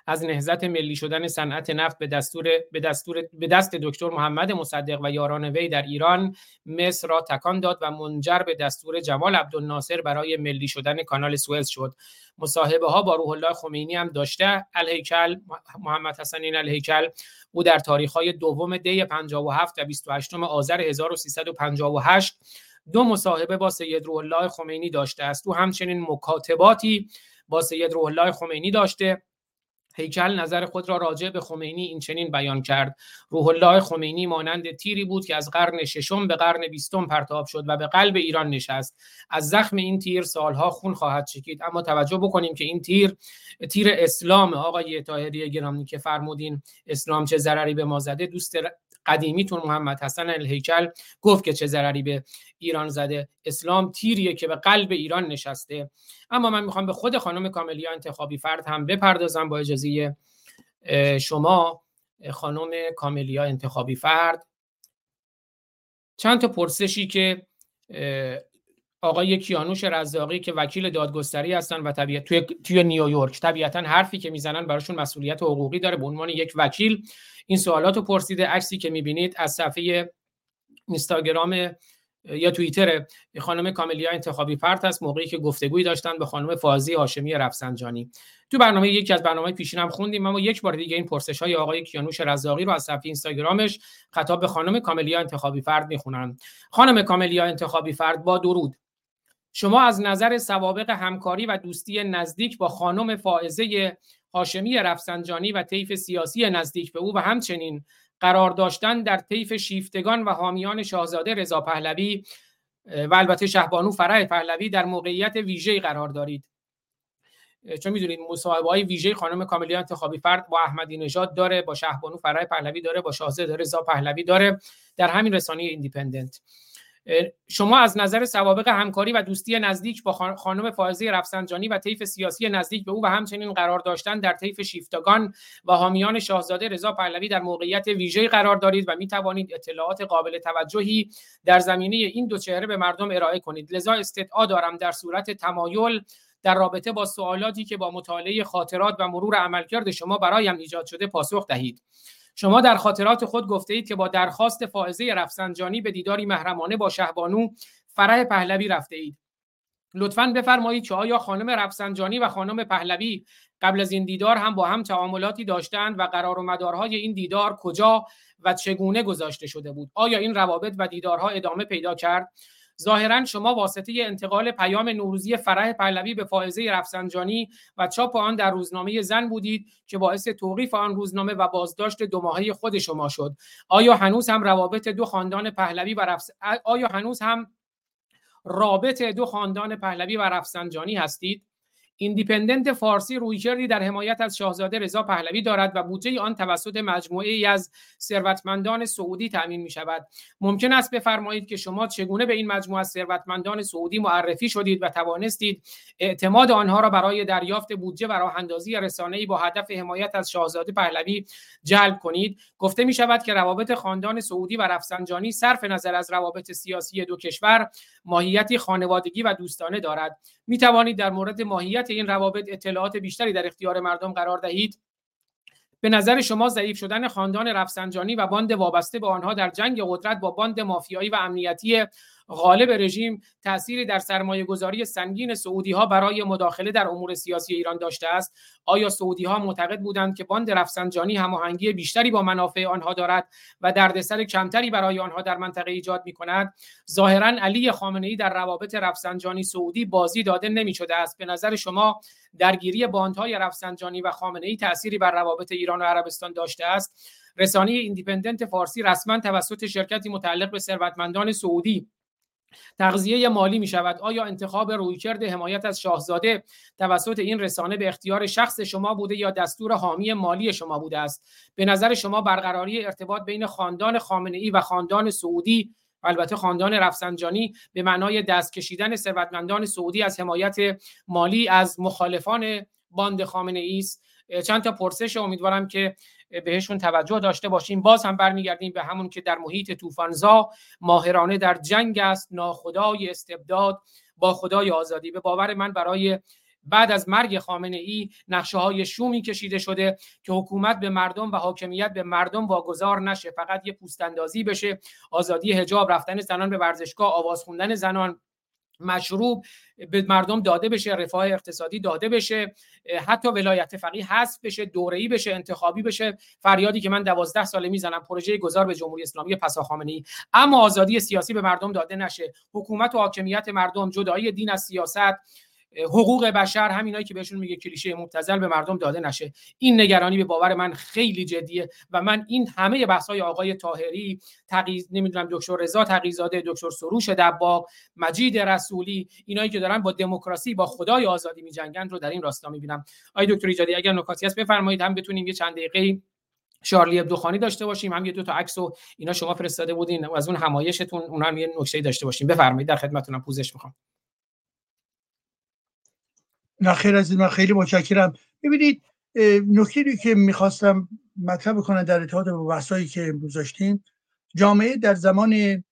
از نهضت ملی شدن صنعت نفت به دستور به دستور به دست دکتر محمد مصدق و یاران وی در ایران مصر را تکان داد و منجر به دستور جمال عبدالناصر برای ملی شدن کانال سوئز شد. مصاحبه ها با روح الله خمینی هم داشته. الهیکل محمد حسنین الهیکل او در تاریخ های دوم دی 57 و 28 آذر 1358 دو مصاحبه با سید روح الله خمینی داشته است. او همچنین مکاتباتی با سید روح الله خمینی داشته. هیکل نظر خود را راجع به خمینی این چنین بیان کرد. روح الله خمینی مانند تیری بود که از قرن ششم به قرن بیستم پرتاب شد و به قلب ایران نشست. از زخم این تیر سالها خون خواهد چکید. اما توجه بکنیم که این تیر تیر اسلام آقای طاهری گرامی که فرمودین اسلام چه ضرری به ما زده دوست قدیمیتون محمد حسن الهیکل گفت که چه ضرری به ایران زده. اسلام تیریه که به قلب ایران نشسته. اما من می‌خوام به خود خانم کاملیا انتخابی فرد هم بپردازم با اجازه شما خانم کاملیا انتخابی فرد. چند تا پرسشی که آقای کیانوش رزاقی که وکیل دادگستری هستن و طبیعت توی, توی نیویورک طبیعتا حرفی که می‌زنن براشون مسئولیت حقوقی داره به عنوان یک وکیل این سوالات رو پرسیده. عکسی که می‌بینید از صفحه اینستاگرام یا توییتر خانم کاملیا انتخابی فرد هست موقعی که گفتگویی داشتن به خانم فازی هاشمی رفسنجانی. تو برنامه یکی از برنامه پیشین هم خوندیم اما یک بار دیگه این پرسش های آقای کیانوش رزاقی رو از صفحه اینستاگرامش خطاب به خانم کاملیا انتخابی فرد می‌خونن خانم کاملیا انتخابی فرد با درود. شما از نظر سوابق همکاری و دوستی نزدیک با خانم فائزه هاشمی رفسنجانی و طیف سیاسی نزدیک به او و همچنین قرار داشتن در طیف شیفتگان و حامیان شاهزاده رضا پهلوی و البته شهبانو فرح پهلوی در موقعیت ویژه قرار دارید. چون می‌دونید مصاحبه های ویژه خانم کاملیان انتخابی فرد با احمدی نژاد داره با شهبانو فرح پهلوی داره با شاهزاده رضا پهلوی داره در همین رسانه ایندیپندنت. شما از نظر سوابق همکاری و دوستی نزدیک با خانم فائزه رفسنجانی و طیف سیاسی نزدیک به او و همچنین قرار داشتن در طیف شیفتگان و حامیان شاهزاده رضا پهلوی در موقعیت ویژه قرار دارید و می توانید اطلاعات قابل توجهی در زمینه این دو چهره به مردم ارائه کنید. لذا استدعا دارم در صورت تمایل در رابطه با سوالاتی که با مطالعه خاطرات و مرور عملکرد شما برایم ایجاد شده پاسخ دهید. شما در خاطرات خود گفته اید که با درخواست فائزه رفسنجانی به دیداری محرمانه با شهبانو فرح پهلوی رفته اید لطفا بفرمایید که آیا خانم رفسنجانی و خانم پهلوی قبل از این دیدار هم با هم تعاملاتی داشتند و قرار و مدارهای این دیدار کجا و چگونه گذاشته شده بود؟ آیا این روابط و دیدارها ادامه پیدا کرد؟ ظاهرا شما واسطه انتقال پیام نوروزی فرح پهلوی به فائزه رفسنجانی و چاپ آن در روزنامه زن بودید که باعث توقیف آن روزنامه و بازداشت دو ماهه خود شما شد. آیا هنوز هم روابط دو خاندان پهلوی و رفس... آیا هنوز هم رابط دو خاندان پهلوی و رفسنجانی هستید؟ ایندیپندنت فارسی رویکردی در حمایت از شاهزاده رضا پهلوی دارد و بودجه آن توسط مجموعه ای از ثروتمندان سعودی تامین می شود ممکن است بفرمایید که شما چگونه به این مجموعه از ثروتمندان سعودی معرفی شدید و توانستید اعتماد آنها را برای دریافت بودجه و راه اندازی رسانه‌ای با هدف حمایت از شاهزاده پهلوی جلب کنید؟ گفته می شود که روابط خاندان سعودی و رفسنجانی صرف نظر از روابط سیاسی دو کشور ماهیتی خانوادگی و دوستانه دارد. می توانید در مورد ماهیت این روابط اطلاعات بیشتری در اختیار مردم قرار دهید. به نظر شما ضعیف شدن خاندان رفسنجانی و باند وابسته به آنها در جنگ قدرت با باند مافیایی و امنیتی غالب رژیم تأثیری در سرمایه گذاری سنگین سعودی ها برای مداخله در امور سیاسی ایران داشته است. آیا سعودی ها معتقد بودند که باند رفسنجانی هماهنگی بیشتری با منافع آنها دارد و دردسر کمتری برای آنها در منطقه ایجاد می کند ظاهرا علی خامنه ای در روابط رفسنجانی سعودی بازی داده نمی شده است. به نظر شما درگیری باندهای رفسنجانی و خامنه ای تأثیری بر روابط ایران و عربستان داشته است؟ رسانه ایندیپندنت فارسی رسما توسط شرکتی متعلق به ثروتمندان سعودی تغذیه مالی می شود آیا انتخاب رویکرد حمایت از شاهزاده توسط این رسانه به اختیار شخص شما بوده یا دستور حامی مالی شما بوده است؟ به نظر شما برقراری ارتباط بین خاندان خامنه ای و خاندان سعودی البته خاندان رفسنجانی به معنای دست کشیدن ثروتمندان سعودی از حمایت مالی از مخالفان باند خامنه ای است چند تا پرسش امیدوارم که بهشون توجه داشته باشیم. باز هم برمیگردیم به همون که در محیط طوفانزا ماهرانه در جنگ است. ناخدای استبداد با خدای آزادی. به باور من برای بعد از مرگ خامنه ای نقشه های شومی کشیده شده که حکومت به مردم و حاکمیت به مردم واگذار نشه. فقط یه پوست اندازی بشه. آزادی حجاب رفتن زنان به ورزشگاه آواز خوندن زنان. مشروب به مردم داده بشه رفاه اقتصادی داده بشه حتی ولایت فقیه حذف بشه دوره‌ای بشه انتخابی بشه. فریادی که من دوازده ساله می‌زنم پروژه گذار به جمهوری اسلامی پسا خامنه‌ای اما آزادی سیاسی به مردم داده نشه. حکومت و حاکمیت مردم جدایی دین از سیاست. حقوق بشر همینایی که بهشون میگه کلیشه مبتذل به مردم داده نشه. این نگرانی به باور من خیلی جدیه و من این همه بحث های آقای طاهری تقیز نمی‌دونم دکتر رضا تقیزاده دکتر سروش دباغ مجید رسولی اینایی که دارن با دموکراسی با خدای آزادی میجنگن رو در این راستا می‌بینم. آقای دکتر ایجادی اگر نکاتی هست بفرمایید. هم بتونیم یه چند دقیقه شارلی ابدوخانی داشته باشیم هم یه دو تا عکس و اینا شما فرستاده بودین و از اون همایشتون اونها هم یه نکته داشته باشیم. بفرمایید. در خدمتتونم پوزش می‌خوام. نه خیر از من خیلی متشکرم. ببینید نکته که می‌خواستم مطرح بکنم در ارتباط با بحثایی که امروز داشتیم جامعه در زمان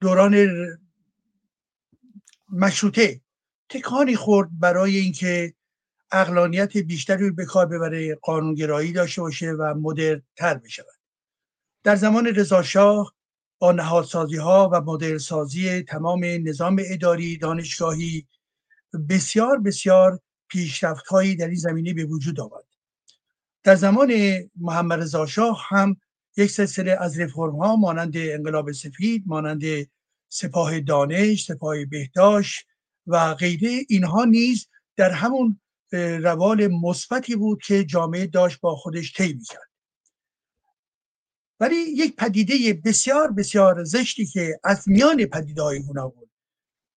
دوران مشروطه تکانی خورد برای اینکه اقلانیت بیشتری به کار ببره قانونگرایی داشته باشه و مدرنتر بشود. در زمان رضا شاه با نهادسازی ها و مدل سازی تمام نظام اداری دانشگاهی بسیار بسیار پیشرفت هایی در این زمینه به وجود آمد. در زمان محمد رضا شاه هم یک سلسله از رفرم ها مانند انقلاب سفید مانند سپاه دانش سپاه بهداشت و غیره اینها نیز در همون روال مثبتی بود که جامعه داشت با خودش طی می‌کرد. ولی یک پدیده بسیار بسیار زشتی که از میان پدیده های بود.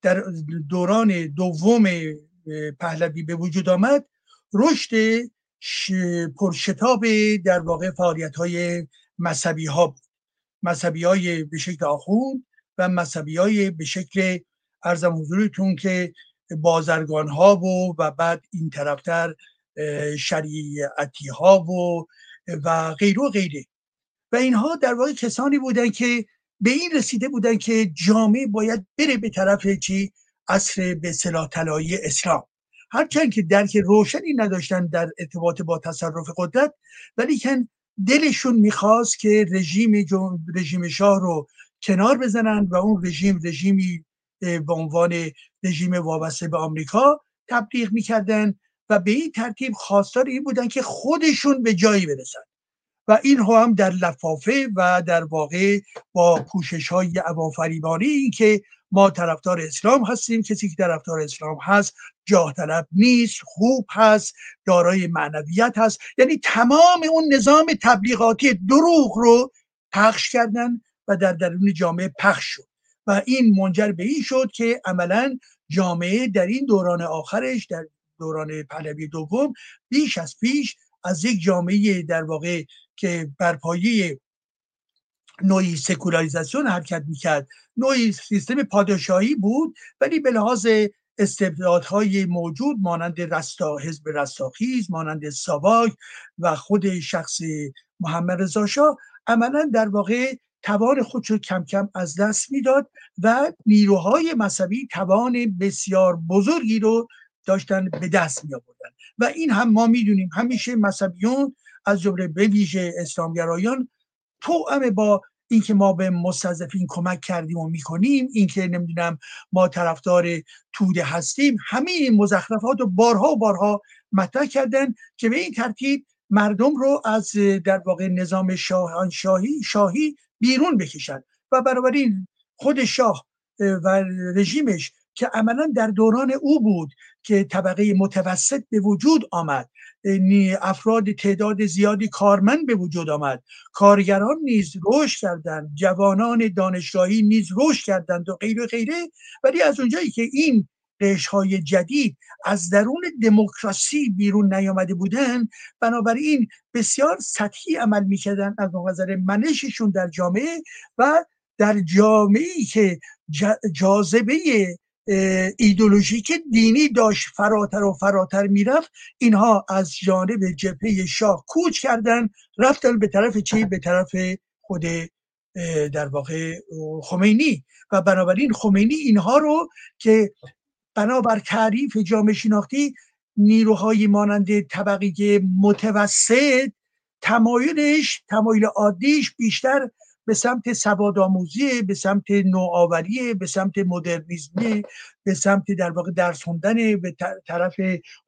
در دوران دوم پهلوی به وجود آمد رشد پرشتاب در واقع فعالیت های مذهبی ها بود. مذهبی های به شکل آخوند و مذهبی های به شکل ارزم حضورتون که بازرگان ها و و بعد این طرفتر شریعتی ها و و غیر و غیره. و اینها در واقع کسانی بودن که به این رسیده بودن که جامعه باید بره به طرف چی؟ اصر به صلاح طلایی اسلام. هرچند که درک روشنی نداشتن در ارتباط با تصرف قدرت ولی که دلشون می‌خواست که رژیم رژیم شاه رو کنار بزنن و اون رژیم رژیمی به عنوان رژیم وابسته به آمریکا تبلیغ می‌کردن و به این ترتیب خواستار این بودن که خودشون به جایی برسن. و این هم در لفافه و در واقع با کوشش های عوافریبانی این که ما طرفدار اسلام هستیم. کسی که طرفدار اسلام هست جاه طلب نیست خوب هست دارای معنویت هست. یعنی تمام اون نظام تبلیغاتی دروغ رو پخش کردن و در درون جامعه پخش شد. و این منجر به این شد که عملا جامعه در این دوران آخرش در دوران پهلوی دوم بیش از پیش از یک جامعه در واقع که بر پایه نوعی سکولاریزاسیون حرکت می‌کرد. نوعی سیستم پادشاهی بود ولی به لحاظ استبدادهای موجود مانند رستا حزب رستاخیز مانند ساواک و خود شخص محمد رضا شاه عملا در واقع توان خودش رو کم کم از دست می‌داد و نیروهای مذهبی توان بسیار بزرگی رو داشتن به دست می آوردن و این هم ما می‌دونیم همیشه مذهبیون از جمله به ویژه اسلامگرایان توأم با اینکه ما به مستضعفین کمک کردیم و می‌کنیم اینکه نمی‌دونم ما طرفدار توده هستیم همه این مزخرفات رو بارها و بارها مطرح کردن که به این ترتیب مردم رو از در واقع نظام شاهی شاهی بیرون بکشن. و بنابراین خود شاه و رژیمش که عملا در دوران او بود که طبقه متوسط به وجود آمد. افراد تعداد زیادی کارمند به وجود آمد. کارگران نیز رشد کردند. جوانان دانشگاهی نیز رشد کردند و غیره غیره. ولی از اونجایی که این های جدید از درون دموکراسی بیرون نیامده بودن بنابراین بسیار سطحی عمل می‌کردن از نظر منششون در جامعه و در جامعه که جاذبه ایدولوژیک دینی داشت فراتر و فراتر می‌رفت اینها از جانب جبهه شاه کوچ کردن رفتن به طرف چی؟ به طرف خود در واقع خمینی. و بنابراین خمینی اینها رو که بنابر تعریف جامعه شناختی نیروهای مانند طبقه متوسط تمایلش تمایل عادیش بیشتر به سمت سواد آموزی به سمت نوآوری به سمت مدرنیزم به سمت در واقع درس خوندن به طرف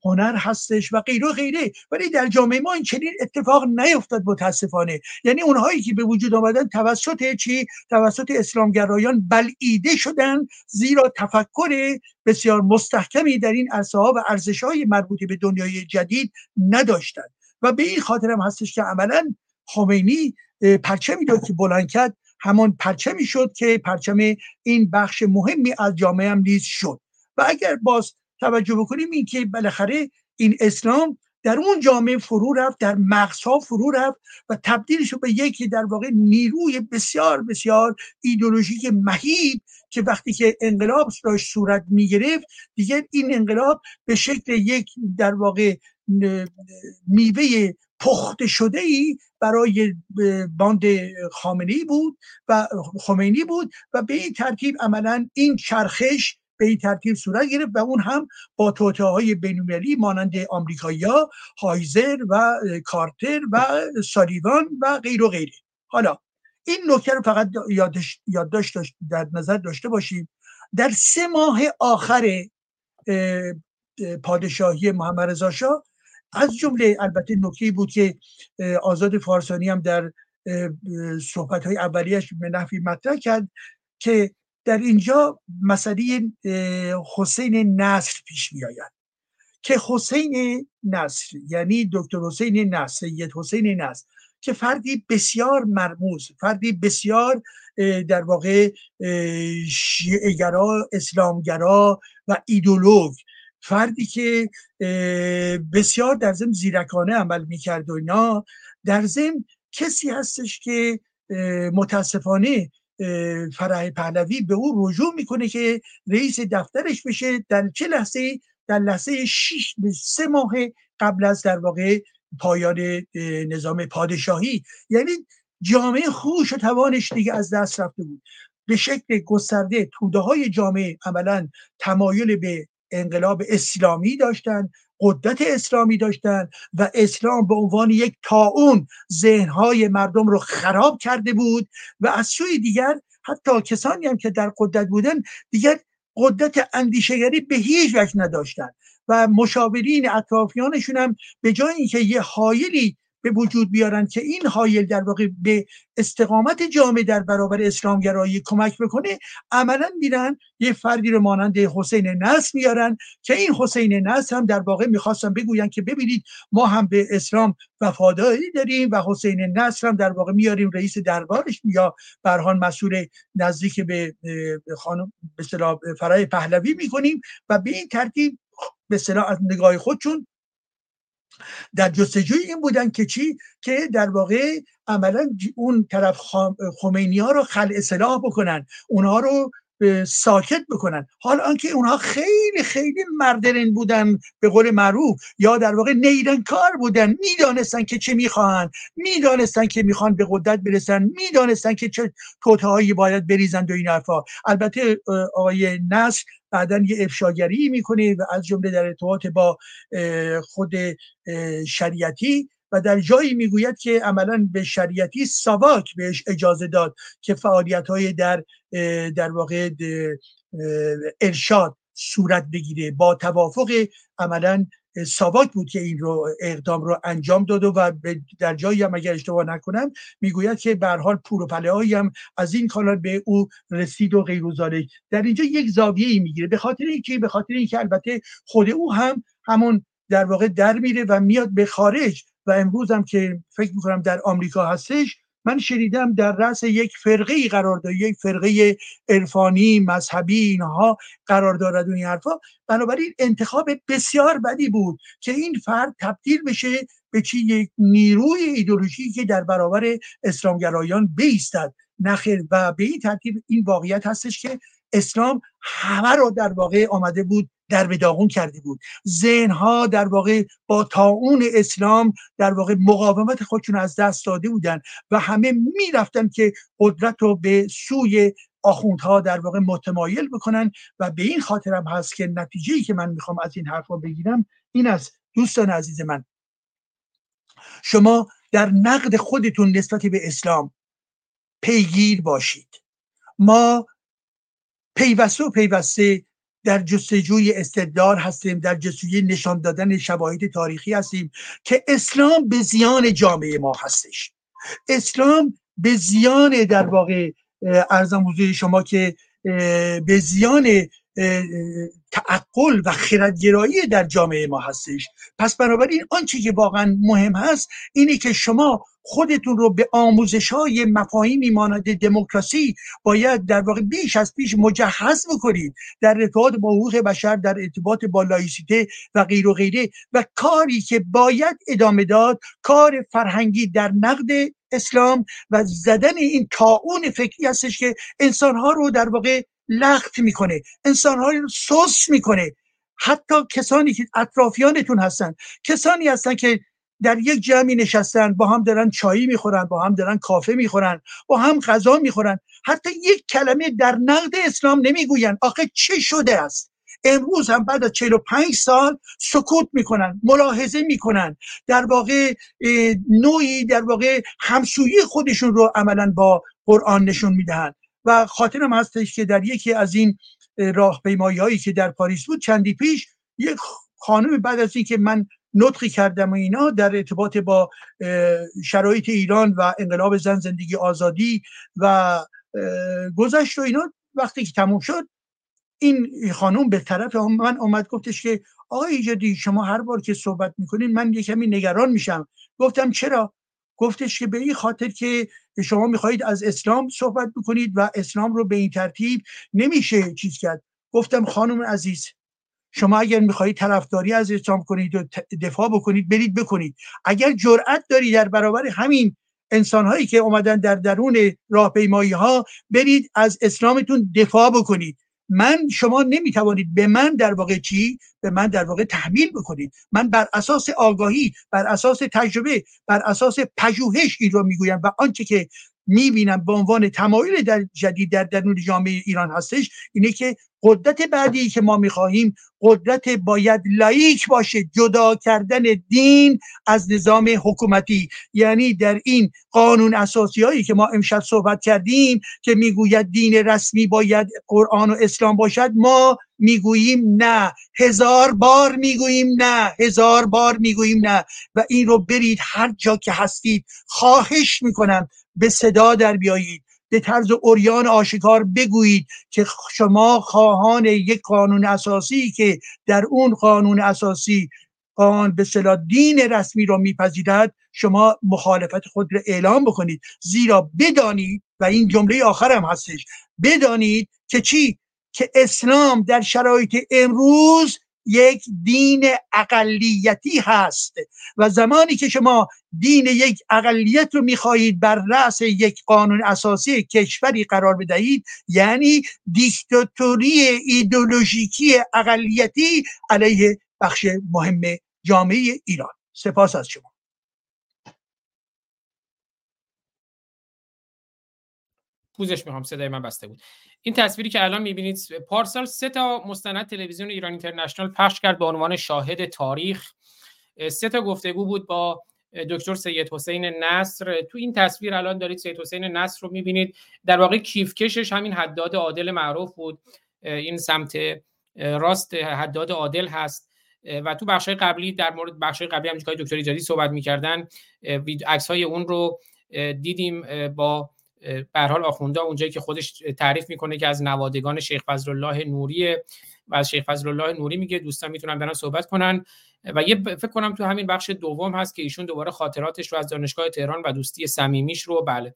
هنر هستش و غیره غیره. ولی در جامعه ما این چنین اتفاق نیفتاد متاسفانه. یعنی اونهایی که به وجود آمدن توسط چی؟ توسط اسلامگرایان بلعیده شدن زیرا تفکر بسیار مستحکمی در این عرصه ها و ارزش مربوط به دنیای جدید نداشتند. و به این خاطر هم هستش که عملا خمینی پرچمی داد که بلند کرد همان پرچمی شد که پرچم این بخش مهمی از جامعه هم نیز شد. و اگر باز توجه بکنیم این که بالاخره این اسلام در اون جامعه فرو رفت در مغزها فرو رفت و تبدیل شد به یکی در واقع نیروی بسیار بسیار ایدولوژیک مهیب که وقتی که انقلاب داشت صورت می گرفت دیگه این انقلاب به شکل یک در واقع میوه پخته شده ای برای باند خامنی بود و خمینی بود و به این ترتیب عملا این چرخش به این ترتیب صورت گرفت و اون هم با توطعه های بینالمللی مانند آمریکایی‌ها هایزر و کارتر و سالیوان و غیر و غیره. حالا این نکته رو فقط یادداشت در نظر داشته باشیم. در سه ماه آخر پادشاهی محمد رضا شاه از جمله البته نکته بود که آزاد فارسانی هم در صحبت های اولیش به نحوی مطرح کرد که در اینجا مسئله حسین نصر پیش می آید که حسین نصر یعنی دکتر حسین نصر سید حسین نصر که فردی بسیار مرموز فردی بسیار در واقع شیعگرا اسلامگرا و ایدولوگ فردی که بسیار در ضمن زیرکانه عمل می‌کرد و اینا در ضمن کسی هستش که متاسفانه فرح پهلوی به او رجوع می‌کنه که رئیس دفترش بشه در چه لحظه؟ در لحظه 6 به سه ماه قبل از در واقع پایان نظام پادشاهی. یعنی جامعه خوش و توانش دیگه از دست رفته بود. به شکل گسترده توده های جامعه عملا تمایل به انقلاب اسلامی داشتن قدرت اسلامی داشتن و اسلام به عنوان یک تاون ذهنهای مردم رو خراب کرده بود و از سوی دیگر حتی کسانی هم که در قدرت بودن دیگر قدرت اندیشگری به هیچ وجه نداشتن و مشاورین اطرافیانشون هم به جای اینکه یه حایلی به وجود بیارن که این حایل در واقع به استقامت جامعه در برابر اسلامگرایی کمک بکنه عملا میرن یه فردی رو مانند حسین نصر میارن که این حسین نصر هم در واقع می‌خواستن بگوین که ببینید ما هم به اسلام وفاداری داریم و حسین نصر هم در واقع میاریم رئیس دربارش یا برهان مسئول نزدیک به خانم به فرای پهلوی می‌کنیم و به این ترتیب به از نگاه خودشون در جستجوی این بودن که چی؟ که در واقع عملا اون طرف خمینی ها رو خل اصلاح بکنن. اونها رو ساکت بکنن. حال آنکه اونها خیلی خیلی مردرین بودن به قول معروف یا در واقع نیرنکار بودن. می‌دانستن که چه می‌خواهند. می‌دانستن که می‌خوان به قدرت برسن. می‌دانستن که چه توتهایی باید بریزند و این حرفا. البته آقای نصر بعدا یه افشاگری می‌کنه و از جمله در ارتباط با خود شریعتی و در جایی می‌گوید که عملا به شریعتی ساواک بهش اجازه داد که فعالیت های در در واقع ارشاد صورت بگیره. با توافق عملا ساواک بود که این رو اقدام رو انجام داد و در جایی هم اگر اشتباه نکنم می‌گوید که به حال پول و پله هم از این کانال به او رسید و غیر در اینجا یک زاویه ای می‌گیره. به خاطر اینکه به خاطر اینکه البته خود او هم همون در واقع در میره و میاد به خارج و امروز هم که فکر می‌کنم در آمریکا هستش من شنیدم در رأس یک فرقه قرار داره یک فرقه عرفانی مذهبی اینها قرار دارد و این حرفا. بنابراین انتخاب بسیار بدی بود که این فرد تبدیل بشه به چی؟ یک نیروی ایدولوژی که در برابر اسلامگرایان بیستد. نخیر و به این ترتیب این واقعیت هستش که اسلام همه رو در واقع آمده بود در بداغون کرده بود. ذهنها در واقع با تاون اسلام در واقع مقاومت خودشون از دست داده بودن و همه می‌رفتن که قدرت رو به سوی آخوندها در واقع متمایل بکنن و به این خاطرم هست که نتیجه که من می‌خوام از این حرفا بگیرم این است. دوستان عزیز من شما در نقد خودتون نسبت به اسلام پیگیر باشید. ما پیوسته و پیوسته در جستجوی استدلال هستیم در جستجوی نشان دادن شواهد تاریخی هستیم که اسلام به زیان جامعه ما هستش. اسلام به زیان در واقع ارزم حضور شما که به زیان تعقل و خردگرایی در جامعه ما هستش. پس بنابراین آنچه که واقعا مهم هست اینه که شما خودتون رو به آموزش های مفاهیمی مانند دموکراسی باید در واقع بیش از پیش مجهز بکنید در ارتباط با حقوق بشر در ارتباط با لایسیته و غیر و غیره و کاری که باید ادامه داد کار فرهنگی در نقد اسلام و زدن این تاون فکری هستش که انسانها رو در واقع لخت می‌کنه انسانها رو سوس می‌کنه. حتی کسانی که اطرافیانتون هستن کسانی هستن که در یک جمعی نشستن با هم دارن چایی می‌خورن با هم دارن کافه می‌خورن با هم غذا می‌خورن. حتی یک کلمه در نقد اسلام نمی‌گوین. آخه چه شده است؟ امروز هم بعد از 45 سال سکوت می‌کنن ملاحظه می‌کنن. در واقع نوعی در واقع همسویی خودشون رو عملا با قرآن نشون می‌دهند و خاطرم هستش که در یکی از این راهپیمایی هایی که در پاریس بود چندی پیش یک خانم بعد از اینکه من نطقی کردم و اینا در ارتباط با شرایط ایران و انقلاب زن زندگی آزادی و گذشت و اینا. وقتی که تموم شد این خانم به طرف من آمد گفتش که آقای ایجادی شما هر بار که صحبت می‌کنین من یه کمی نگران میشم. گفتم چرا؟ گفتش که به این خاطر که شما می‌خواهید از اسلام صحبت بکنید و اسلام رو به این ترتیب نمیشه چیز کرد. گفتم خانم عزیز شما اگر می‌خواهید طرفداری از اسلام کنید و دفاع بکنید برید بکنید. اگر جرأت داری در برابر همین انسان هایی که اومدن در درون راهپیمایی ها برید از اسلامتون دفاع بکنید. من شما نمی‌توانید به من در واقع چی؟ به من در واقع تحمیل بکنید. من بر اساس آگاهی بر اساس تجربه بر اساس پژوهش این رو می‌گویم و آنچه که می‌بینم به عنوان تمایل در جدید در درون جامعه ایران هستش اینه که قدرت بعدی که ما می‌خواهیم قدرت باید لایک باشه جدا کردن دین از نظام حکومتی. یعنی در این قانون اساسی هایی که ما امشب صحبت کردیم که می‌گوید دین رسمی باید قرآن و اسلام باشد ما می‌گوییم نه. هزار بار می‌گوییم نه. هزار بار می‌گوییم نه. و این رو برید هر جا که هستید خواهش می‌کنم به صدا در بیایید به طرز اوریان آشکار بگویید که شما خواهان یک قانون اساسی که در اون قانون اساسی قانون به صلاح دین رسمی را میپذیرد شما مخالفت خود را اعلام بکنید. زیرا بدانید و این جمله آخرم هستش بدانید که چی؟ که اسلام در شرایط امروز یک دین اقلیتی هست و زمانی که شما دین یک اقلیت رو می‌خواهید بر رأس یک قانون اساسی کشوری قرار بدهید یعنی دیکتاتوری ایدولوژیکی اقلیتی علیه بخش مهم جامعه ایران. سپاس از شما. پوزش می‌خوام صدای من بسته بود. این تصویری که الان می‌بینید پارسال سه تا مستند تلویزیون ایران اینترنشنال پخش کرد به عنوان شاهد تاریخ. سه تا گفتگو بود با دکتر سید حسین نصر. تو این تصویر الان دارید سید حسین نصر رو می‌بینید. در واقع کیف کشش همین حداد عادل معروف بود. این سمت راست حداد عادل هست. و تو بخش قبلی در مورد بخش قبلی هم دکتر ایجادی صحبت می‌کردن عکس های اون رو دیدیم با به حال آخونده اونجایی که خودش تعریف می‌کنه که از نوادگان شیخ فضل الله نوری و از شیخ فضل الله نوری میگه دوستان می‌تونن برن صحبت کنن. و یه فکر کنم تو همین بخش دوم هست که ایشون دوباره خاطراتش رو از دانشگاه تهران و دوستی صمیمیش رو بله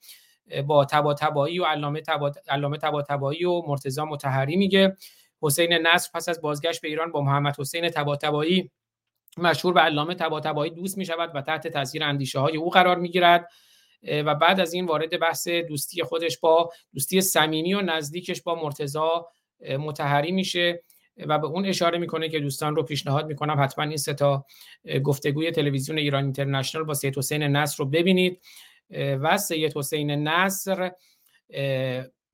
با تبا تبایی و علامه تبا علامه تبا و مرتضی مطهری میگه. حسین نصر پس از بازگشت به ایران با محمد حسین تبا تبایی مشهور به علامه تبا تبایی دوست می‌شود و تحت تاثیر اندیشه های او قرار می‌گیرد. و بعد از این وارد بحث دوستی خودش با دوستی صمیمی و نزدیکش با مرتضا متحری میشه و به اون اشاره می‌کنه که دوستان رو پیشنهاد می‌کنم حتما این سه تا گفتگوی تلویزیون ایران اینترنشنال با سید حسین نصر رو ببینید. و سید حسین نصر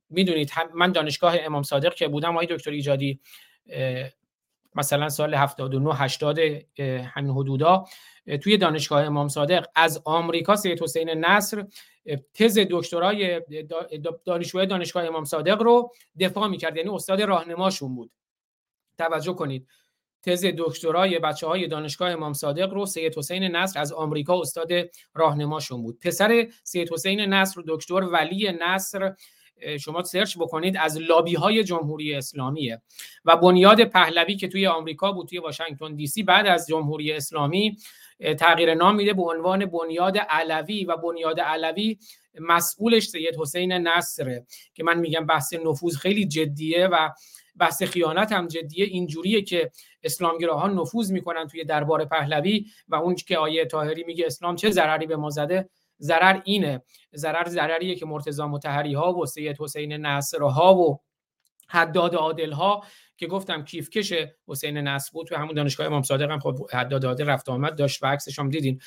می‌دونید من دانشگاه امام صادق که بودم آقای دکتر ایجادی مثلا سال 79 80 همین حدودا توی دانشگاه امام صادق از آمریکا سید حسین نصر تز دکترای دانشجوی دانشگاه امام صادق رو دفاع می‌کرد. یعنی استاد راهنماشون بود. توجه کنید. تز دکترای بچه های دانشگاه امام صادق رو سید حسین نصر از آمریکا استاد راهنماشون بود. پسر سید حسین نصر دکتر ولی نصر شما سرچ بکنید از لابی های جمهوری اسلامیه و بنیاد پهلوی که توی آمریکا بود توی واشنگتن دی سی بعد از جمهوری اسلامی تغییر نام میده به عنوان بنیاد علوی و بنیاد علوی مسئولش سید حسین نصره که من میگم بحث نفوذ خیلی جدیه و بحث خیانت هم جدیه. اینجوریه که اسلامگراهان نفوذ می‌کنن توی دربار پهلوی و اون که آیه طاهری میگه اسلام چه ضرری به ما زده؟ ضرر اینه. ضرر ضرریه که مرتضی متحری ها و سید حسین نصر ها و حداد عادل ها که گفتم کیف کش حسین نصر بود. تو همون دانشگاه امام صادق هم خب حداد عادل رفت آمد داشت و عکسش هم دیدین.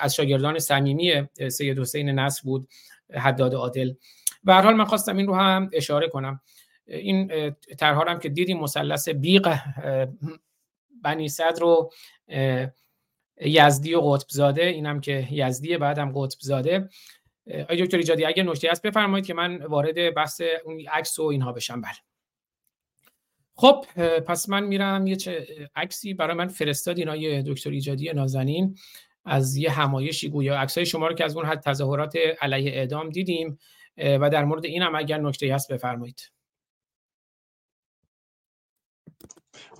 از شاگردان صمیمی سید حسین نصر بود حداد عادل. به هر حال من خواستم این رو هم اشاره کنم. این طرح هم که دیدیم مثلث بیق بنی صدر رو یزدی و قطب زاده اینم که یزدیه بعدم قطب زاده آقای دکتر ایجادی اگه نکته هست بفرمایید که من وارد بحث اون عکس و اینها بشم. بله. خب پس من میرم یه چه عکسی برای من فرستاد اینا دکتر ایجادی نازنین از یه همایشی گویا. عکسای شما رو که از اون حد تظاهرات علیه اعدام دیدیم و در مورد این هم اگر نکته هست بفرمایید.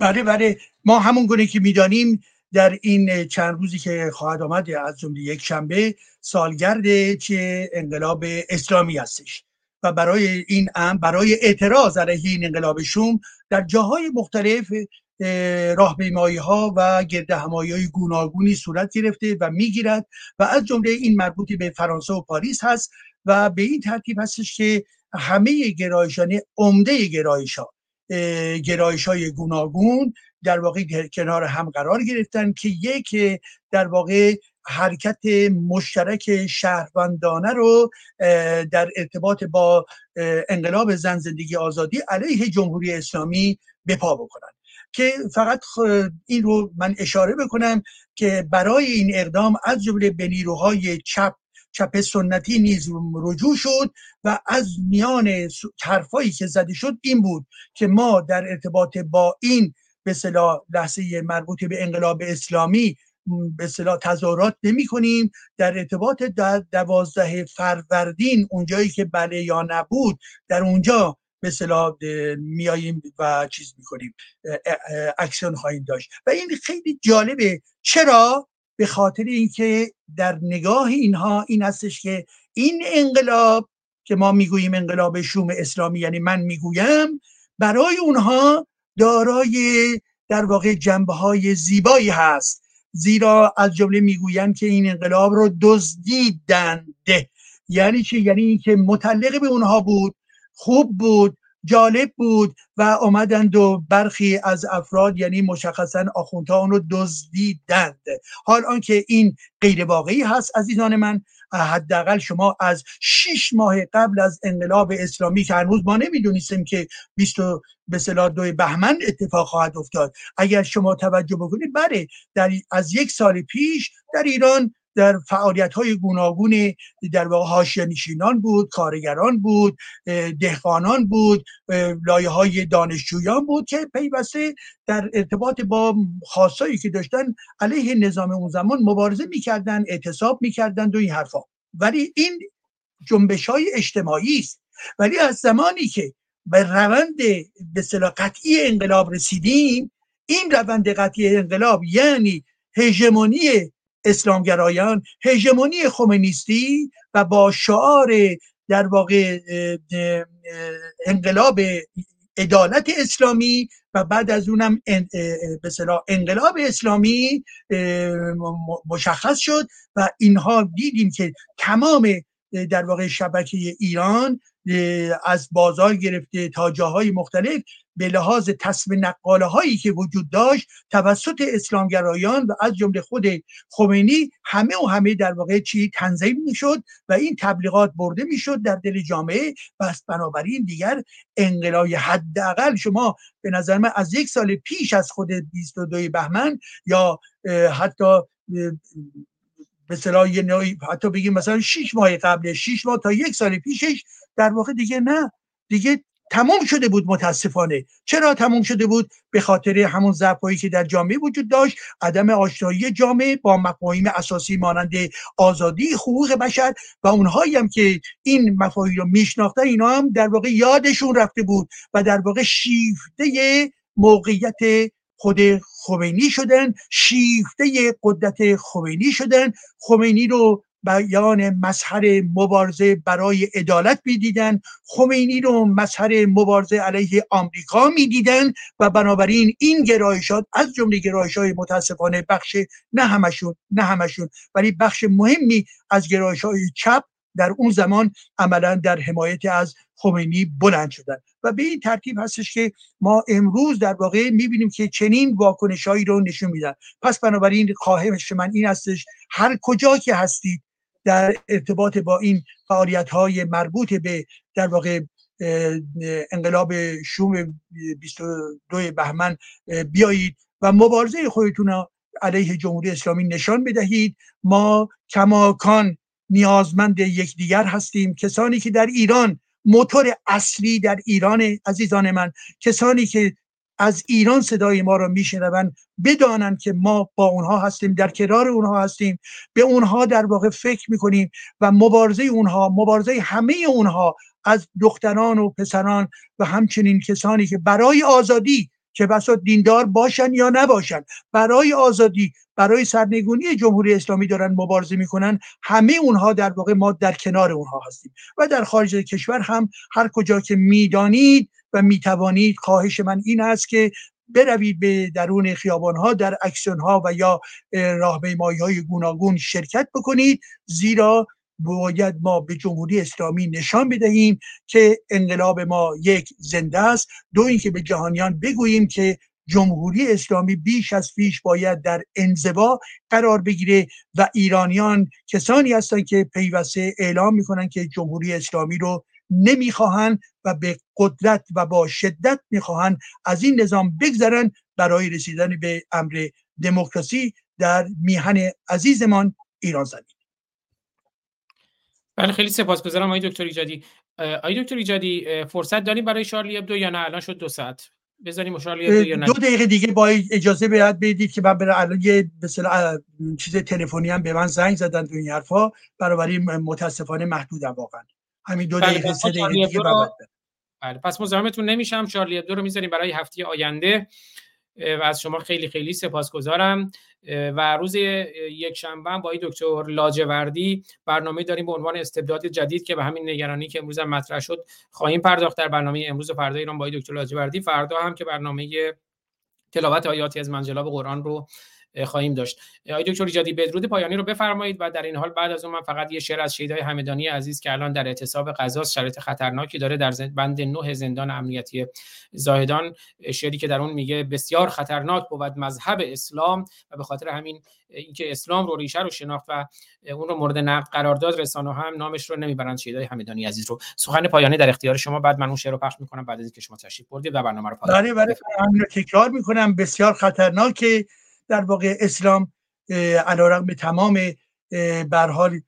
بله بله. ما همون گونه که می‌دانیم در این چند روزی که خواهد آمد از جمله یک شنبه سالگرد چه انقلاب اسلامی هستش. و برای این ام برای اعتراض علیه این انقلاب شوم در جاهای مختلف راهپیمایی ها و گرد همایی های گوناگونی صورت گرفته و می‌گیرد و از جمله این مربوطی به فرانسه و پاریس هست و به این ترتیب هستش که همه گرایشان عمده گرایش ها گرایش های گوناگون در واقع کنار هم قرار گرفتن که یک در واقع حرکت مشترک شهروندانه رو در ارتباط با انقلاب زن زندگی آزادی علیه جمهوری اسلامی به پا بکنن. که فقط این رو من اشاره بکنم که برای این اقدام از جمله به نیروهای چپ چپ سنتی نیز رجوع شد و از میان حرفایی که زده شد این بود که ما در ارتباط با این به لحظه مربوط به انقلاب اسلامی به اصطلاح تظاهرات نمی کنیم. در ارتباط در دوازده فروردین اونجایی که بله یا نبود در اونجا به اصطلاح میاییم و چیز می‌کنیم اکسیون خواهیم داشت. و این خیلی جالبه. چرا؟ به خاطر اینکه در نگاه اینها این هستش که این انقلاب که ما می‌گوییم انقلاب شوم اسلامی یعنی من می‌گویم برای اونها دارای در واقع جنبه های زیبایی هست. زیرا از جمله می‌گویند که این انقلاب رو دزدیدنده یعنی چی؟ یعنی اینکه متعلق به اونها بود خوب بود جالب بود و آمدند و برخی از افراد یعنی مشخصا آخوندها اون رو دزدیدند. حال آنکه این غیر واقعی هست عزیزان من حداقل شما از شش ماه قبل از انقلاب اسلامی که هنوز ما نمی‌دونستیم که 20 به صلاح دو بهمن اتفاق خواهد افتاد. اگر شما توجه بکنید بله در از یک سال پیش در ایران در فعالیت های گوناگون در واقع نشینان بود کارگران بود دهقانان بود لایه های دانشجویان بود که پیوسته در ارتباط با خاصایی که داشتن علیه نظام اون زمان مبارزه می‌کردن اعتصاب می‌کردند و این حرفا. ولی این جنبش های اجتماعی است. ولی از زمانی که به روند به قطعی انقلاب رسیدیم این روند قطعی انقلاب یعنی هژمونی اسلامگرایان هژمونی خمینیستی و با شعار در واقع انقلاب عدالت اسلامی و بعد از اونم به انقلاب اسلامی مشخص شد و اینها دیدیم که تمام در واقع شبکه ایران از بازار گرفته تا جاهای مختلف به لحاظ تصمیم نقاله هایی که وجود داشت توسط اسلامگرایان و از جمله خود خمینی همه و همه در واقع چی تنظیم می‌شد و این تبلیغات برده می‌شد در دل جامعه. و بنابراین دیگر انقلای حداقل شما به نظر من از یک سال پیش از خود 22 بهمن یا حتی به صلاح نوعی حتی بگیم مثلا 6 ماه قبل 6 ماه تا یک سال پیشش در واقع دیگه نه. دیگه تمام شده بود متاسفانه. چرا تمام شده بود؟ به خاطر همون ضعفایی که در جامعه وجود داشت عدم آشنایی جامعه با مفاهیم اساسی مانند آزادی حقوق بشر و اونهایی هم که این مفاهیم رو میشناختن اینا هم در واقع یادشون رفته بود و در واقع شیفته موقعیت خود خمینی شدن شیفته قدرت خمینی شدن. خمینی رو بیان مظهر مبارزه برای عدالت می‌دیدن خمینی رو مظهر مبارزه علیه آمریکا می‌دیدن و بنابراین این گرایشات از جمله گرایش های متاسفانه بخش نه همشون نه همشون ولی بخش مهمی از گرایش چپ در اون زمان عملا در حمایت از خمینی بلند شدن. و به این ترتیب هستش که ما امروز در واقع می‌بینیم که چنین واکنشهایی رو نشون میدن. پس بنابراین خواهش من این هستش هر کجا که هستید در ارتباط با این فعالیت های مربوط به در واقع انقلاب شوم 22 بهمن بیایید و مبارزه خودتون علیه جمهوری اسلامی نشان بدهید. ما کماکان نیازمند یکدیگر هستیم. کسانی که در ایران موتور اصلی در ایران عزیزان من کسانی که از ایران صدای ما را میشنوند بدانند که ما با اونها هستیم در کنار اونها هستیم به اونها در واقع فکر می‌کنیم و مبارزه اونها مبارزه همه اونها از دختران و پسران و همچنین کسانی که برای آزادی که بسا دیندار باشن یا نباشن برای آزادی برای سرنگونی جمهوری اسلامی دارن مبارزه می‌کنن همه اونها در واقع ما در کنار اونها هستیم. و در خارج کشور هم هر کجا که می‌دانید و می‌توانید خواهش من این است که بروید به درون خیابان ها در اکسیون ها و یا راهپیمایی های گوناگون شرکت بکنید. زیرا باید ما به جمهوری اسلامی نشان بدهیم که انقلاب ما یک زنده است. دو اینکه به جهانیان بگوییم که جمهوری اسلامی بیش از پیش باید در انزوا قرار بگیره و ایرانیان کسانی هستند که پیوسته اعلام می‌کنن که جمهوری اسلامی رو نمی‌خواهند و به قدرت و با شدت می‌خواهند از این نظام بگذرن برای رسیدن به امر دموکراسی در میهن عزیزمان ایران زمین. بله خیلی سپاسگزارم آقای دکتر ایجادی. آقای دکتر ایجادی فرصت داریم برای شارلی ابدو یا نه؟ الان شد دو ساعت. بزنیم شارلی دو دقیقه دیگه با اجازه باید بدید که من برای الان یه مثلا چیز تلفنی هم به من زنگ زدن تو این حرفا. برابری متاسفانه محدودم واقعا. همین دو بله، دقیقه سه دقیقه دیگه بله پس مزاحمتون نمیشم. شارلی ابدو رو می‌ذاریم برای هفته آینده. و از شما خیلی خیلی سپاسگزارم. و روز یک شنبه با دکتر لاجوردی برنامه داریم به عنوان استبداد جدید که به همین نگرانی که امروز هم مطرح شد خواهیم پرداخت در برنامه امروز و فردا ایران با دکتر لاجوردی. فردا هم که برنامه تلاوت آیاتی از منجلاب قرآن رو خواهیم داشت. آقای دکتر ایجادی بدرود پایانی رو بفرمایید و در این حال بعد از اون من فقط یه شعر از شهیدای همدانی عزیز که الان در اعتصاب غزا شرایط خطرناکی داره در بند نه زندان امنیتی زاهدان. شعری که در اون میگه بسیار خطرناک بود مذهب اسلام و به خاطر همین اینکه اسلام رو ریشه رو شناخت و اون رو مورد نقد قرار داد رسانه هم نامش رو نمی‌برند شهیدای همدانی عزیز رو. سخن پایانی در اختیار شما. بعد من اون شعر رو پخش می‌کنم بعد از اینکه شما تشریف بردید و برنامه رو پایان بله بله تکرار می‌کنم. بسیار خطرناکه. در واقع اسلام به تمام برحال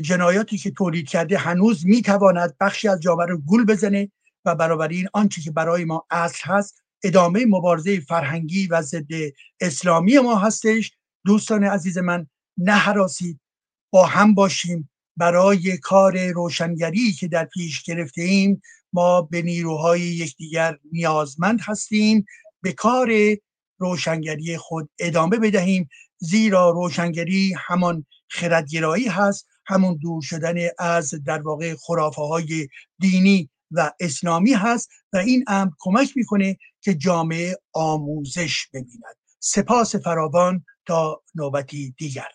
جنایاتی که تولید کرده هنوز می‌تواند بخشی از جامعه رو گول بزنه و برابر این آنچه که برای ما اصل هست ادامه مبارزه فرهنگی و ضد اسلامی ما هستش. دوستان عزیز من نه حراسید با هم باشیم. برای کار روشنگری که در پیش گرفته ایم ما به نیروهای یکدیگر نیازمند هستیم. به کار روشنگری خود ادامه بدهیم زیرا روشنگری همان خردگرایی هست همون دور شدن از در واقع خرافه های دینی و اسلامی هست و این امر کمک می‌کنه که جامعه آموزش ببیند. سپاس فراوان تا نوبتی دیگر.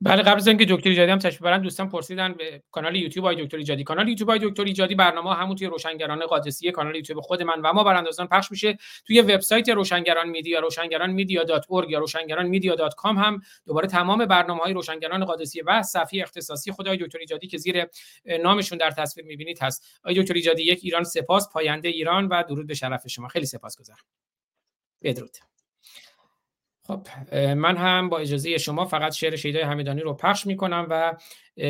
بله قبل از اینکه دکتر ایجادی هم تشریف برن دوستان پرسیدن به کانال یوتیوب های دکتر ایجادی. کانال یوتیوب های دکتر ایجادی برنامه همون توی روشنگران قادسیه کانال یوتیوب خود من و ما براندازان پخش میشه. توی وبسایت روشنگران media روشنگران media dot org یا روشنگران media dot com هم دوباره تمام برنامه های روشنگران قادسیه و صفحه اختصاصی خود آقای دکتر ایجادی که زیر نامشون در تصویر می‌بینید هست. آقای دکتر ایجادی یک ایران سپاس پاینده ایران و درود به شرف شما. خیلی سپاسگزارم. بدرود. خب من هم با اجازه شما فقط شعر شیدای همدانی رو پخش می‌کنم و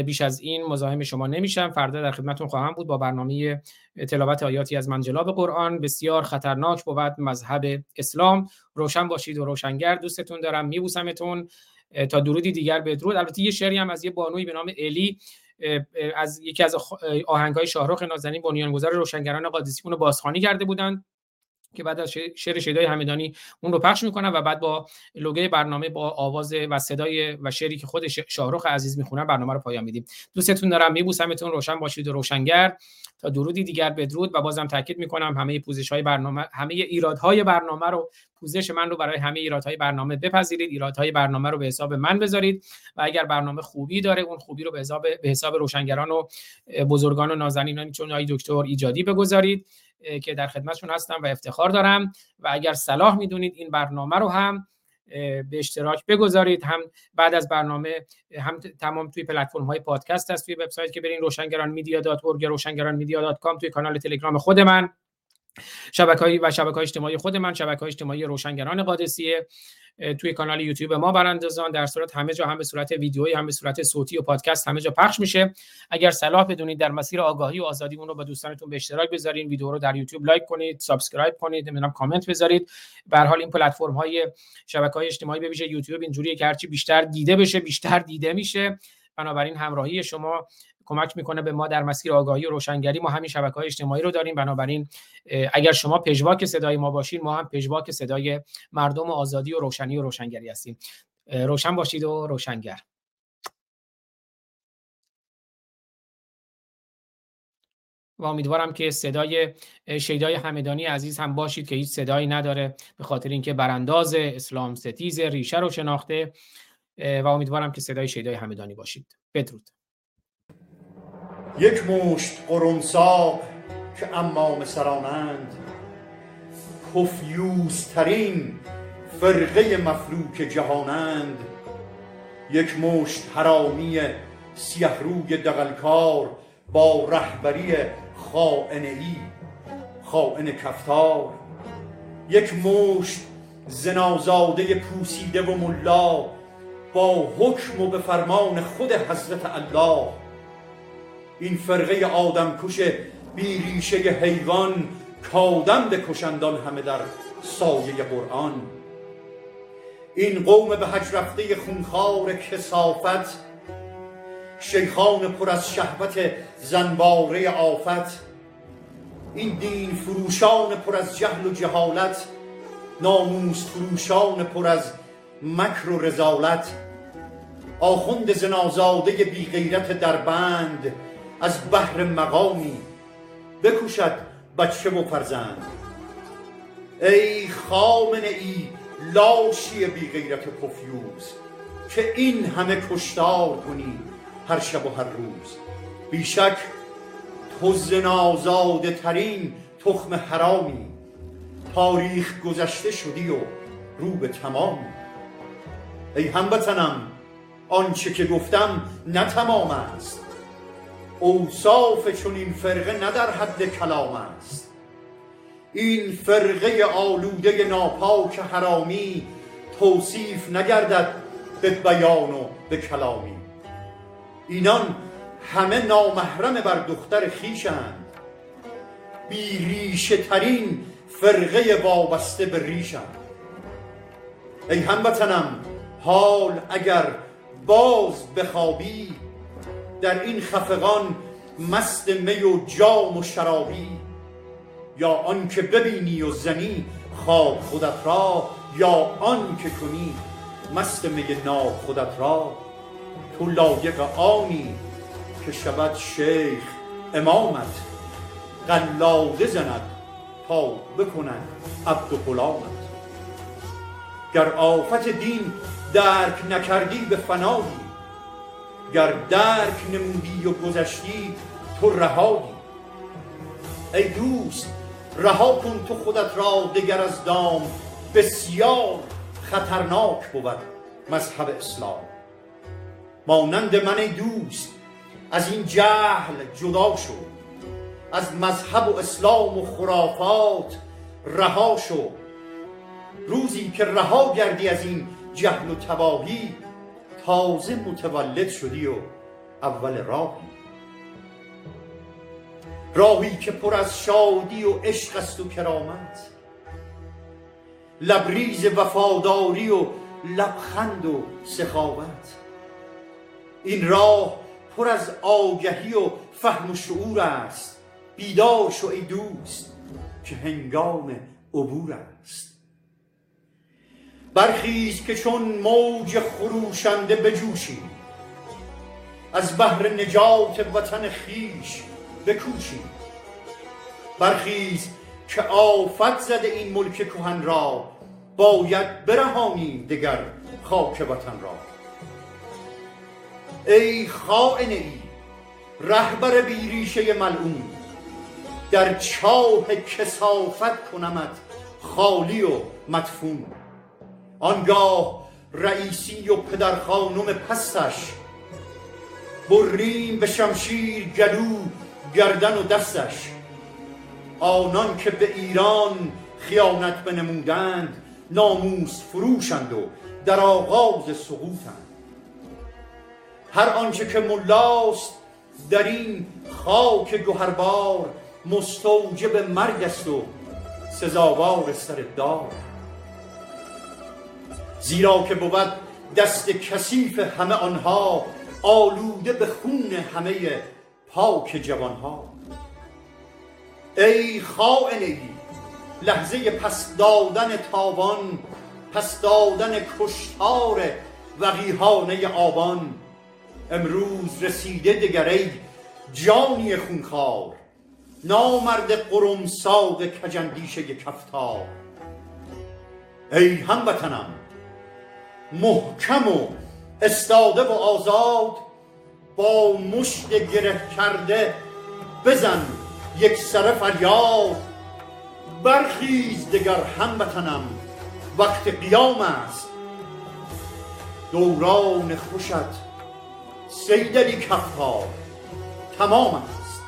بیش از این مزاحم شما نمیشم. فردا در خدمتون خواهم بود با برنامه تلاوت آیاتی از منجلاب قرآن. بسیار خطرناک بود مذهب اسلام. روشن باشید و روشنگر دوستتون دارم. میبوسمتون. تا درودی دیگر بدرود. البته یه شعری هم از یه بانوی به نام الی از یکی از آهنگهای شاهرخ نازنین بنیانگذار روشنگران قادسی اون بازخوانی کرده بودند. که بعد از شعر شیدای همدانی اون رو پخش می‌کنم و بعد با لوگوی برنامه با آواز و صدای و شعری که خود شاهرخ عزیز می‌خونن برنامه رو پایان میدیم. دوستتون دارم میبوسمتون روشن باشید و روشنگر. تا درودی دیگر بدرود و بازم تاکید می‌کنم همه پوزش های برنامه همه ایرادهای برنامه رو پوزش من رو برای همه ایرادهای برنامه بپذیرید ایرادهای برنامه رو به حساب من بذارید و اگر برنامه خوبی داره اون خوبی رو به حساب به حساب روشنگران و بزرگان و نازنینانی چون آقای دکتر ایجادی بگذارید. که در خدمتشون هستم و افتخار دارم. و اگر صلاح می‌دونید این برنامه رو هم به اشتراک بگذارید. هم بعد از برنامه هم تمام توی پلتفرم های پادکست هست توی وبسایت که برین روشنگران media dot روشنگران media dot com توی کانال تلگرام خود من. شبکه و شبکه های اجتماعی خود من شبکه های اجتماعی روشنگران قادسیه توی کانال یوتیوب ما براندازان در صورت همه جا هم به صورت ویدیویی هم به صورت صوتی و پادکست همه جا پخش میشه. اگر صلاح بدونید در مسیر آگاهی و آزادی اون رو با دوستانتون به اشتراک بذارین ویدیو رو در یوتیوب لایک کنید subscribe کنید نمی‌دونم کامنت بذارید. به هر حال این پلتفرم های شبکه های اجتماعی به ویژه یوتیوب اینجوریه که هرچی بیشتر دیده بشه بیشتر دیده میشه. بنابراین همراهی شما کمک می‌کنه به ما در مسیر آگاهی و روشنگری. ما همین شبکه های اجتماعی رو داریم. بنابراین اگر شما پژواک صدای ما باشین ما هم پژواک صدای مردم و آزادی و روشنی و روشنگری هستیم. روشن باشید و روشنگر. و امیدوارم که صدای شیدای همدانی عزیز هم باشید که هیچ صدایی نداره به خاطر اینکه برانداز اسلام ستیز ریشه رو شناخته. و امیدوارم که صدای شیدای همدانی باشید. بدرود. یک مشت قرمساق که امام سرانند. ترین فرقه مفلوک جهانند. یک مشت حرامی سیه روی دقلکار با رهبری خائن ای خائن کفتار. یک مشت زنازاده پوسیده و ملا با حکم و به فرمان خود حضرت الله. این فرقه آدم کش بی ریشه حیوان کادم بکشندان همه در سایه قرآن. این قوم به حج رفته خونخوار کسافت شیخان پر از شهوت زنباره آفت. این دین فروشان پر از جهل و جهالت ناموس فروشان پر از مکر و رزالت. آخوند زنازاده بی غیرت در بند از بحر مقامی بکوشد بچه و فرزند. ای خامنه ای لاشی بی غیرت پفیوز که این همه کشتار کنی هر شب و هر روز. بیشک تو زنازاده ترین تخم حرامی تاریخ گذشته شدی و رو به تمام ای هموطنم آنچه که گفتم نه تمام است. اوصاف چون این فرقه نه در حد کلام است. این فرقه آلوده ناپاک حرامی توصیف نگردد به بیان و به کلامی. اینان همه نامحرم بر دختر خیشند بی ریشه ترین فرقه وابسته به ریشند ای هموطنم حال اگر باز بخوابی در این خفقان مست می و جام و شرابی یا آن که ببینی و زنی خواب خودت را یا آن که کنی مست می ناب خودت را. تو لایق آنی که شود شیخ امامت قلاده زند تا بکنند عبد و غلامت. گر آفت دین درک نکردی به فنایی گر درک نمودی و گذشتی تو رهایی. ای دوست رها کن تو خودت را دگر از دام. بسیار خطرناک بود مذهب اسلام. مانند من ای دوست از این جهل جدا شو. از مذهب و اسلام و خرافات رها شو. روزی که رها گردی از این جهل و تباهی تازه متولد شدی و اول راهی. راهی که پر از شادی و عشق است و کرامت. لبریز وفاداری و لبخند و سخاوت. این راه پر از آگهی و فهم و شعور است. بیدار شو ای دوست که هنگام عبور است. برخیز که چون موج خروشنده بجوشیم. از بحر نجات وطن خیش بکوشیم. برخیز که آفت زده این ملک کهن را باید برهانیم دگر خاک وطن را. ای خائن ای رهبر بیریشه ملعون در چاه کسافت کنمت خالی و مدفون. آنگاه رئیسی و پدر خانم پستش بریم به شمشیر گلو گردن و دستش. آنان که به ایران خیانت بنمودند ناموس فروشند و در آغاز سقوطند. هر آنچه که ملاست در این خاک گوهربار مستوجب مرگ است و سزاوار سر دار. زیرا که بود دست کثیف همه آنها آلوده به خون همه پاک جوانها. ای خائنگی لحظه پس دادن تاوان پس دادن کشتار وقیهانه آبان. امروز رسیده دگر ای جانی خونخوار نامرد قرمساق کجندیشه کفتار. ای هموطنم محکم و استاده و آزاد با مشت گره کرده بزن یک سر فریاد. برخیز دگر هموطنم وقت قیام است. دوران خوشت سیدلی کفتار تمام است.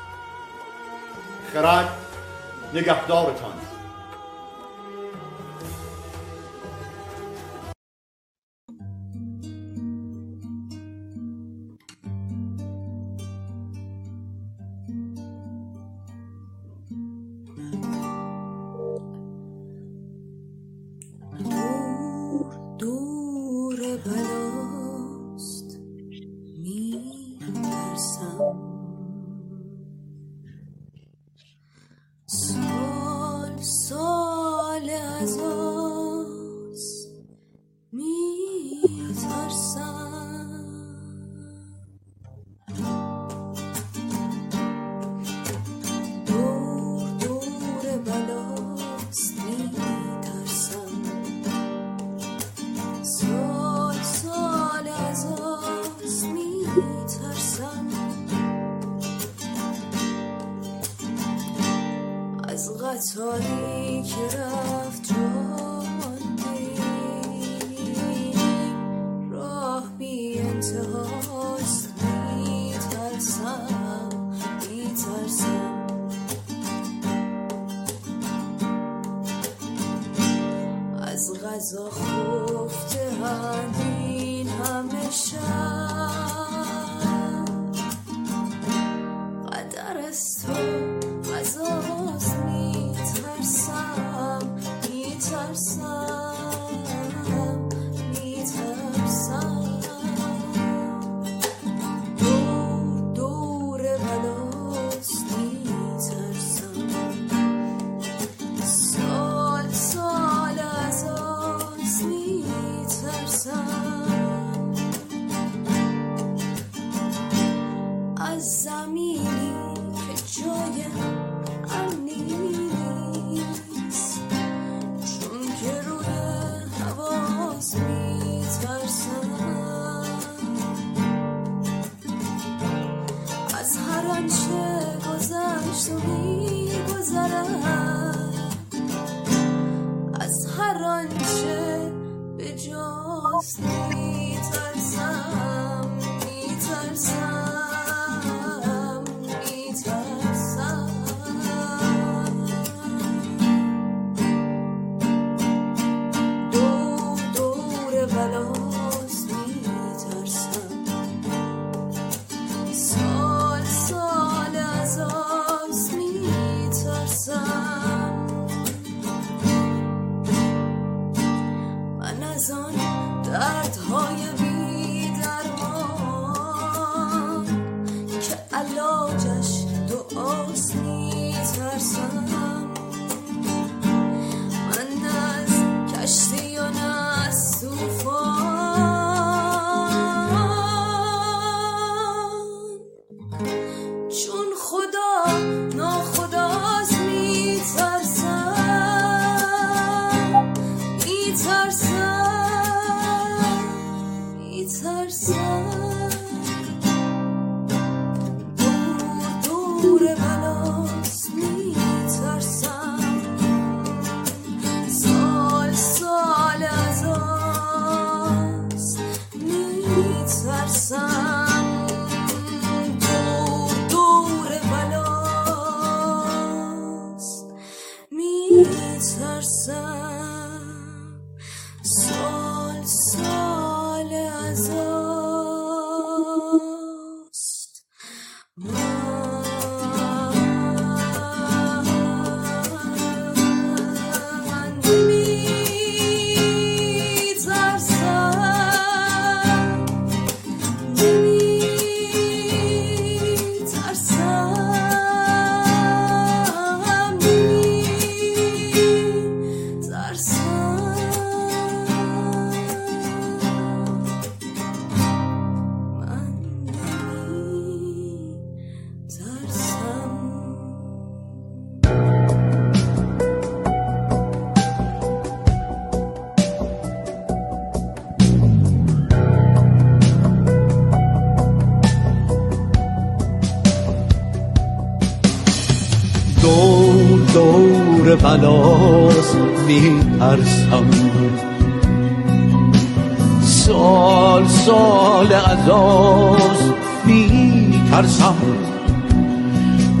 خرد نگهدارتان. خفته همین همه شب. میترسم سال سال عذاز میترسم.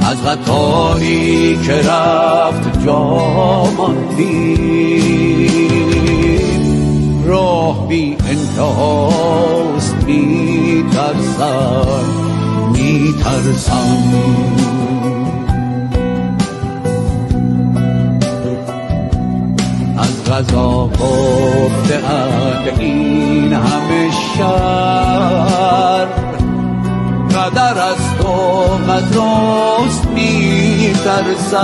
از غطایی که رفت جاماندی راه بی انتهاست میترسم میترسم. غذا گفته این همه شر قدر از تو قدراست میترسم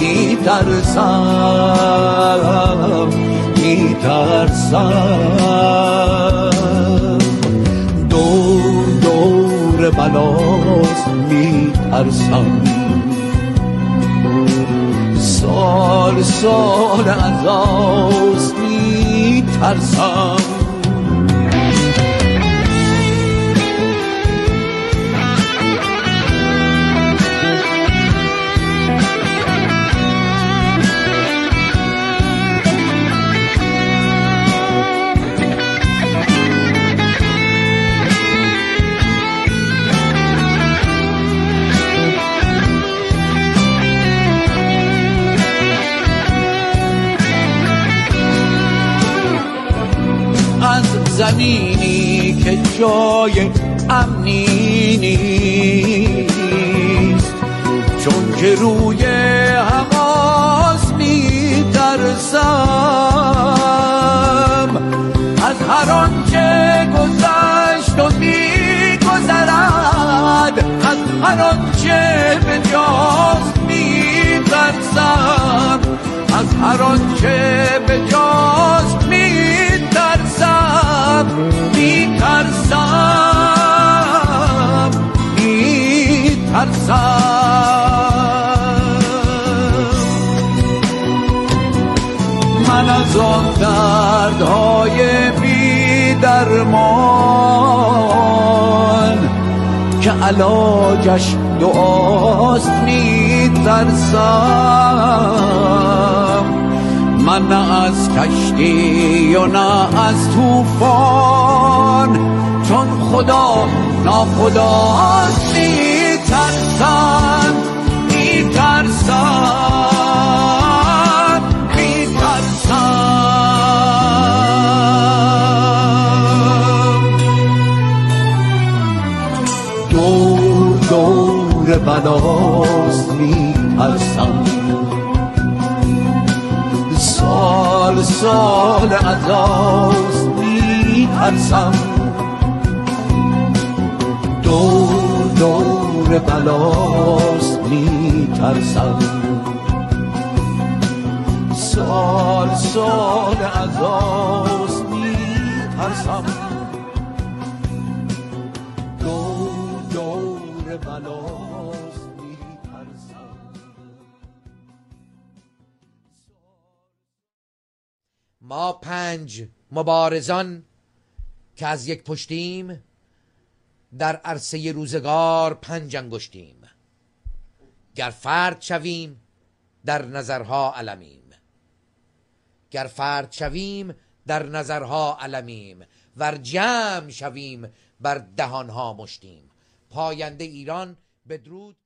میترسم میترسم. دور دور بلاست میترسم. سال سال از آس میترسم زمینی که جای امنی نیست. چون که روی حماس میترسم از هر آنچه گذشت و میگذرد از هر آنچه به جاست میترسم از هر آنچه به جاست میترسم میترسم. من از آن دردهای بی درمان که علاجش دعاست میترسم. نه از کشتی و نه از طوفان. چون خدا ناخداست میترسم میترسم میترسم دور دور بلاست میترسم. سال سال عذاست میترسم. دور دور بلاست میترسم. سال سال عذاست میترسم. ما پنج مبارزان که از یک پشتیم در عرصه روزگار پنج انگشتیم. گر فرد شویم در نظرها علمیم. گر فرد شویم در نظرها علمیم. ور جمع شویم بر دهانها مشتیم. پاینده ایران بدرود.